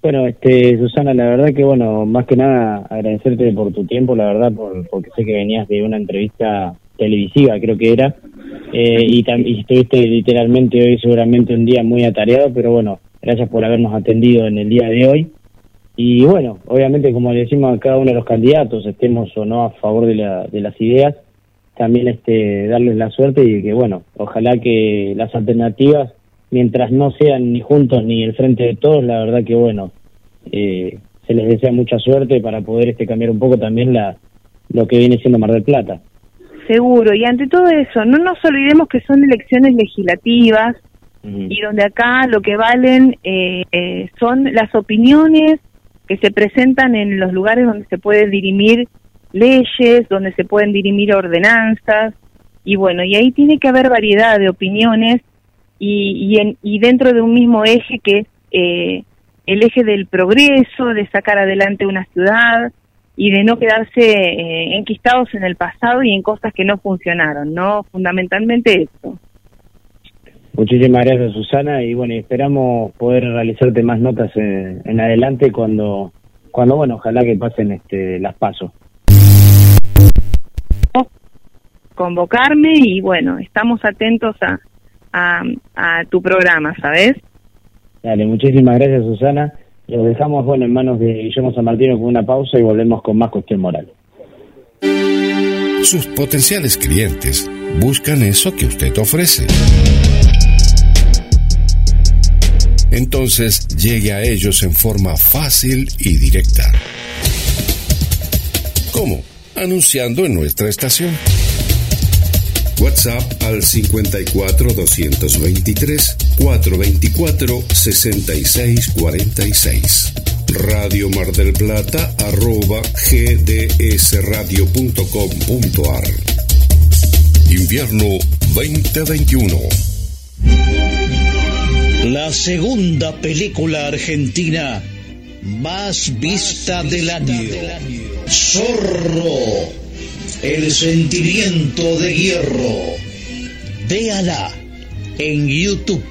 Bueno, este, Susana, la verdad que, bueno, más que nada agradecerte por tu tiempo, la verdad, por, porque sé que venías de una entrevista televisiva, creo que era, eh, y, y estuviste literalmente hoy seguramente un día muy atareado, pero bueno, gracias por habernos atendido en el día de hoy. Y bueno, obviamente, como le decimos a cada uno de los candidatos, estemos o no a favor de, la, de las ideas, también este darles la suerte y que, bueno, ojalá que las alternativas mientras no sean ni juntos ni el frente de todos, la verdad que bueno, eh, se les desea mucha suerte para poder este cambiar un poco también la lo que viene siendo Mar del Plata. Seguro, y ante todo eso, no nos olvidemos que son elecciones legislativas y donde acá lo que valen eh, eh, son las opiniones que se presentan en los lugares donde se pueden dirimir leyes, donde se pueden dirimir ordenanzas, y bueno, y ahí tiene que haber variedad de opiniones y, y, en, y dentro de un mismo eje que es eh, el eje del progreso, de sacar adelante una ciudad y de no quedarse eh, enquistados en el pasado y en cosas que no funcionaron, ¿no? Fundamentalmente eso. Muchísimas gracias Susana y bueno, esperamos poder realizarte más notas en, en adelante cuando, cuando bueno, ojalá que pasen este, las pasos. Convocarme y bueno, estamos atentos a, a, a tu programa, ¿sabes? Dale, muchísimas gracias Susana. Lo dejamos bueno en manos de Guillermo San Martino con una pausa y volvemos con más cuestión moral. Sus potenciales clientes buscan eso que usted ofrece. Entonces llegue a ellos en forma fácil y directa. ¿Cómo? Anunciando en nuestra estación. WhatsApp al 54 223 424 6646. Radio Mar del Plata arroba gdsradio.com.ar. Invierno 2021. La segunda película argentina más vista del año. Zorro. El sentimiento de hierro. Véala en YouTube.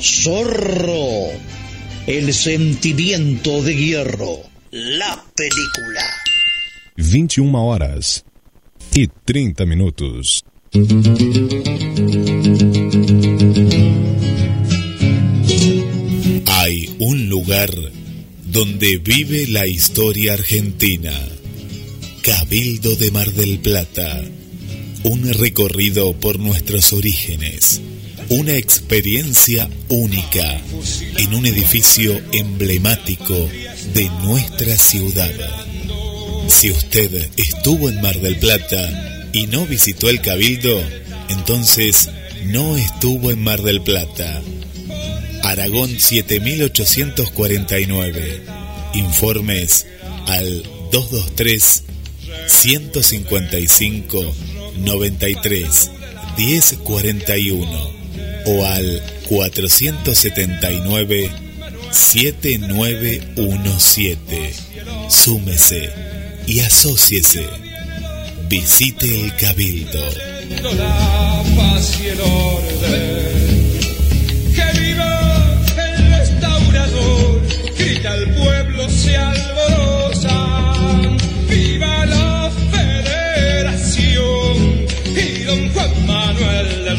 Zorro. El sentimiento de hierro. La película. 21 horas y 30 minutos. Hay un lugar donde vive la historia argentina. Cabildo de Mar del Plata. Un recorrido por nuestros orígenes. Una experiencia única en un edificio emblemático de nuestra ciudad. Si usted estuvo en Mar del Plata y no visitó el Cabildo, entonces no estuvo en Mar del Plata. Aragón 7849. Informes al 223 155 93 1041 o al 479 7917. Súmese y asóciese. Visite el Cabildo. la paz el orden. Que viva el restaurador, grita el pueblo, Manuel de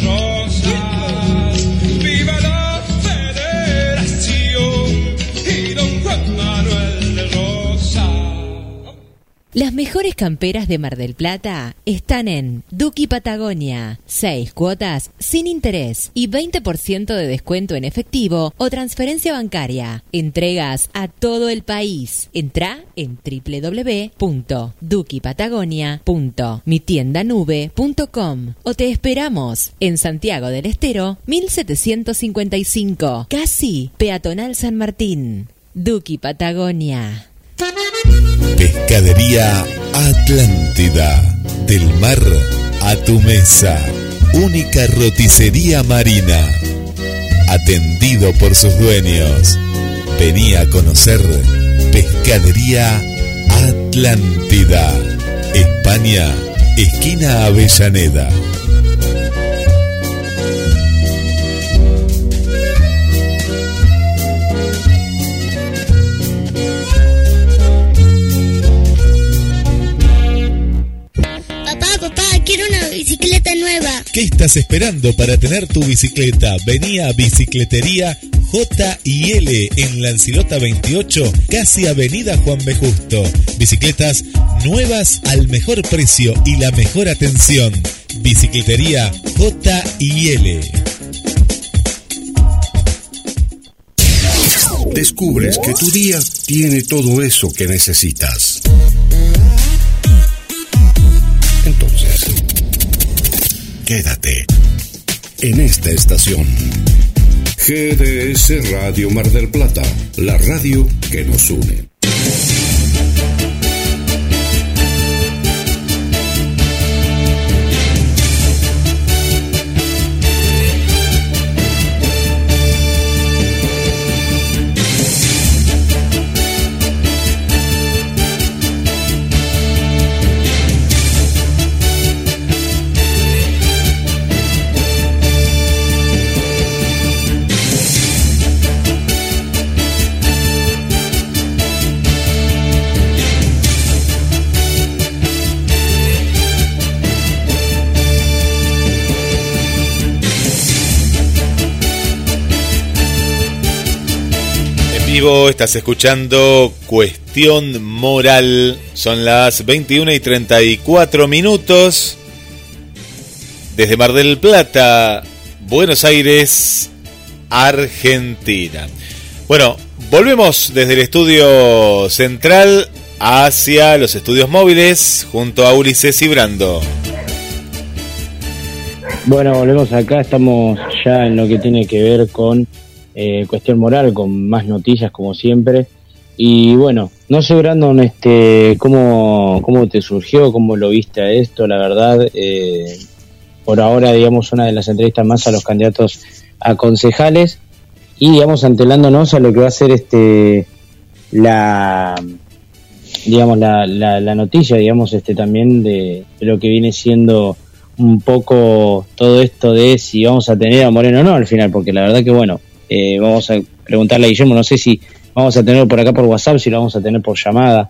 Las mejores camperas de Mar del Plata están en Duki Patagonia. 6 cuotas sin interés y 20% de descuento en efectivo o transferencia bancaria. Entregas a todo el país. Entra en www.dukipatagonia.mitiendanube.com o te esperamos en Santiago del Estero 1755, casi peatonal San Martín. Duki Patagonia. Pescadería Atlántida. Del mar a tu mesa. Única roticería marina. Atendido por sus dueños. Venía a conocer Pescadería Atlántida. España, esquina Avellaneda. Bicicleta nueva. ¿Qué estás esperando para tener tu bicicleta? Venía a Bicicletería J y L en Lancilota 28, casi Avenida Juan B. Justo. Bicicletas nuevas al mejor precio y la mejor atención. Bicicletería J y L. Descubres que tu día tiene todo eso que necesitas. Quédate en esta estación. GDS Radio Mar del Plata, la radio que nos une. Estás escuchando Cuestión Moral. Son las 21 y 34 minutos. Desde Mar del Plata, Buenos Aires, Argentina. Bueno, volvemos desde el estudio central hacia los estudios móviles junto a Ulises y Brando. Bueno, volvemos acá, estamos ya en lo que tiene que ver con eh, cuestión moral, con más noticias como siempre. Y bueno, no sé, Brandon, este, ¿cómo, cómo te surgió, cómo lo viste esto, la verdad. Eh, por ahora, digamos, una de las entrevistas más a los candidatos a concejales y, digamos, antelándonos a lo que va a ser este la digamos la, la, noticia digamos este también de, de lo que viene siendo un poco todo esto de si vamos a tener a Moreno o no al final, porque la verdad que bueno, eh, vamos a preguntarle a Guillermo, no sé si vamos a tenerlo por acá por WhatsApp, si lo vamos a tener por llamada.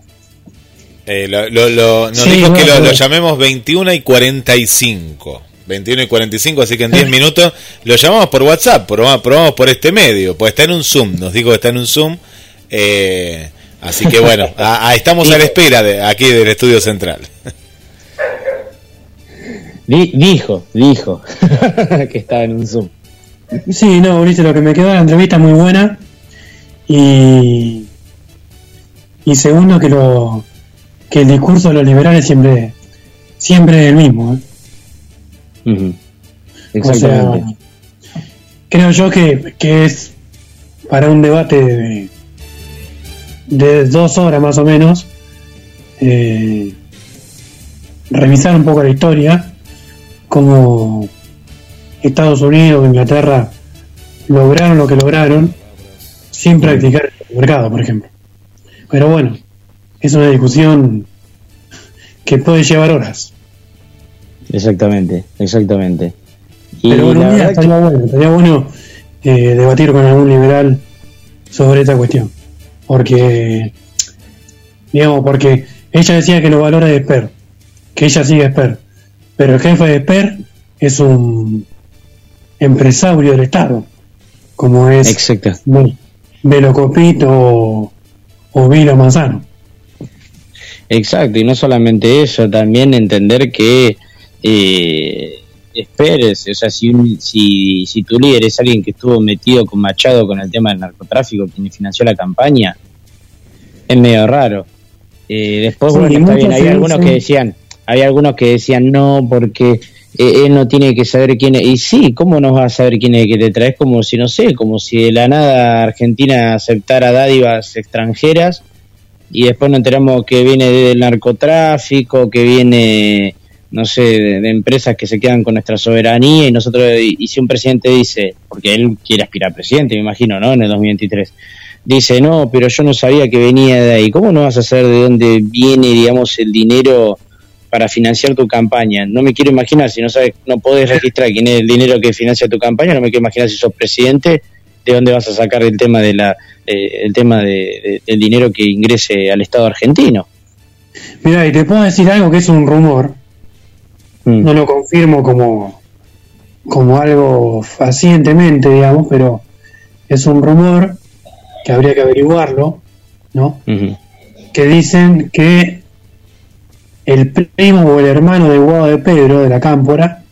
Eh, lo, lo, nos dijo que lo, llamemos 21 y 45. 21 y 45, así que en 10 minutos lo llamamos por WhatsApp, probamos, probamos por este medio, pues está en un Zoom, nos dijo que está en un Zoom. Eh, así que bueno, estamos a la espera de aquí del estudio central. dijo, dijo que estaba en un Zoom. Sí, no, Ulises, lo que me quedó de la entrevista muy buena. Y, y segundo, que lo que el discurso de los liberales siempre, siempre es el mismo. ¿eh? Exactamente. creo yo que, que, es para un debate de, de dos horas más o menos, eh, revisar un poco la historia, como Estados Unidos, Inglaterra lograron lo que lograron sin practicar el mercado, por ejemplo. Pero bueno, es una discusión que puede llevar horas. Exactamente, exactamente. Pero bueno, un día estaría bueno, estaría bueno eh, debatir con algún liberal sobre esta cuestión. Porque, digamos, porque ella decía que lo valora de Esper, que ella sigue Esper, pero el jefe de Esper es un empresario del Estado, como es Exacto. Velo Copito o, o Vilo Manzano. Exacto, y no solamente eso, también entender que eh, esperes, o sea, si, si, si tu líder es alguien que estuvo metido con Machado con el tema del narcotráfico, quien financió la campaña, es medio raro. Eh, después, bueno, está bien, hay algunos que decían, hay algunos que decían no, porque él no tiene que saber quién es. Y sí, ¿cómo no va a saber quién es que te traes? Como si, no sé, como si de la nada Argentina aceptara dádivas extranjeras y después nos enteramos que viene del narcotráfico, que viene, no sé, de, empresas que se quedan con nuestra soberanía y nosotros, y, si un presidente dice, porque él quiere aspirar presidente, me imagino, ¿no? En el 2023. Dice, no, pero yo no sabía que venía de ahí. ¿Cómo no vas a saber de dónde viene, digamos, el dinero para financiar tu campaña. No me quiero imaginar, si no sabes, no podés registrar quién es el dinero que financia tu campaña, no me quiero imaginar si sos presidente, de dónde vas a sacar el tema de la el tema de, del dinero que ingrese al Estado argentino. Mira, y te puedo decir algo que es un rumor. Mm. No lo confirmo como como algo facientemente, digamos, pero es un rumor que habría que averiguarlo, ¿no? Que dicen que el primo o el hermano de Guado de Pedro de la Cámpora,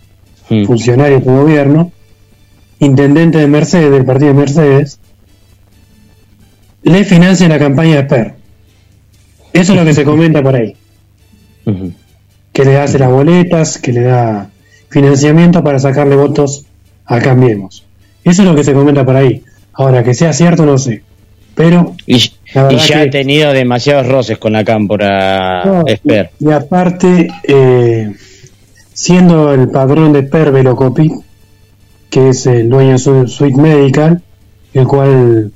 mm. funcionario de gobierno, intendente de Mercedes, del partido de Mercedes, le financia la campaña de Per. Eso es lo que se comenta por ahí. Que le hace las boletas, que le da financiamiento para sacarle votos a Cambiemos. Eso es lo que se comenta por ahí. Ahora, que sea cierto, no sé. Pero y, ya ha tenido demasiados roces con la cámpora Esper. Y aparte, eh, siendo el padrón de Per Velocopy, que es el dueño de Suite Medical, el cual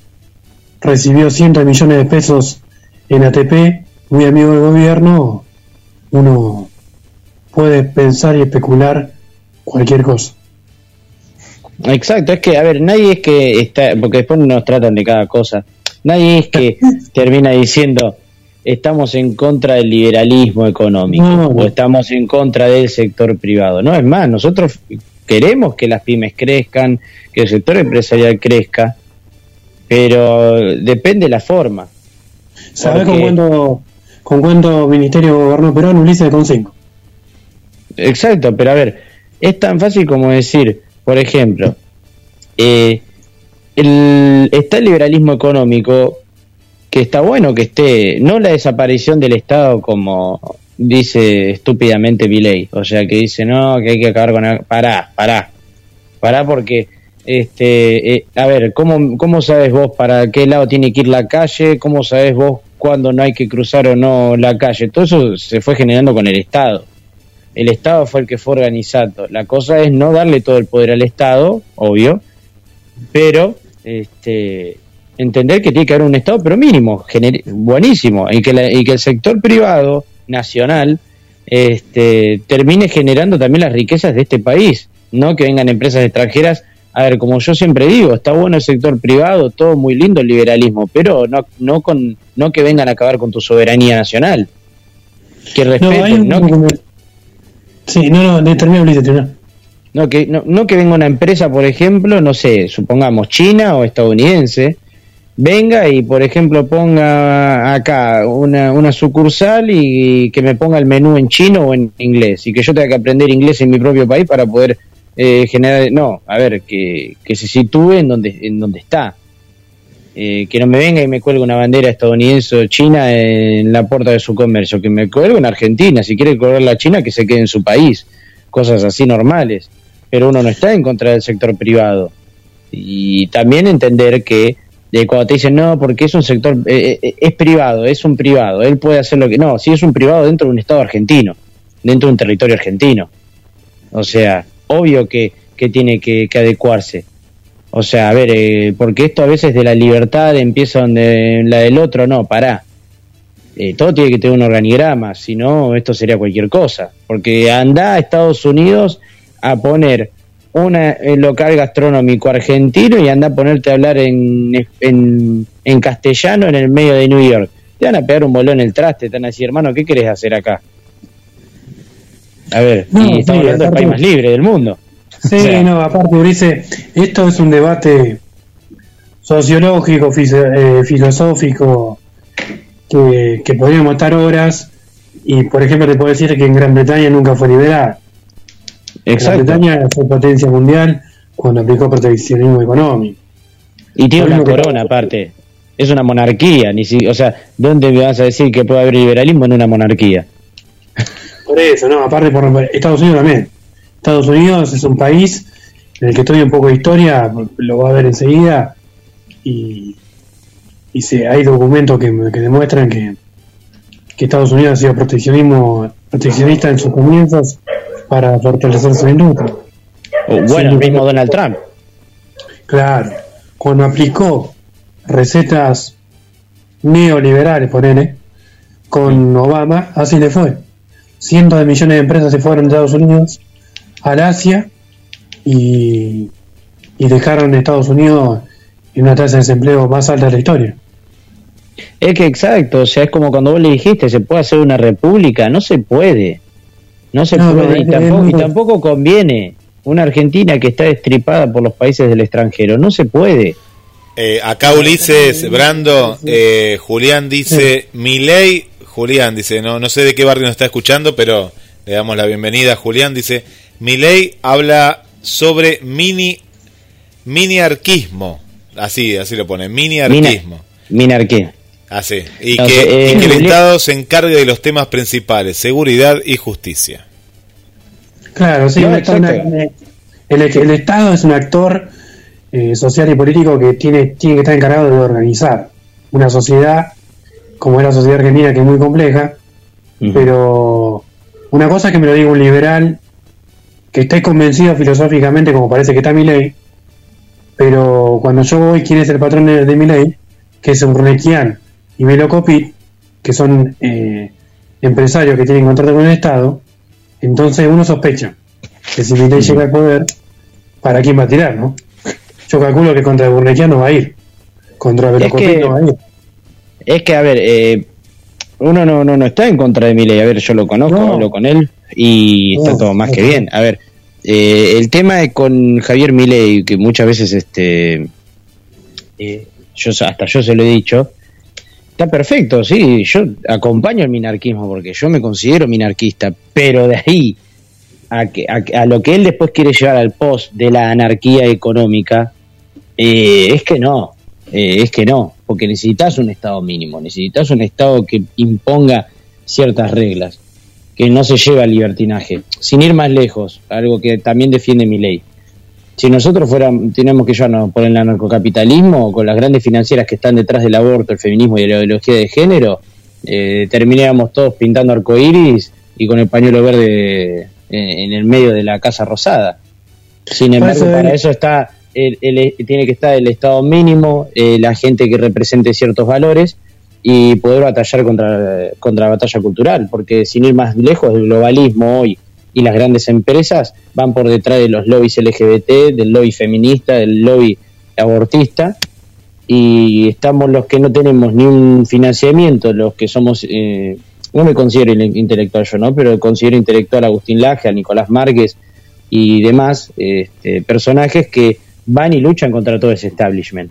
recibió cientos de millones de pesos en ATP, muy amigo del gobierno, uno puede pensar y especular cualquier cosa. Exacto, es que, a ver, nadie es que está, porque después nos tratan de cada cosa. Nadie es que termina diciendo estamos en contra del liberalismo económico o estamos en contra del sector privado. No, es más, nosotros queremos que las pymes crezcan, que el sector empresarial crezca, pero depende la forma. ¿Sabés con cuánto, con cuánto ministerio gobernó Perón? Ulises con cinco. Exacto, pero a ver, es tan fácil como decir, por ejemplo, eh, el, está el liberalismo económico, que está bueno que esté, no la desaparición del Estado como dice estúpidamente Viley, o sea, que dice, no, que hay que acabar con... Pará, pará, pará porque, este, eh, a ver, ¿cómo, ¿cómo sabes vos para qué lado tiene que ir la calle? ¿Cómo sabes vos cuándo no hay que cruzar o no la calle? Todo eso se fue generando con el Estado el Estado fue el que fue organizando. La cosa es no darle todo el poder al Estado, obvio, pero este, entender que tiene que haber un Estado, pero mínimo, buenísimo, y que, la- y que el sector privado nacional este, termine generando también las riquezas de este país, no que vengan empresas extranjeras. A ver, como yo siempre digo, está bueno el sector privado, todo muy lindo el liberalismo, pero no, no, con, no que vengan a acabar con tu soberanía nacional. Que No, hay respeten, un no, Sí, no, no, termina Ulises, termina. No que, no, que venga una empresa, por ejemplo, no sé, supongamos china o estadounidense, venga y, por ejemplo, ponga acá una, una sucursal y que me ponga el menú en chino o en inglés y que yo tenga que aprender inglés en mi propio país para poder eh, generar... No, a ver, que, que se sitúe en donde, en donde está. Eh, que no me venga y me cuelgue una bandera estadounidense o china en la puerta de su comercio, que me cuelgue en Argentina, si quiere colgar la China, que se quede en su país, cosas así normales, pero uno no está en contra del sector privado. Y también entender que de cuando te dicen, no, porque es un sector, eh, eh, es privado, es un privado, él puede hacer lo que... No, si es un privado dentro de un Estado argentino, dentro de un territorio argentino. O sea, obvio que, que tiene que, que adecuarse. O sea, a ver, eh, porque esto a veces de la libertad empieza donde la del otro, no, pará. Eh, todo tiene que tener un organigrama, si no, esto sería cualquier cosa. Porque anda a Estados Unidos a poner un local gastronómico argentino y anda a ponerte a hablar en, en, en castellano en el medio de New York. Te van a pegar un bolón en el traste, te van a decir, hermano, ¿qué querés hacer acá? A ver, No, y estamos hablando del país más libre del mundo. Sí, O sea, no, aparte, Ulises, esto es un debate sociológico, eh, filosófico, que, que podríamos estar horas. Y, por ejemplo, te puedo decir que en Gran Bretaña nunca fue liberada. Exacto. Gran Bretaña fue potencia mundial cuando aplicó proteccionismo económico. Y tiene una que- corona aparte. Es una monarquía, ni si, o sea, ¿dónde me vas a decir que puede haber liberalismo en una monarquía? Por eso, no, aparte por Estados Unidos también. Estados Unidos es un país en el que estudia un poco de historia, lo va a ver enseguida, y, y se, hay documentos que, que demuestran que, que Estados Unidos ha sido proteccionismo proteccionista en sus comienzos para fortalecer su industria. O, bueno, el mismo Donald Trump. Claro, cuando aplicó recetas neoliberales, ponele, con Obama, así le fue. Cientos de millones de empresas se fueron de Estados Unidos al Asia y, y dejaron a Estados Unidos en una tasa de desempleo más alta de la historia. Es que exacto, o sea, es como cuando vos le dijiste, ¿se puede hacer una república? No se puede. No se No, puede no, y, tampoco, y tampoco conviene. Una Argentina que está destripada por los países del extranjero, no se puede. Eh, acá Ulises, Brando, eh, Julián dice, Milei, Julián dice, no, no sé de qué barrio nos está escuchando, pero le damos la bienvenida a Julián, dice, Milei habla sobre mini, miniarquismo, así, así lo pone, miniarquismo. Así, y Entonces, que, eh, y que el Estado se encargue de los temas principales, seguridad y justicia. Claro, sí, No, una- el, el Estado es un actor eh, social y político que tiene, tiene que estar encargado de organizar una sociedad como es la sociedad argentina, que es muy compleja, pero una cosa es que me lo diga un liberal que esté convencido filosóficamente, como parece que está mi ley, pero cuando yo voy, ¿quién es el patrón de, de mi ley? Que es un Runequian y Melo Copit, que son eh, empresarios que tienen contrato con el Estado, entonces uno sospecha que si mi ley llega al poder, ¿para quién va a tirar, no? Yo calculo que contra Burnequian no va a ir, contra Melo Es que- no va a ir. Es que, a ver, eh, uno no, no, no está en contra de Milei. A ver, yo lo conozco, No. hablo con él y está No, todo más no. que bien. A ver, eh, el tema es con Javier Milei, que muchas veces este eh, yo hasta yo se lo he dicho, está perfecto, sí, yo acompaño el minarquismo porque yo me considero minarquista, pero de ahí a, que, a, lo que él después quiere llevar al post de la anarquía económica, eh, es que no, eh, es que no, porque necesitas un Estado mínimo, necesitas un Estado que imponga ciertas reglas, que no se lleve al libertinaje. Sin ir más lejos, algo que también defiende mi ley. Si nosotros fuéramos, tenemos que llevarnos por el anarcocapitalismo, con las grandes financieras que están detrás del aborto, el feminismo y la ideología de género, eh, terminaríamos todos pintando arcoíris y con el pañuelo verde eh, en el medio de la Casa Rosada. Sin embargo, para eso está tiene que estar el Estado mínimo, eh, la gente que represente ciertos valores y poder batallar contra, contra la batalla cultural, porque sin ir más lejos, el globalismo hoy y las grandes empresas van por detrás de los lobbies LGBT, del lobby feminista, del lobby abortista, y estamos los que no tenemos ni un financiamiento, los que somos, eh, no me considero intelectual yo, ¿no? Pero considero intelectual a Agustín Laje, a Nicolás Márquez y demás este, personajes que van y luchan contra todo ese establishment.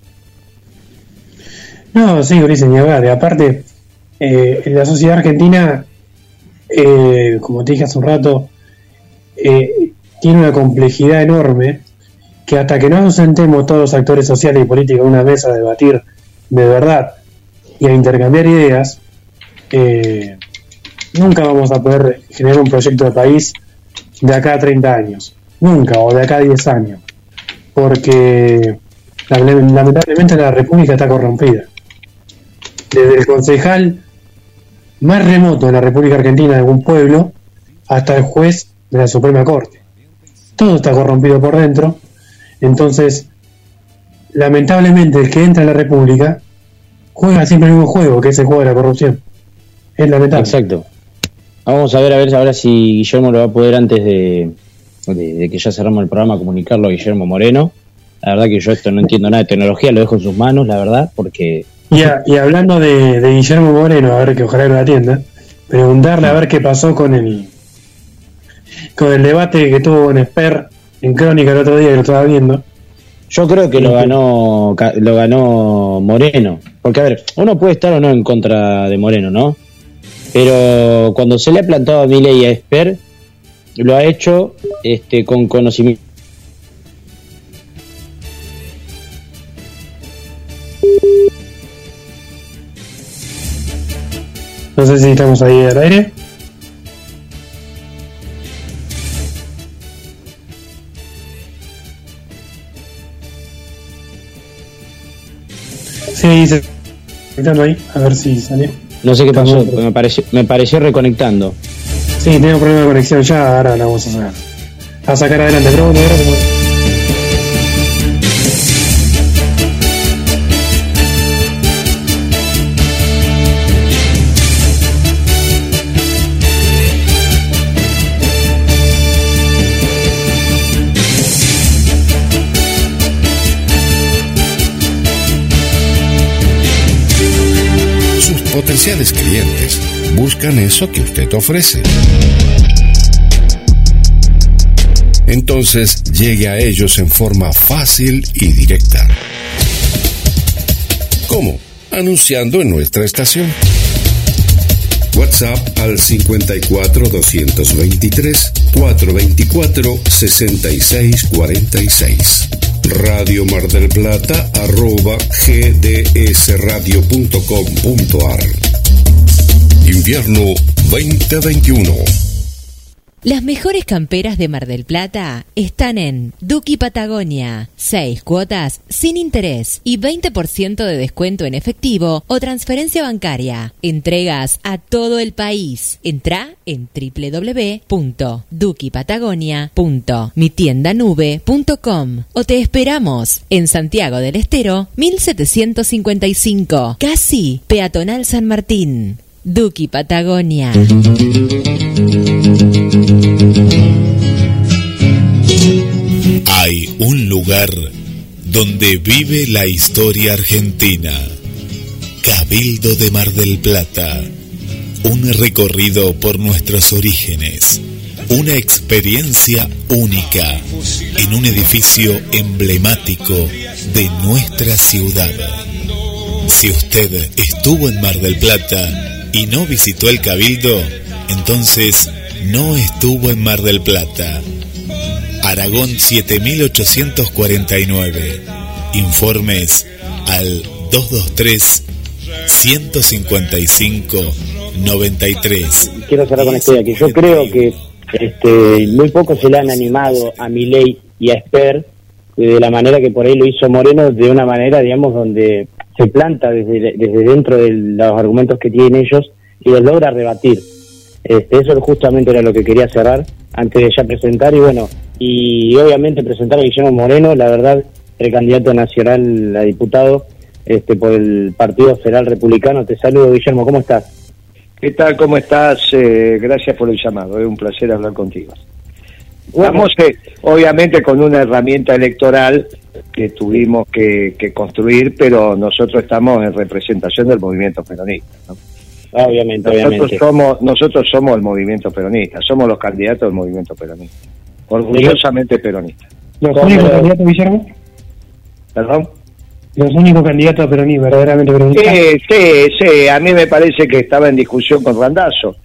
No, sí, Ulises, ni hablar. aparte, eh, en la sociedad argentina, eh, como te dije hace un rato, eh, tiene una complejidad enorme que hasta que no nos sentemos todos los actores sociales y políticos una mesa a debatir de verdad y a intercambiar ideas, nunca vamos a poder generar un proyecto de país de acá a 30 años. Nunca, o de acá a 10 años porque lamentablemente la República está corrompida. Desde el concejal más remoto de la República Argentina de algún pueblo hasta el juez de la Suprema Corte. Todo está corrompido por dentro. Entonces, lamentablemente el que entra a la República juega siempre el mismo juego, que es el juego de la corrupción. Es lamentable. Exacto. Vamos a ver a ver ahora si Guillermo lo va a poder antes de, de, que ya cerramos el programa, comunicarlo a Guillermo Moreno. La verdad que yo esto no entiendo nada de tecnología, lo dejo en sus manos, la verdad, porque... Y, hablando de, Guillermo Moreno, a ver que ojalá lo atienda, preguntarle a ver qué pasó con el con el debate que tuvo en Esper en Crónica el otro día que lo estaba viendo. Yo creo que lo ganó lo ganó Moreno, porque a ver, uno puede estar o no en contra de Moreno, ¿no? Pero cuando se le ha plantado a Milei y a Esper, lo ha hecho este, con conocimiento. No sé si estamos ahí al aire. Sí, se ahí, a ver si salió. No sé qué pasó, me pareció, me pareció reconectando. Sí, tengo problema de conexión ya, ahora la vamos a sacar. A sacar adelante, pero potenciales clientes buscan eso que usted ofrece. Entonces llegue a ellos en forma fácil y directa. ¿Cómo? Anunciando en nuestra estación. WhatsApp al 54 223 424 6646. Radio Mar del Plata arroba gdsradio.com.ar Invierno 2021. Las mejores camperas de Mar del Plata están en Duki Patagonia. 6 cuotas sin interés y 20% de descuento en efectivo o transferencia bancaria. Entregas a todo el país. Entra en www.dukipatagonia.mitiendanube.com o te esperamos en Santiago del Estero 1755, casi peatonal San Martín. Duki Patagonia. Un lugar donde vive la historia argentina. Cabildo de Mar del Plata. Un recorrido por nuestros orígenes, Una experiencia única en un edificio emblemático de nuestra ciudad. Si usted estuvo en Mar del Plata y no visitó el Cabildo, entonces no estuvo en Mar del Plata. Aragón 7849. Informes al 223 155 93. Quiero cerrar con esto que yo creo que este, muy poco se le han animado a Milei y a Esper de la manera que por ahí lo hizo Moreno, de una manera, digamos, donde se planta desde, desde dentro de los argumentos que tienen ellos y los logra rebatir. Este, eso justamente era lo que quería cerrar antes de ya presentar y bueno, y obviamente presentar a Guillermo Moreno, la verdad, el candidato nacional a diputado este, por el Partido Federal Republicano. Te saludo, Guillermo, ¿cómo estás? ¿Qué tal? ¿Cómo estás? Eh, gracias por el llamado, es un placer hablar contigo. Estamos eh, obviamente con una herramienta electoral que tuvimos que, que, construir, pero nosotros estamos en representación del movimiento peronista. ¿no? Obviamente, nosotros obviamente. Somos, nosotros somos el movimiento peronista, somos los candidatos del movimiento peronista. Orgullosamente peronista. ¿Los únicos candidatos, Guillermo? ¿Perdón? Los únicos candidatos peronistas, verdaderamente peronistas. Sí, sí, sí, a mí me parece que estaba en discusión con Randazo,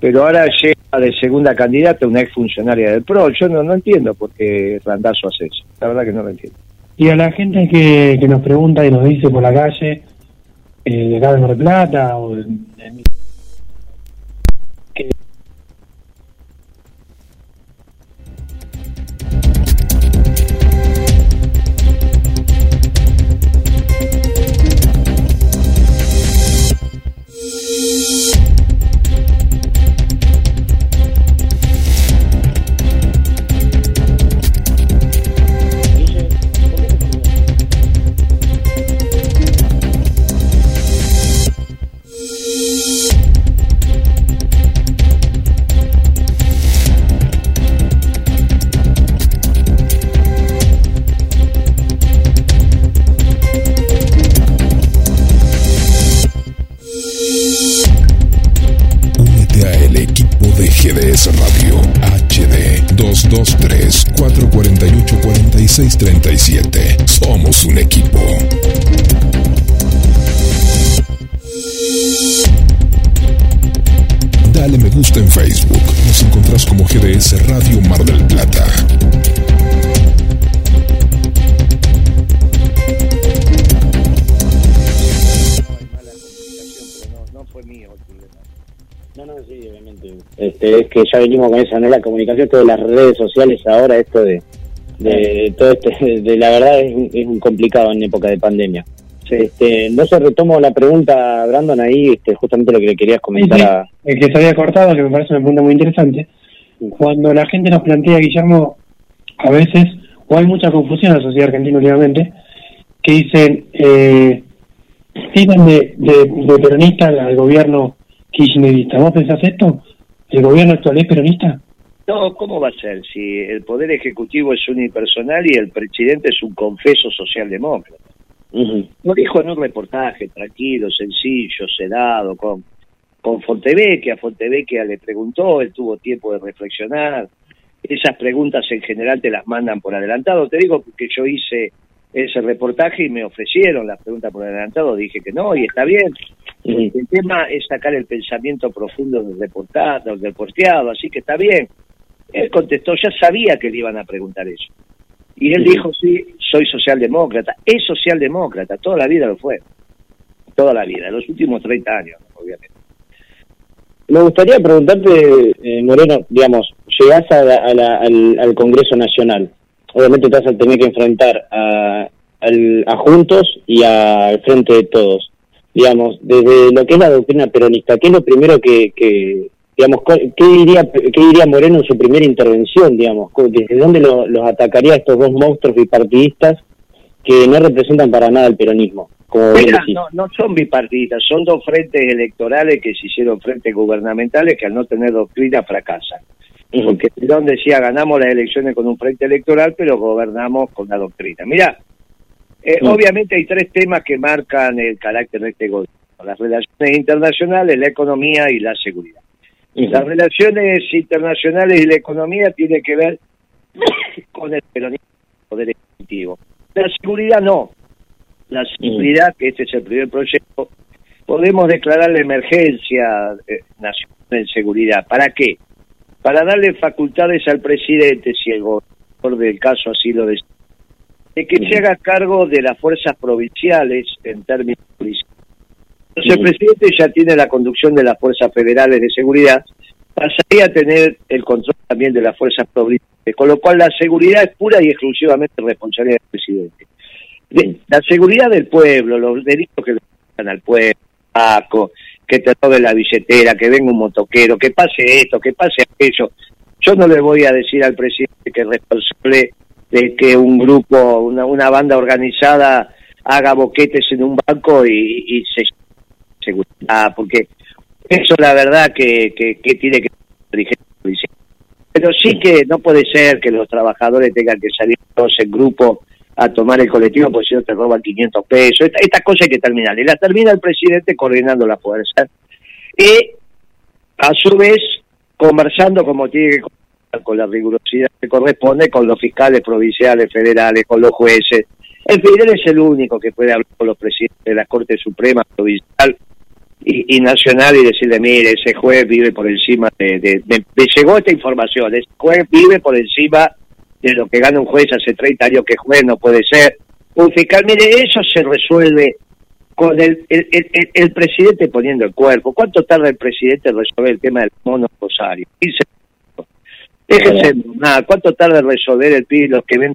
pero ahora llega de segunda candidata una exfuncionaria del PRO. Yo no, no entiendo por qué Randazo hace eso, la verdad que no lo entiendo. Y a la gente que, que nos pregunta y nos dice por la calle, eh, de acá de Mar Plata, o de, de- 4637. Somos un equipo. Dale me gusta en Facebook. Nos encontrás como GDS Radio Mar del Plata. No. No, sí, obviamente. Este, es que ya venimos con esa, ¿no? La comunicación, todas las redes sociales ahora, esto de, de todo este, de la verdad es, es un complicado en época de pandemia. Este, no se retomo la pregunta, Brandon, ahí, este, justamente lo que le querías comentar Sí, a... el que se había cortado, que me parece una pregunta muy interesante. Cuando la gente nos plantea, Guillermo, a veces, o hay mucha confusión en la sociedad argentina últimamente, que dicen, eh, tiran de, de, de peronista al gobierno kirchnerista. ¿Vos pensás esto? ¿El gobierno actual es peronista? No, ¿cómo va a ser? Si el Poder Ejecutivo es unipersonal y el presidente es un confeso socialdemócrata. Lo dijo en un reportaje tranquilo, sencillo, sedado, con, con Fontevecchia. Fontevecchia le preguntó, él tuvo tiempo de reflexionar. Esas preguntas en general te las mandan por adelantado. Te digo que yo hice ese reportaje y me ofrecieron las preguntas por adelantado. Dije que no, y está bien. El tema es sacar el pensamiento profundo del reportado, del posteado, así que está bien. Él contestó, ya sabía que le iban a preguntar eso. Y él dijo, sí, soy socialdemócrata. Es socialdemócrata, toda la vida lo fue. Toda la vida, los últimos 30 años, obviamente. Me gustaría preguntarte, eh, Moreno, digamos, llegás a la- a la- al, al Congreso Nacional. Obviamente te vas a tener que enfrentar a, al- a Juntos y al Frente de Todos. Digamos, desde lo que es la doctrina peronista, ¿qué es lo primero que, que digamos, qué diría, qué diría Moreno en su primera intervención, digamos? ¿Desde dónde lo- los atacaría estos dos monstruos bipartidistas que no representan para nada el peronismo? Como Mira, no, no son bipartidistas, son dos frentes electorales que se hicieron frentes gubernamentales que al no tener doctrina fracasan. Porque Perón decía, ganamos las elecciones con un frente electoral, pero gobernamos con la doctrina. Mira, eh, obviamente hay tres temas que marcan el carácter de este gobierno. Las relaciones internacionales, la economía y la seguridad. Las relaciones internacionales y la economía tienen que ver con el peronismo, el poder ejecutivo. La seguridad no. La seguridad, que este es el primer proyecto, podemos declarar la emergencia eh, nacional en seguridad. ¿Para qué? Para darle facultades al presidente, si el gobernador del caso así lo decide, de que se haga cargo de las fuerzas provinciales en términos policiales. Entonces el presidente ya tiene la conducción de las fuerzas federales de seguridad, pasaría a tener el control también de las fuerzas provinciales, con lo cual la seguridad es pura y exclusivamente responsabilidad del presidente. De- la seguridad del pueblo, los delitos que le dan al pueblo, que te robe la billetera, que venga un motoquero, que pase esto, que pase aquello. Yo no le voy a decir al presidente que es responsable de que un grupo, una, banda organizada haga boquetes en un banco y se seguridad, porque eso la verdad que, que, que tiene que policía. Pero sí que no puede ser que los trabajadores tengan que salir todos en grupo a tomar el colectivo porque si no te roban 500 pesos. Esta, esta cosa hay que terminar. Y la termina el presidente coordinando la fuerza. Y a su vez conversando como tiene que conversar con la rigurosidad que corresponde con los fiscales provinciales, federales, con los jueces. Fin, él es el único que puede hablar con los presidentes de la Corte Suprema, provincial y, y nacional y decirle, mire, ese juez vive por encima de, de, de- me llegó esta información, ese juez vive por encima de lo que gana un juez hace 30 años que juez no puede ser. Un fiscal, mire, eso se resuelve con el, el, el- el- el presidente poniendo el cuerpo. ¿Cuánto tarda el presidente en resolver el tema del mono rosario? 15 minutos. Déjense, nada, ¿cuánto tarda en resolver el PIB, los que ven?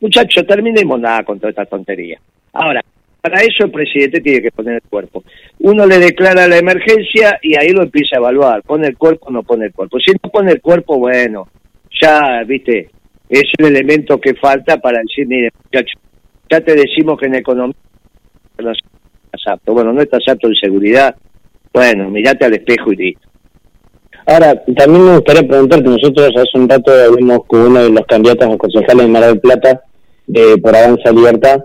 Muchachos, terminemos nada con toda esta tontería. Ahora, para eso el presidente tiene que poner el cuerpo. Uno le declara la emergencia y ahí lo empieza a evaluar. ¿Pone el cuerpo o no pone el cuerpo? Si no pone el cuerpo, bueno, ya, viste, es el elemento que falta para decir, mire, muchachos, ya te decimos que en economía no estás apto. Bueno, no estás apto en seguridad. Bueno, mirate al espejo y listo. Ahora, también me gustaría preguntarte, nosotros hace un rato hablamos con uno de los candidatos a concejales de Mar del Plata de, por Avanza Libertad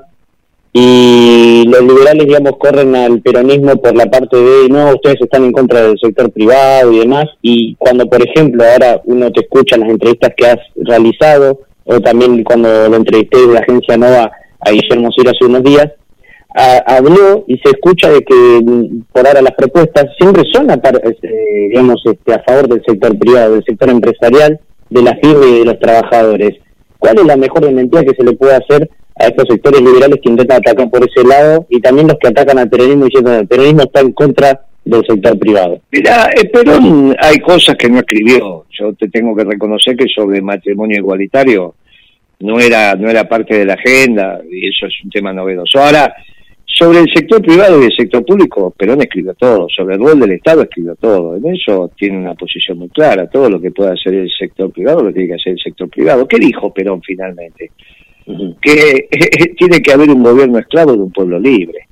y los liberales, digamos, corren al peronismo por la parte de, no, ustedes están en contra del sector privado y demás, y cuando, por ejemplo, ahora uno te escucha en las entrevistas que has realizado, o también cuando lo entrevisté de la agencia Nova a Guillermo Sir hace unos días, habló y se escucha de que mm, por ahora las propuestas siempre son a, este, digamos este, a favor del sector privado, del sector empresarial, de la firma y de los trabajadores. ¿Cuál es la mejor desmentida que se le puede hacer a estos sectores liberales que intentan atacar por ese lado y también los que atacan al peronismo diciendo que el peronismo está en contra del sector privado? Mira, eh, Perón hay cosas que no escribió. Yo te tengo que reconocer que sobre matrimonio igualitario no era no era parte de la agenda y eso es un tema novedoso. Ahora, sobre el sector privado y el sector público, Perón escribió todo. Sobre el rol del Estado escribió todo. En eso tiene una posición muy clara. Todo lo que pueda hacer el sector privado lo tiene que hacer el sector privado. ¿Qué dijo Perón finalmente? Que tiene que haber un gobierno esclavo de un pueblo libre.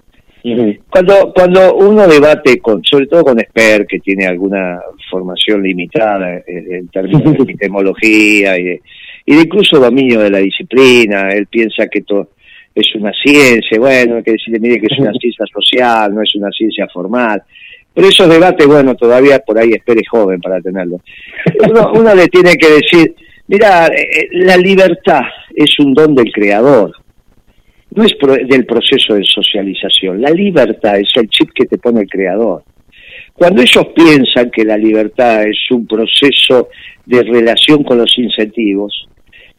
Cuando cuando uno debate con, sobre todo con expert que tiene alguna formación limitada en, en términos de epistemología y, de- y de incluso dominio de la disciplina, él piensa que esto es una ciencia, bueno, hay que decirle, mire que es una ciencia social, no es una ciencia formal. Pero esos debates, bueno, todavía por ahí espere joven para tenerlo. Uno, uno le tiene que decir, mira, eh, la libertad es un don del creador no es pro- del proceso de socialización. La libertad es el chip que te pone el creador. Cuando ellos piensan que la libertad es un proceso de relación con los incentivos,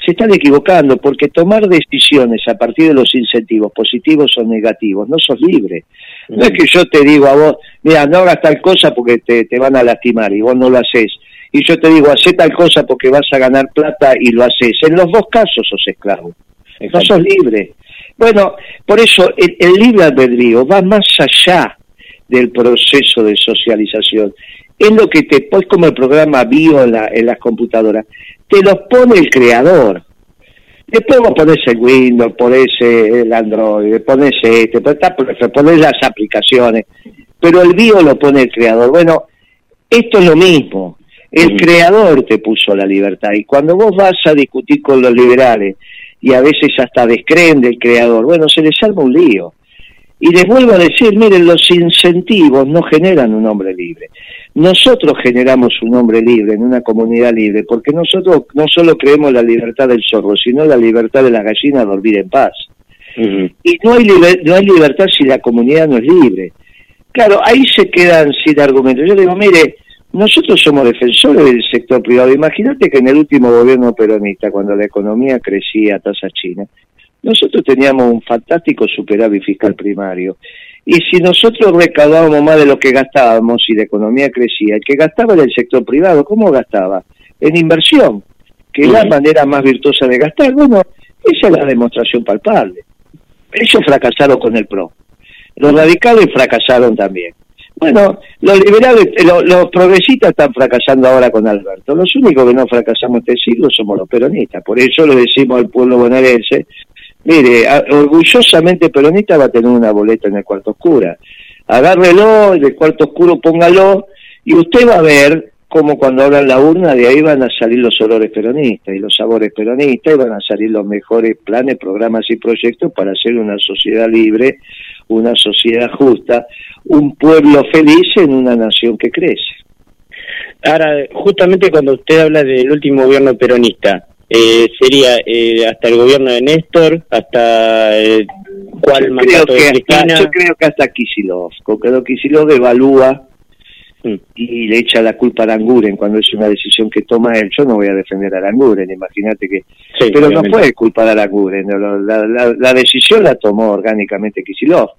se están equivocando porque tomar decisiones a partir de los incentivos positivos o negativos, no sos libre. No es que yo te digo a vos, mira, no hagas tal cosa porque te, te van a lastimar y vos no lo haces. Y yo te digo, hacé tal cosa porque vas a ganar plata y lo haces. En los dos casos sos esclavo. No sos libre. Bueno, por eso el, el libre albedrío va más allá del proceso de socialización. Es lo que te pues como el programa bio en, la- en las computadoras, te los pone el creador. Después vos ponés el Windows, ponés eh, el Android, ponés este, ponés, ponés las aplicaciones, pero el bio lo pone el creador. Bueno, esto es lo mismo. El creador te puso la libertad y cuando vos vas a discutir con los liberales y a veces hasta descreen del creador, bueno, se les arma un lío. Y les vuelvo a decir, miren, los incentivos no generan un hombre libre. Nosotros generamos un hombre libre en una comunidad libre, porque nosotros no solo creemos la libertad del zorro, sino la libertad de la gallina a dormir en paz. Y no hay, no hay libertad si la comunidad no es libre. Claro, ahí se quedan sin argumentos. Yo digo, mire, nosotros somos defensores del sector privado. Imagínate que en el último gobierno peronista, cuando la economía crecía a tasa china, nosotros teníamos un fantástico superávit fiscal primario. Y si nosotros recaudábamos más de lo que gastábamos y la economía crecía, el que gastaba era el sector privado. ¿Cómo gastaba? En inversión, que es la manera más virtuosa de gastar. Bueno, esa es la demostración palpable. Ellos fracasaron con el PRO. Los radicales fracasaron también. Bueno, los liberales, eh, los, progresistas están fracasando ahora con Alberto. Los únicos que no fracasamos este siglo somos los peronistas. Por eso le decimos al pueblo bonaerense, mire, orgullosamente peronista va a tener una boleta en el cuarto oscuro. Agárrelo, el cuarto oscuro póngalo, y usted va a ver cómo cuando abran la urna de ahí van a salir los olores peronistas y los sabores peronistas y van a salir los mejores planes, programas y proyectos para hacer una sociedad libre, una sociedad justa, un pueblo feliz en una nación que crece. Ahora, justamente cuando usted habla del último gobierno peronista, eh, sería eh, hasta el gobierno de Néstor, hasta eh, cuál creo que hasta, Yo creo que hasta Kisilov, porque Kisilov evalúa mm. y le echa la culpa a Aranguren cuando es una decisión que toma él. Yo no voy a defender a Aranguren, imagínate que... pero no puede culpar a Aranguren, la, la, la, decisión la tomó orgánicamente Kisilov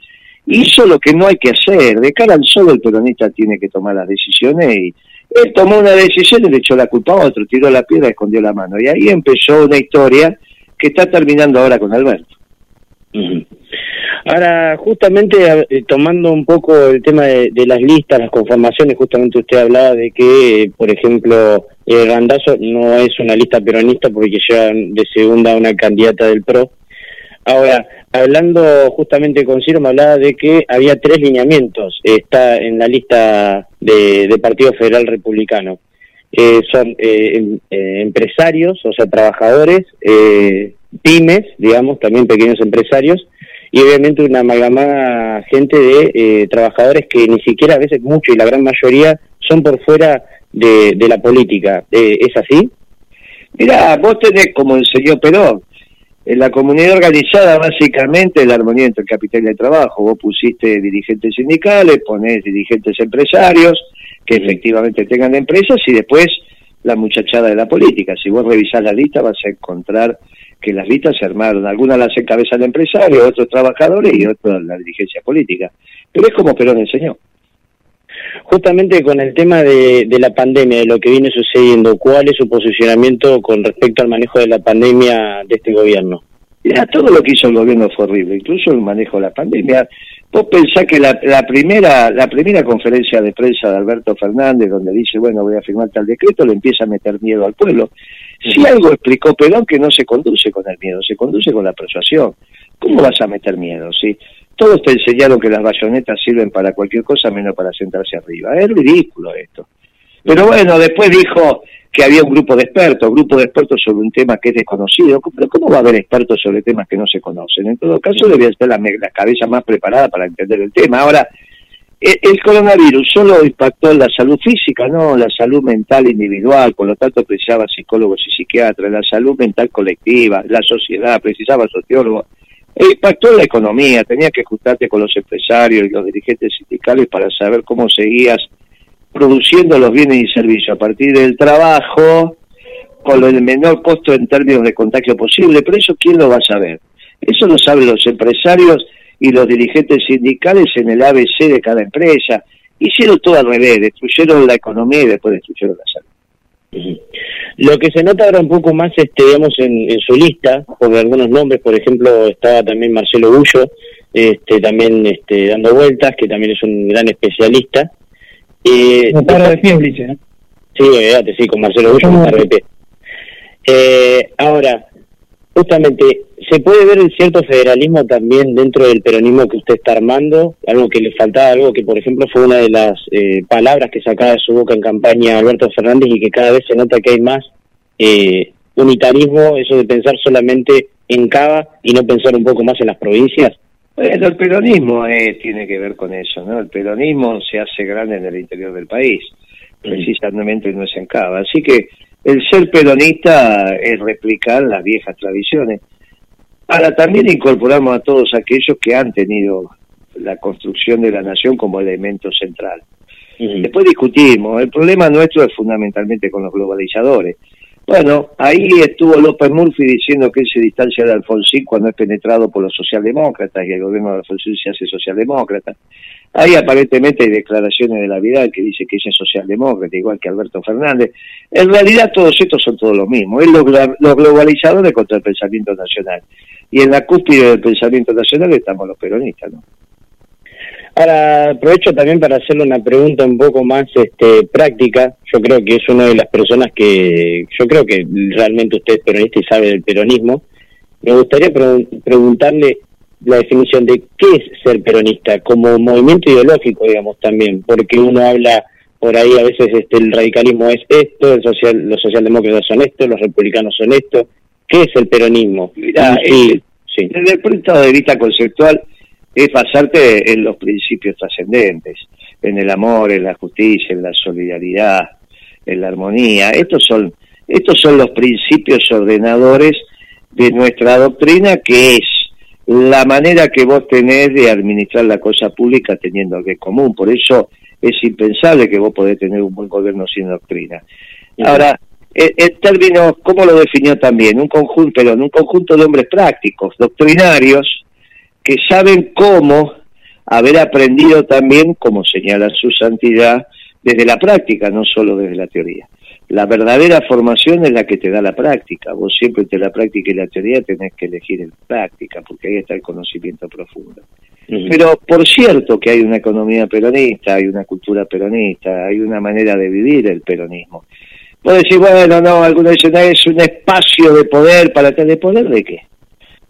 hizo lo que no hay que hacer. De cara al solo el peronista tiene que tomar las decisiones y él tomó una decisión y le echó la culpa a otro, tiró la piedra escondió la mano. Y ahí empezó una historia que está terminando ahora con Alberto. Ahora, justamente eh, tomando un poco el tema de, las listas, las conformaciones, justamente usted hablaba de que, por ejemplo, el Randazo no es una lista peronista porque lleva de segunda una candidata del PRO. Ahora, hablando justamente con Ciro, me hablaba de que había tres lineamientos. Está en la lista de, Partido Federal Republicano. Eh, son eh, em, eh, empresarios, o sea, trabajadores, pymes, digamos, también pequeños empresarios, y obviamente una amalgamada gente de trabajadores que ni siquiera a veces mucho y la gran mayoría son por fuera de, de la política. ¿Es así? Mira, vos tenés, como enseñó Perón, en la comunidad organizada, básicamente, la armonía entre el capital y el trabajo. Vos pusiste dirigentes sindicales, ponés dirigentes empresarios, que efectivamente tengan empresas, y después la muchachada de la política. Si vos revisás la lista, vas a encontrar que las listas se armaron. Algunas las encabeza el empresario, otros trabajadores y otros la dirigencia política. Pero es como Perón enseñó justamente con el tema de, la pandemia, de lo que viene sucediendo, ¿cuál es su posicionamiento con respecto al manejo de la pandemia de este gobierno? Mira, todo lo que hizo el gobierno fue horrible, incluso el manejo de la pandemia. Vos pensás que la, primera la primera conferencia de prensa de Alberto Fernández, donde dice, bueno, voy a firmar tal decreto, le empieza a meter miedo al pueblo. Si algo explicó Perón, que no se conduce con el miedo, se conduce con la persuasión. ¿Cómo vas a meter miedo? ¿sí? Todos te enseñaron que las bayonetas sirven para cualquier cosa menos para sentarse arriba. Es ridículo esto. Pero bueno, después dijo que había un grupo de expertos, grupo de expertos sobre un tema que es desconocido. Pero ¿cómo va a haber expertos sobre temas que no se conocen? En todo caso, debía ser la, la cabeza más preparada para entender el tema. Ahora, e, el coronavirus solo impactó en la salud física, no la salud mental individual, por lo tanto precisaba psicólogos y psiquiatras, la salud mental colectiva, la sociedad, precisaba sociólogos. E impactó la economía, tenía que ajustarte con los empresarios y los dirigentes sindicales para saber cómo seguías produciendo los bienes y servicios a partir del trabajo con el menor costo en términos de contagio posible, pero eso quién lo va a saber. Eso lo saben los empresarios y los dirigentes sindicales en el ABC de cada empresa. Hicieron todo al revés, destruyeron la economía y después destruyeron la salud. Lo que se nota ahora un poco más, este, digamos, en, su lista, por algunos nombres, por ejemplo, estaba también Marcelo Bullo, este, también este, dando vueltas, que también es un gran especialista. Eh, de pie, ¿eh? Sí, sí, con Marcelo Bullo, de pie. Eh, ahora, justamente, ¿se puede ver cierto federalismo también dentro del peronismo que usted está armando? Algo que le faltaba, algo que por ejemplo fue una de las eh, palabras que sacaba de su boca en campaña Alberto Fernández y que cada vez se nota que hay más eh, unitarismo, eso de pensar solamente en Cava y no pensar un poco más en las provincias. Bueno, el peronismo eh, tiene que ver con eso, ¿no? El peronismo se hace grande en el interior del país, precisamente no es en Cava. Así que el ser peronista es replicar las viejas tradiciones. Ahora también incorporamos a todos aquellos que han tenido la construcción de la nación como elemento central. Después discutimos, el problema nuestro es fundamentalmente con los globalizadores. Bueno, ahí estuvo López Murphy diciendo que él se distancia de Alfonsín cuando es penetrado por los socialdemócratas y el gobierno de Alfonsín se hace socialdemócrata. Ahí aparentemente hay declaraciones de la vida que dice que ella es socialdemócrata, igual que Alberto Fernández. En realidad todos estos son todos los mismos. Es los, los globalizadores contra el pensamiento nacional. Y en la cúspide del pensamiento nacional estamos los peronistas, ¿no? Ahora aprovecho también para hacerle una pregunta un poco más este, práctica. Yo creo que es una de las personas que, yo creo que realmente usted es peronista y sabe del peronismo. Me gustaría preguntarle la definición de qué es ser peronista como movimiento ideológico, digamos también, porque uno habla por ahí a veces este, el radicalismo es esto, el social, los socialdemócratas son esto, los republicanos son esto. ¿Qué es el peronismo? Mira, sí, sí. desde el punto de vista conceptual, es basarte en los principios trascendentes, en el amor, en la justicia, en la solidaridad, en la armonía. Estos son, estos son los principios ordenadores de nuestra doctrina, que es la manera que vos tenés de administrar la cosa pública teniendo algo en común. Por eso es impensable que vos podés tener un buen gobierno sin doctrina. Ahora, en términos, ¿cómo lo definió también? Un conjunto, pero un conjunto de hombres prácticos, doctrinarios, que saben cómo haber aprendido también, como señala su santidad, desde la práctica, no solo desde la teoría. La verdadera formación es la que te da la práctica. Vos siempre entre la práctica y la teoría tenés que elegir en práctica, porque ahí está el conocimiento profundo. Pero por cierto que hay una economía peronista, hay una cultura peronista, hay una manera de vivir el peronismo. Vos decís, bueno, no, algunos dicen, es un espacio de poder para tener poder de qué?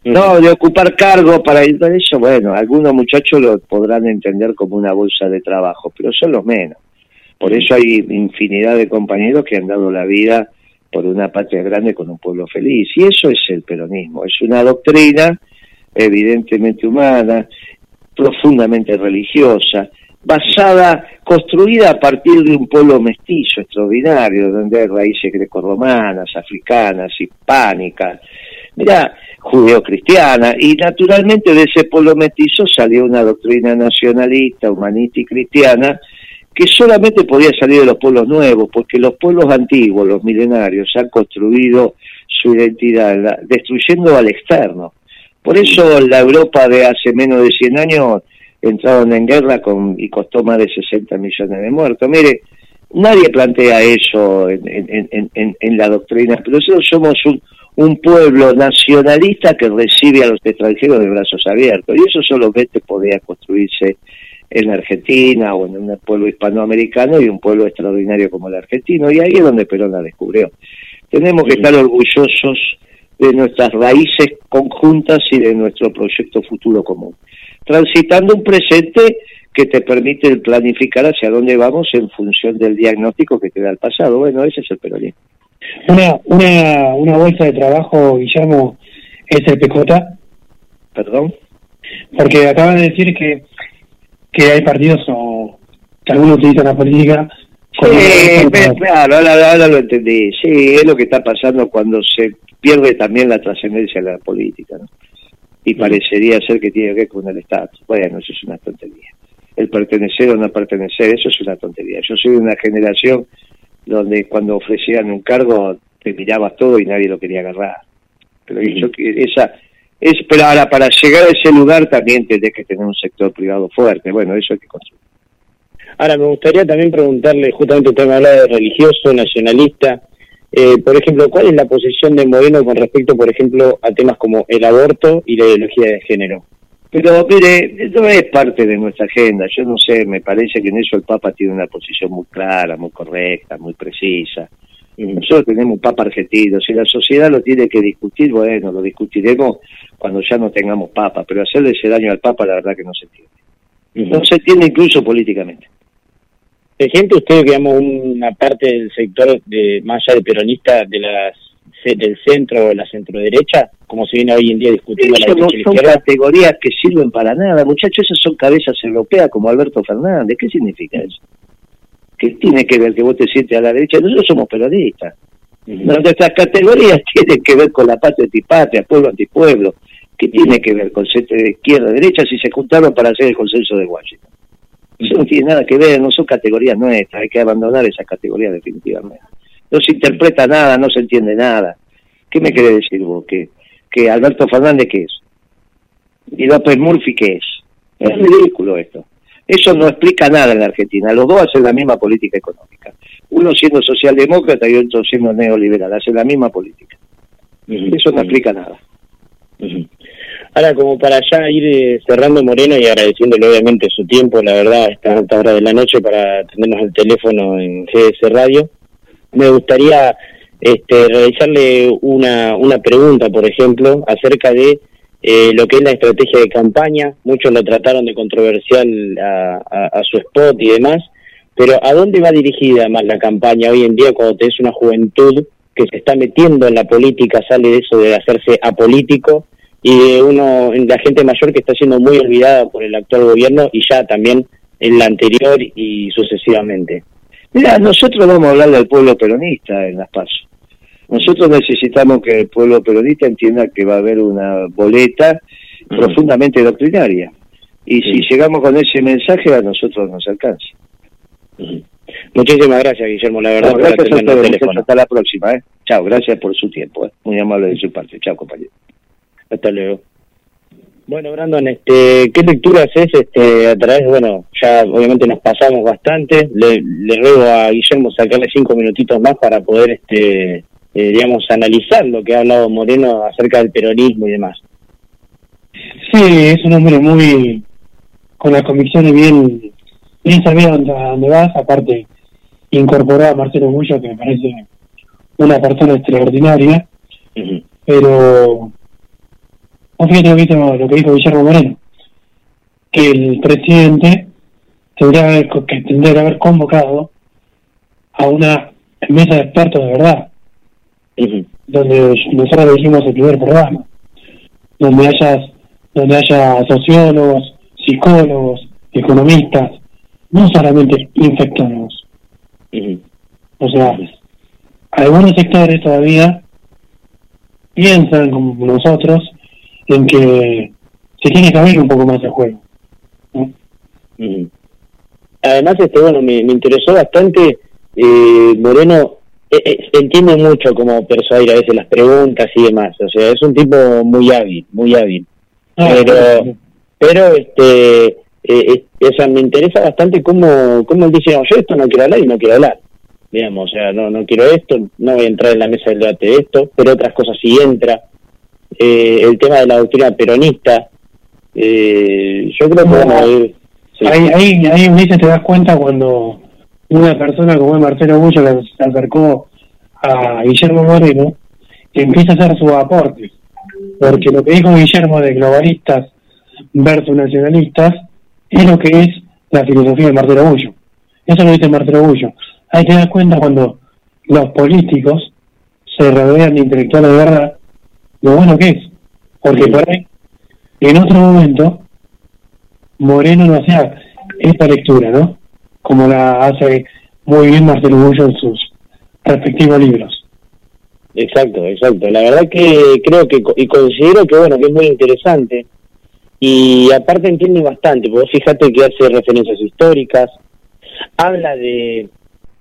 No, de ocupar cargo para ir para eso, bueno, algunos muchachos lo podrán entender como una bolsa de trabajo, pero son los menos. Por eso hay infinidad de compañeros que han dado la vida por una patria grande con un pueblo feliz. Y eso es el peronismo, es una doctrina evidentemente humana, profundamente religiosa, basada, construida a partir de un pueblo mestizo extraordinario, donde hay raíces grecorromanas, africanas, hispánicas. Mira, judeocristiana, y naturalmente de ese pueblo mestizo salió una doctrina nacionalista, humanista y cristiana, que solamente podía salir de los pueblos nuevos, porque los pueblos antiguos, los milenarios, han construido su identidad, destruyendo al externo. Por eso la Europa de hace menos de 100 años entraron en guerra con, y costó más de 60 millones de muertos. Mire, nadie plantea eso en, en, en, en la doctrina, pero nosotros somos un, un pueblo nacionalista que recibe a los extranjeros de brazos abiertos. Y eso solamente podía construirse en la Argentina o en un pueblo hispanoamericano y un pueblo extraordinario como el argentino. Y ahí es donde Perón la descubrió. Tenemos que estar orgullosos de nuestras raíces conjuntas y de nuestro proyecto futuro común. Transitando un presente que te permite planificar hacia dónde vamos en función del diagnóstico que te da el pasado. Bueno, ese es el peronismo. Una, una, una bolsa de trabajo, Guillermo, es el PJ. ¿Perdón? Porque acaban de decir que, que hay partidos o que algunos utilizan la política. Sí, claro, ahora, lo entendí. Sí, es lo que está pasando cuando se pierde también la trascendencia de la política. ¿no? Y parecería ser que tiene que ver con el Estado. Bueno, eso es una tontería. El pertenecer o no pertenecer, eso es una tontería. Yo soy de una generación donde cuando ofrecían un cargo te mirabas todo y nadie lo quería agarrar. Pero yo esa es pero ahora para llegar a ese lugar también tenés que tener un sector privado fuerte. Bueno, eso hay que construir. Ahora me gustaría también preguntarle, justamente usted me hablaba de religioso, nacionalista, eh, por ejemplo, ¿cuál es la posición de Moreno con respecto, por ejemplo, a temas como el aborto y la ideología de género? Pero mire, no es parte de nuestra agenda. Yo no sé, me parece que en eso el Papa tiene una posición muy clara, muy correcta, muy precisa. Nosotros tenemos un Papa argentino. Si la sociedad lo tiene que discutir, bueno, lo discutiremos cuando ya no tengamos Papa. Pero hacerle ese daño al Papa, la verdad que no se entiende. No se entiende incluso políticamente. ¿Se siente usted, digamos, una parte del sector de más allá de peronista de las del centro o de la centroderecha, como se viene hoy en día discutiendo la Eso no la son izquierda? categorías que sirven para nada, muchachos, esas son cabezas europeas como Alberto Fernández. ¿Qué significa eso? ¿Qué tiene que ver que vos te sientes a la derecha? Nosotros somos periodistas. Nuestras categorías tienen que ver con la patria antipatria, pueblo antipueblo. ¿Qué tiene que ver con de izquierda derecha si se juntaron para hacer el consenso de Washington? Eso no tiene nada que ver, no son categorías nuestras, hay que abandonar esas categorías definitivamente. No se interpreta nada, no se entiende nada. ¿Qué me querés decir vos? ¿Que, que Alberto Fernández qué es? ¿Y López Murphy qué es? Es ridículo esto. Eso no explica nada en la Argentina. Los dos hacen la misma política económica. Uno siendo socialdemócrata y otro siendo neoliberal. Hacen la misma política. Eso no explica nada. Ahora, como para ya ir eh, cerrando Moreno y agradeciéndole obviamente su tiempo, la verdad, esta alta hora de la noche para atendernos el teléfono en GS Radio, me gustaría este, realizarle una, una pregunta, por ejemplo, acerca de eh, lo que es la estrategia de campaña. Muchos lo trataron de controversial a, a- su spot y demás, pero ¿a dónde va dirigida más la campaña hoy en día cuando tenés una juventud que se está metiendo en la política, sale de eso de hacerse apolítico y de uno, la gente mayor que está siendo muy olvidada por el actual gobierno y ya también en la anterior y sucesivamente? Mira, nosotros vamos a hablar del pueblo peronista en las pasos. Nosotros necesitamos que el pueblo peronista entienda que va a haber una boleta profundamente doctrinaria. Y si llegamos con ese mensaje, a nosotros nos alcanza. Muchísimas gracias, Guillermo, la verdad, No, por gracias a teléfono. Hasta la próxima. ¿eh? Chao, gracias por su tiempo. ¿eh? Muy amable de su parte. Chao, compañero. Hasta luego. Bueno, Brandon, este, ¿qué lectura haces este, a través, bueno, ya obviamente nos pasamos bastante, le, le ruego a Guillermo sacarle cinco minutitos más para poder, este, eh, digamos, analizar lo que ha hablado Moreno acerca del peronismo y demás. Sí, es un hombre muy con las convicciones bien bien sabido dónde, dónde vas, aparte incorporó a Marcelo Bullo que me parece una persona extraordinaria, pero vos fíjate lo que, hizo- lo que dijo Guillermo Moreno, que el presidente tendría que tendría que haber convocado a una mesa de expertos de verdad, donde nosotros dijimos el primer programa, donde haya, donde haya sociólogos, psicólogos, economistas, no solamente infectólogos. O sea, algunos sectores todavía piensan como nosotros en que se tiene que abrir un poco más el juego. Ujú. Además, este, bueno, me, me interesó bastante, eh, Moreno eh, eh, entiende mucho cómo persuadir a veces las preguntas y demás, o sea, es un tipo muy hábil, muy hábil. pero, pero, este, eh, eh, o sea, me interesa bastante cómo, cómo él dice, no, yo esto no quiero hablar y no quiero hablar. Digamos, o sea, no, no quiero esto, no voy a entrar en la mesa del debate de esto, pero otras cosas sí entra. Eh, el tema de la doctrina peronista, eh, yo creo que, bueno, sí. Ahí, ahí, ahí Ulises, te das cuenta cuando una persona como es Marcelo Bullo que se acercó a Guillermo Moreno empieza a hacer sus aportes. Porque lo que dijo Guillermo de globalistas versus nacionalistas es lo que es la filosofía de Marcelo Bullo. Eso lo dice Marcelo Bullo. Ahí te das cuenta cuando los políticos se rodean de intelectuales de verdad, lo bueno que es. Porque por ahí, en otro momento, Moreno no hacía esta lectura, ¿no? Como la hace muy bien Marcelo Bullo en sus respectivos libros. Exacto, exacto. La verdad que creo que, y considero que bueno, que es muy interesante. Y aparte entiende bastante, porque fíjate que hace referencias históricas, habla de,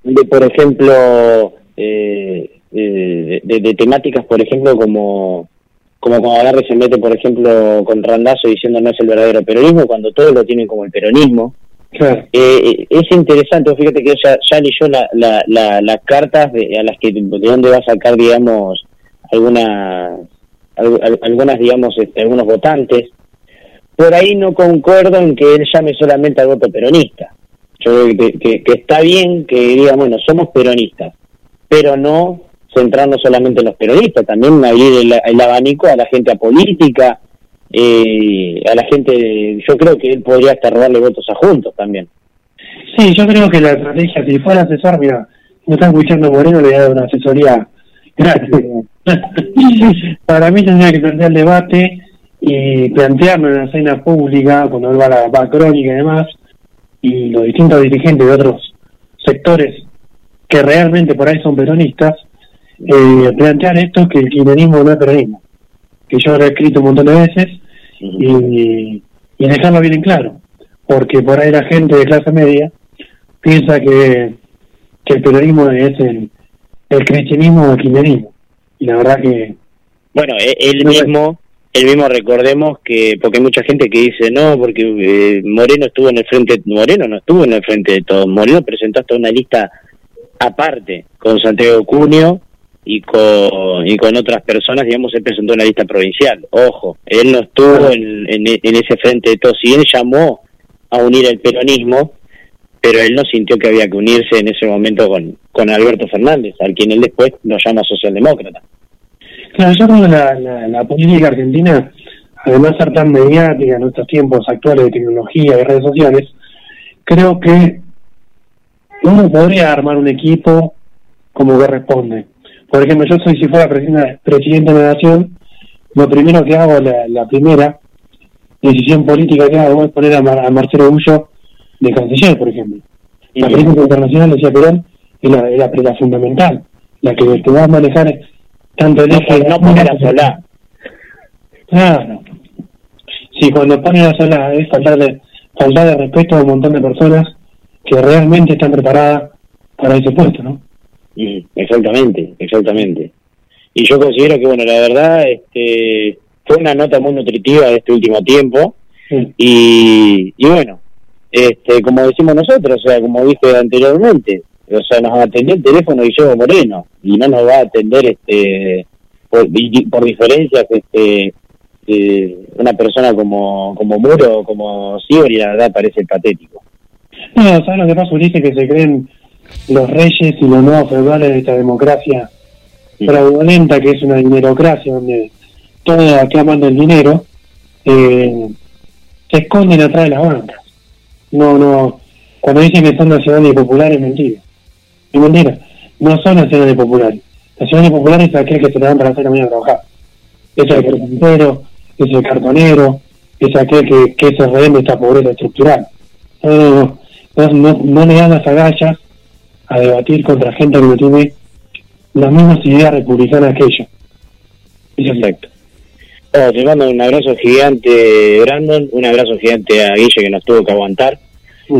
de por ejemplo, eh, de, temáticas, por ejemplo, como como cuando agarre se mete, por ejemplo, con Randazo diciendo no es el verdadero peronismo, cuando todos lo tienen como el peronismo. Claro. Eh, es interesante, fíjate que ya, ya leyó la, la, la- las cartas de, a las que de dónde va a sacar, digamos, algunas, al- al- algunas, digamos, este, algunos votantes. Por ahí no concuerdo en que él llame solamente al voto peronista. Yo creo que, que- que está bien que diga, bueno, somos peronistas, pero no centrarnos solamente en los peronistas, también abrir el, abanico a la gente apolítica, eh, a la gente, yo creo que él podría hasta robarle votos a Juntos también. Sí, yo creo que la estrategia, si fuera asesor, mira, no está escuchando Moreno, le da una asesoría Gracias. Para mí tendría que plantear el debate y plantearlo en la escena pública, cuando él va a la va a crónica y demás, y los distintos dirigentes de otros sectores que realmente por ahí son peronistas, eh, plantear esto que el kirchnerismo no es peronismo, que yo lo he escrito un montón de veces, y, y dejarlo bien en claro, porque por ahí la gente de clase media piensa que, que el peronismo es el, el cristianismo o el kirchnerismo, y la verdad que... Bueno, e- él mismo, él mismo recordemos que, porque hay mucha gente que dice, no, porque eh, Moreno estuvo en el frente, Moreno no estuvo en el frente de todos, Moreno presentó hasta una lista aparte con Santiago Cunio y con, y con otras personas, digamos, él presentó una lista provincial. Ojo, él no estuvo en, en, ese frente de todos, si bien llamó a unir el peronismo, pero él no sintió que había que unirse en ese momento con, con Alberto Fernández, al quien él después lo llama socialdemócrata. Claro, yo creo que la, la, la política argentina, además de ser tan mediática en estos tiempos actuales de tecnología y redes sociales, creo que uno podría armar un equipo como que responde. Por ejemplo, yo soy, si fuera presidente, presidente de la nación, lo primero que hago, la, la primera decisión política que hago es poner a, Mar- a Marcelo Bullo de canciller, por ejemplo. La política internacional, decía Perón, es la, es la, la fundamental, la que, que va a manejar tanto el No, eje... no poner a Solá. Claro. Sí, cuando ponen a sola es faltarle, faltarle respeto a un montón de personas que realmente están preparadas para ese puesto, ¿no? Exactamente, exactamente. Y yo considero que, bueno, la verdad, este, fue una nota muy nutritiva de este último tiempo. Y, y bueno, este, como decimos nosotros, o sea, como dije anteriormente, o sea, nos atendió el teléfono Guillermo Moreno y no nos va a atender este por, por diferencias este eh, una persona como como Muro o como Sibori, la verdad parece patético. No, ¿sabes lo que pasa, Ulises? Que se creen los reyes y los nuevos feudales de esta democracia fraudulenta, que es una dinerocracia, donde todo acá manda el dinero, eh, se esconden atrás de las bancas. No, no, cuando dicen que son nacionales y populares, es mentira. Es mentira. No son nacionales populares. Nacionales populares es aquel que se levantan a las seis de la mañana a trabajar. Es el carpintero, es el cartonero, es aquel que, que se rehén de esta pobreza estructural. No, no, no, no, no le dan las agallas a debatir contra gente que no tiene las mismas ideas republicanas que ellos. Exacto. Oh, te mando un abrazo gigante, Brandon, un abrazo gigante a Guille que nos tuvo que aguantar.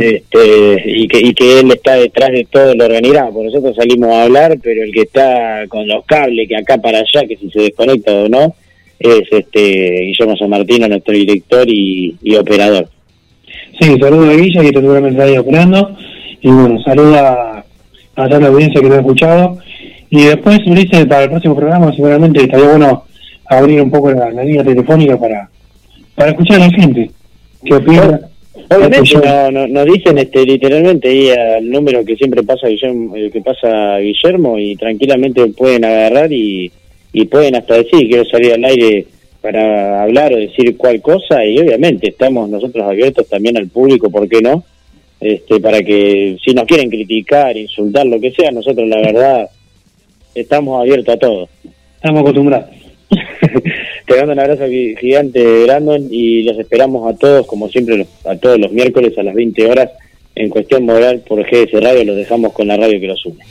Este, y que y que él está detrás de todo el organigrama, porque nosotros salimos a hablar, pero el que está con los cables, que acá para allá, que si se desconecta o no, es este Guillermo San Martino, nuestro director y, y operador. Sí, saludo a Guilla, que seguramente está ahí operando. Y bueno, saluda a toda la audiencia que ha escuchado. Y después, Ulises, para el próximo programa, seguramente estaría bueno abrir un poco la, la línea telefónica para, para escuchar a la gente. que opina? Obviamente no, no, nos dicen este literalmente ahí al número que siempre pasa Guillermo, eh, que pasa Guillermo y tranquilamente pueden agarrar y, y pueden hasta decir quiero salir al aire para hablar o decir cual cosa y obviamente estamos nosotros abiertos también al público, ¿por qué no? Este, para que si nos quieren criticar, insultar, lo que sea, nosotros la verdad estamos abiertos a todo. Estamos acostumbrados. Te mando un abrazo gi- gigante, Brandon, y los esperamos a todos, como siempre, a todos los miércoles a las 20 horas en Cuestión Moral por GS Radio. Los dejamos con la radio que los une.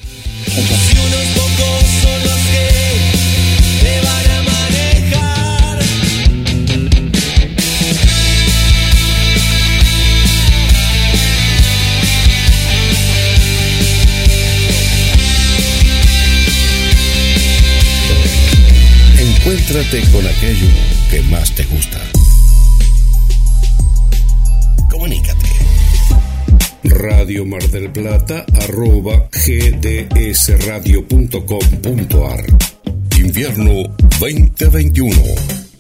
Encuéntrate con aquello que más te gusta. Comunícate. Radio Mar del Plata arroba gdsradio.com.ar Invierno 2021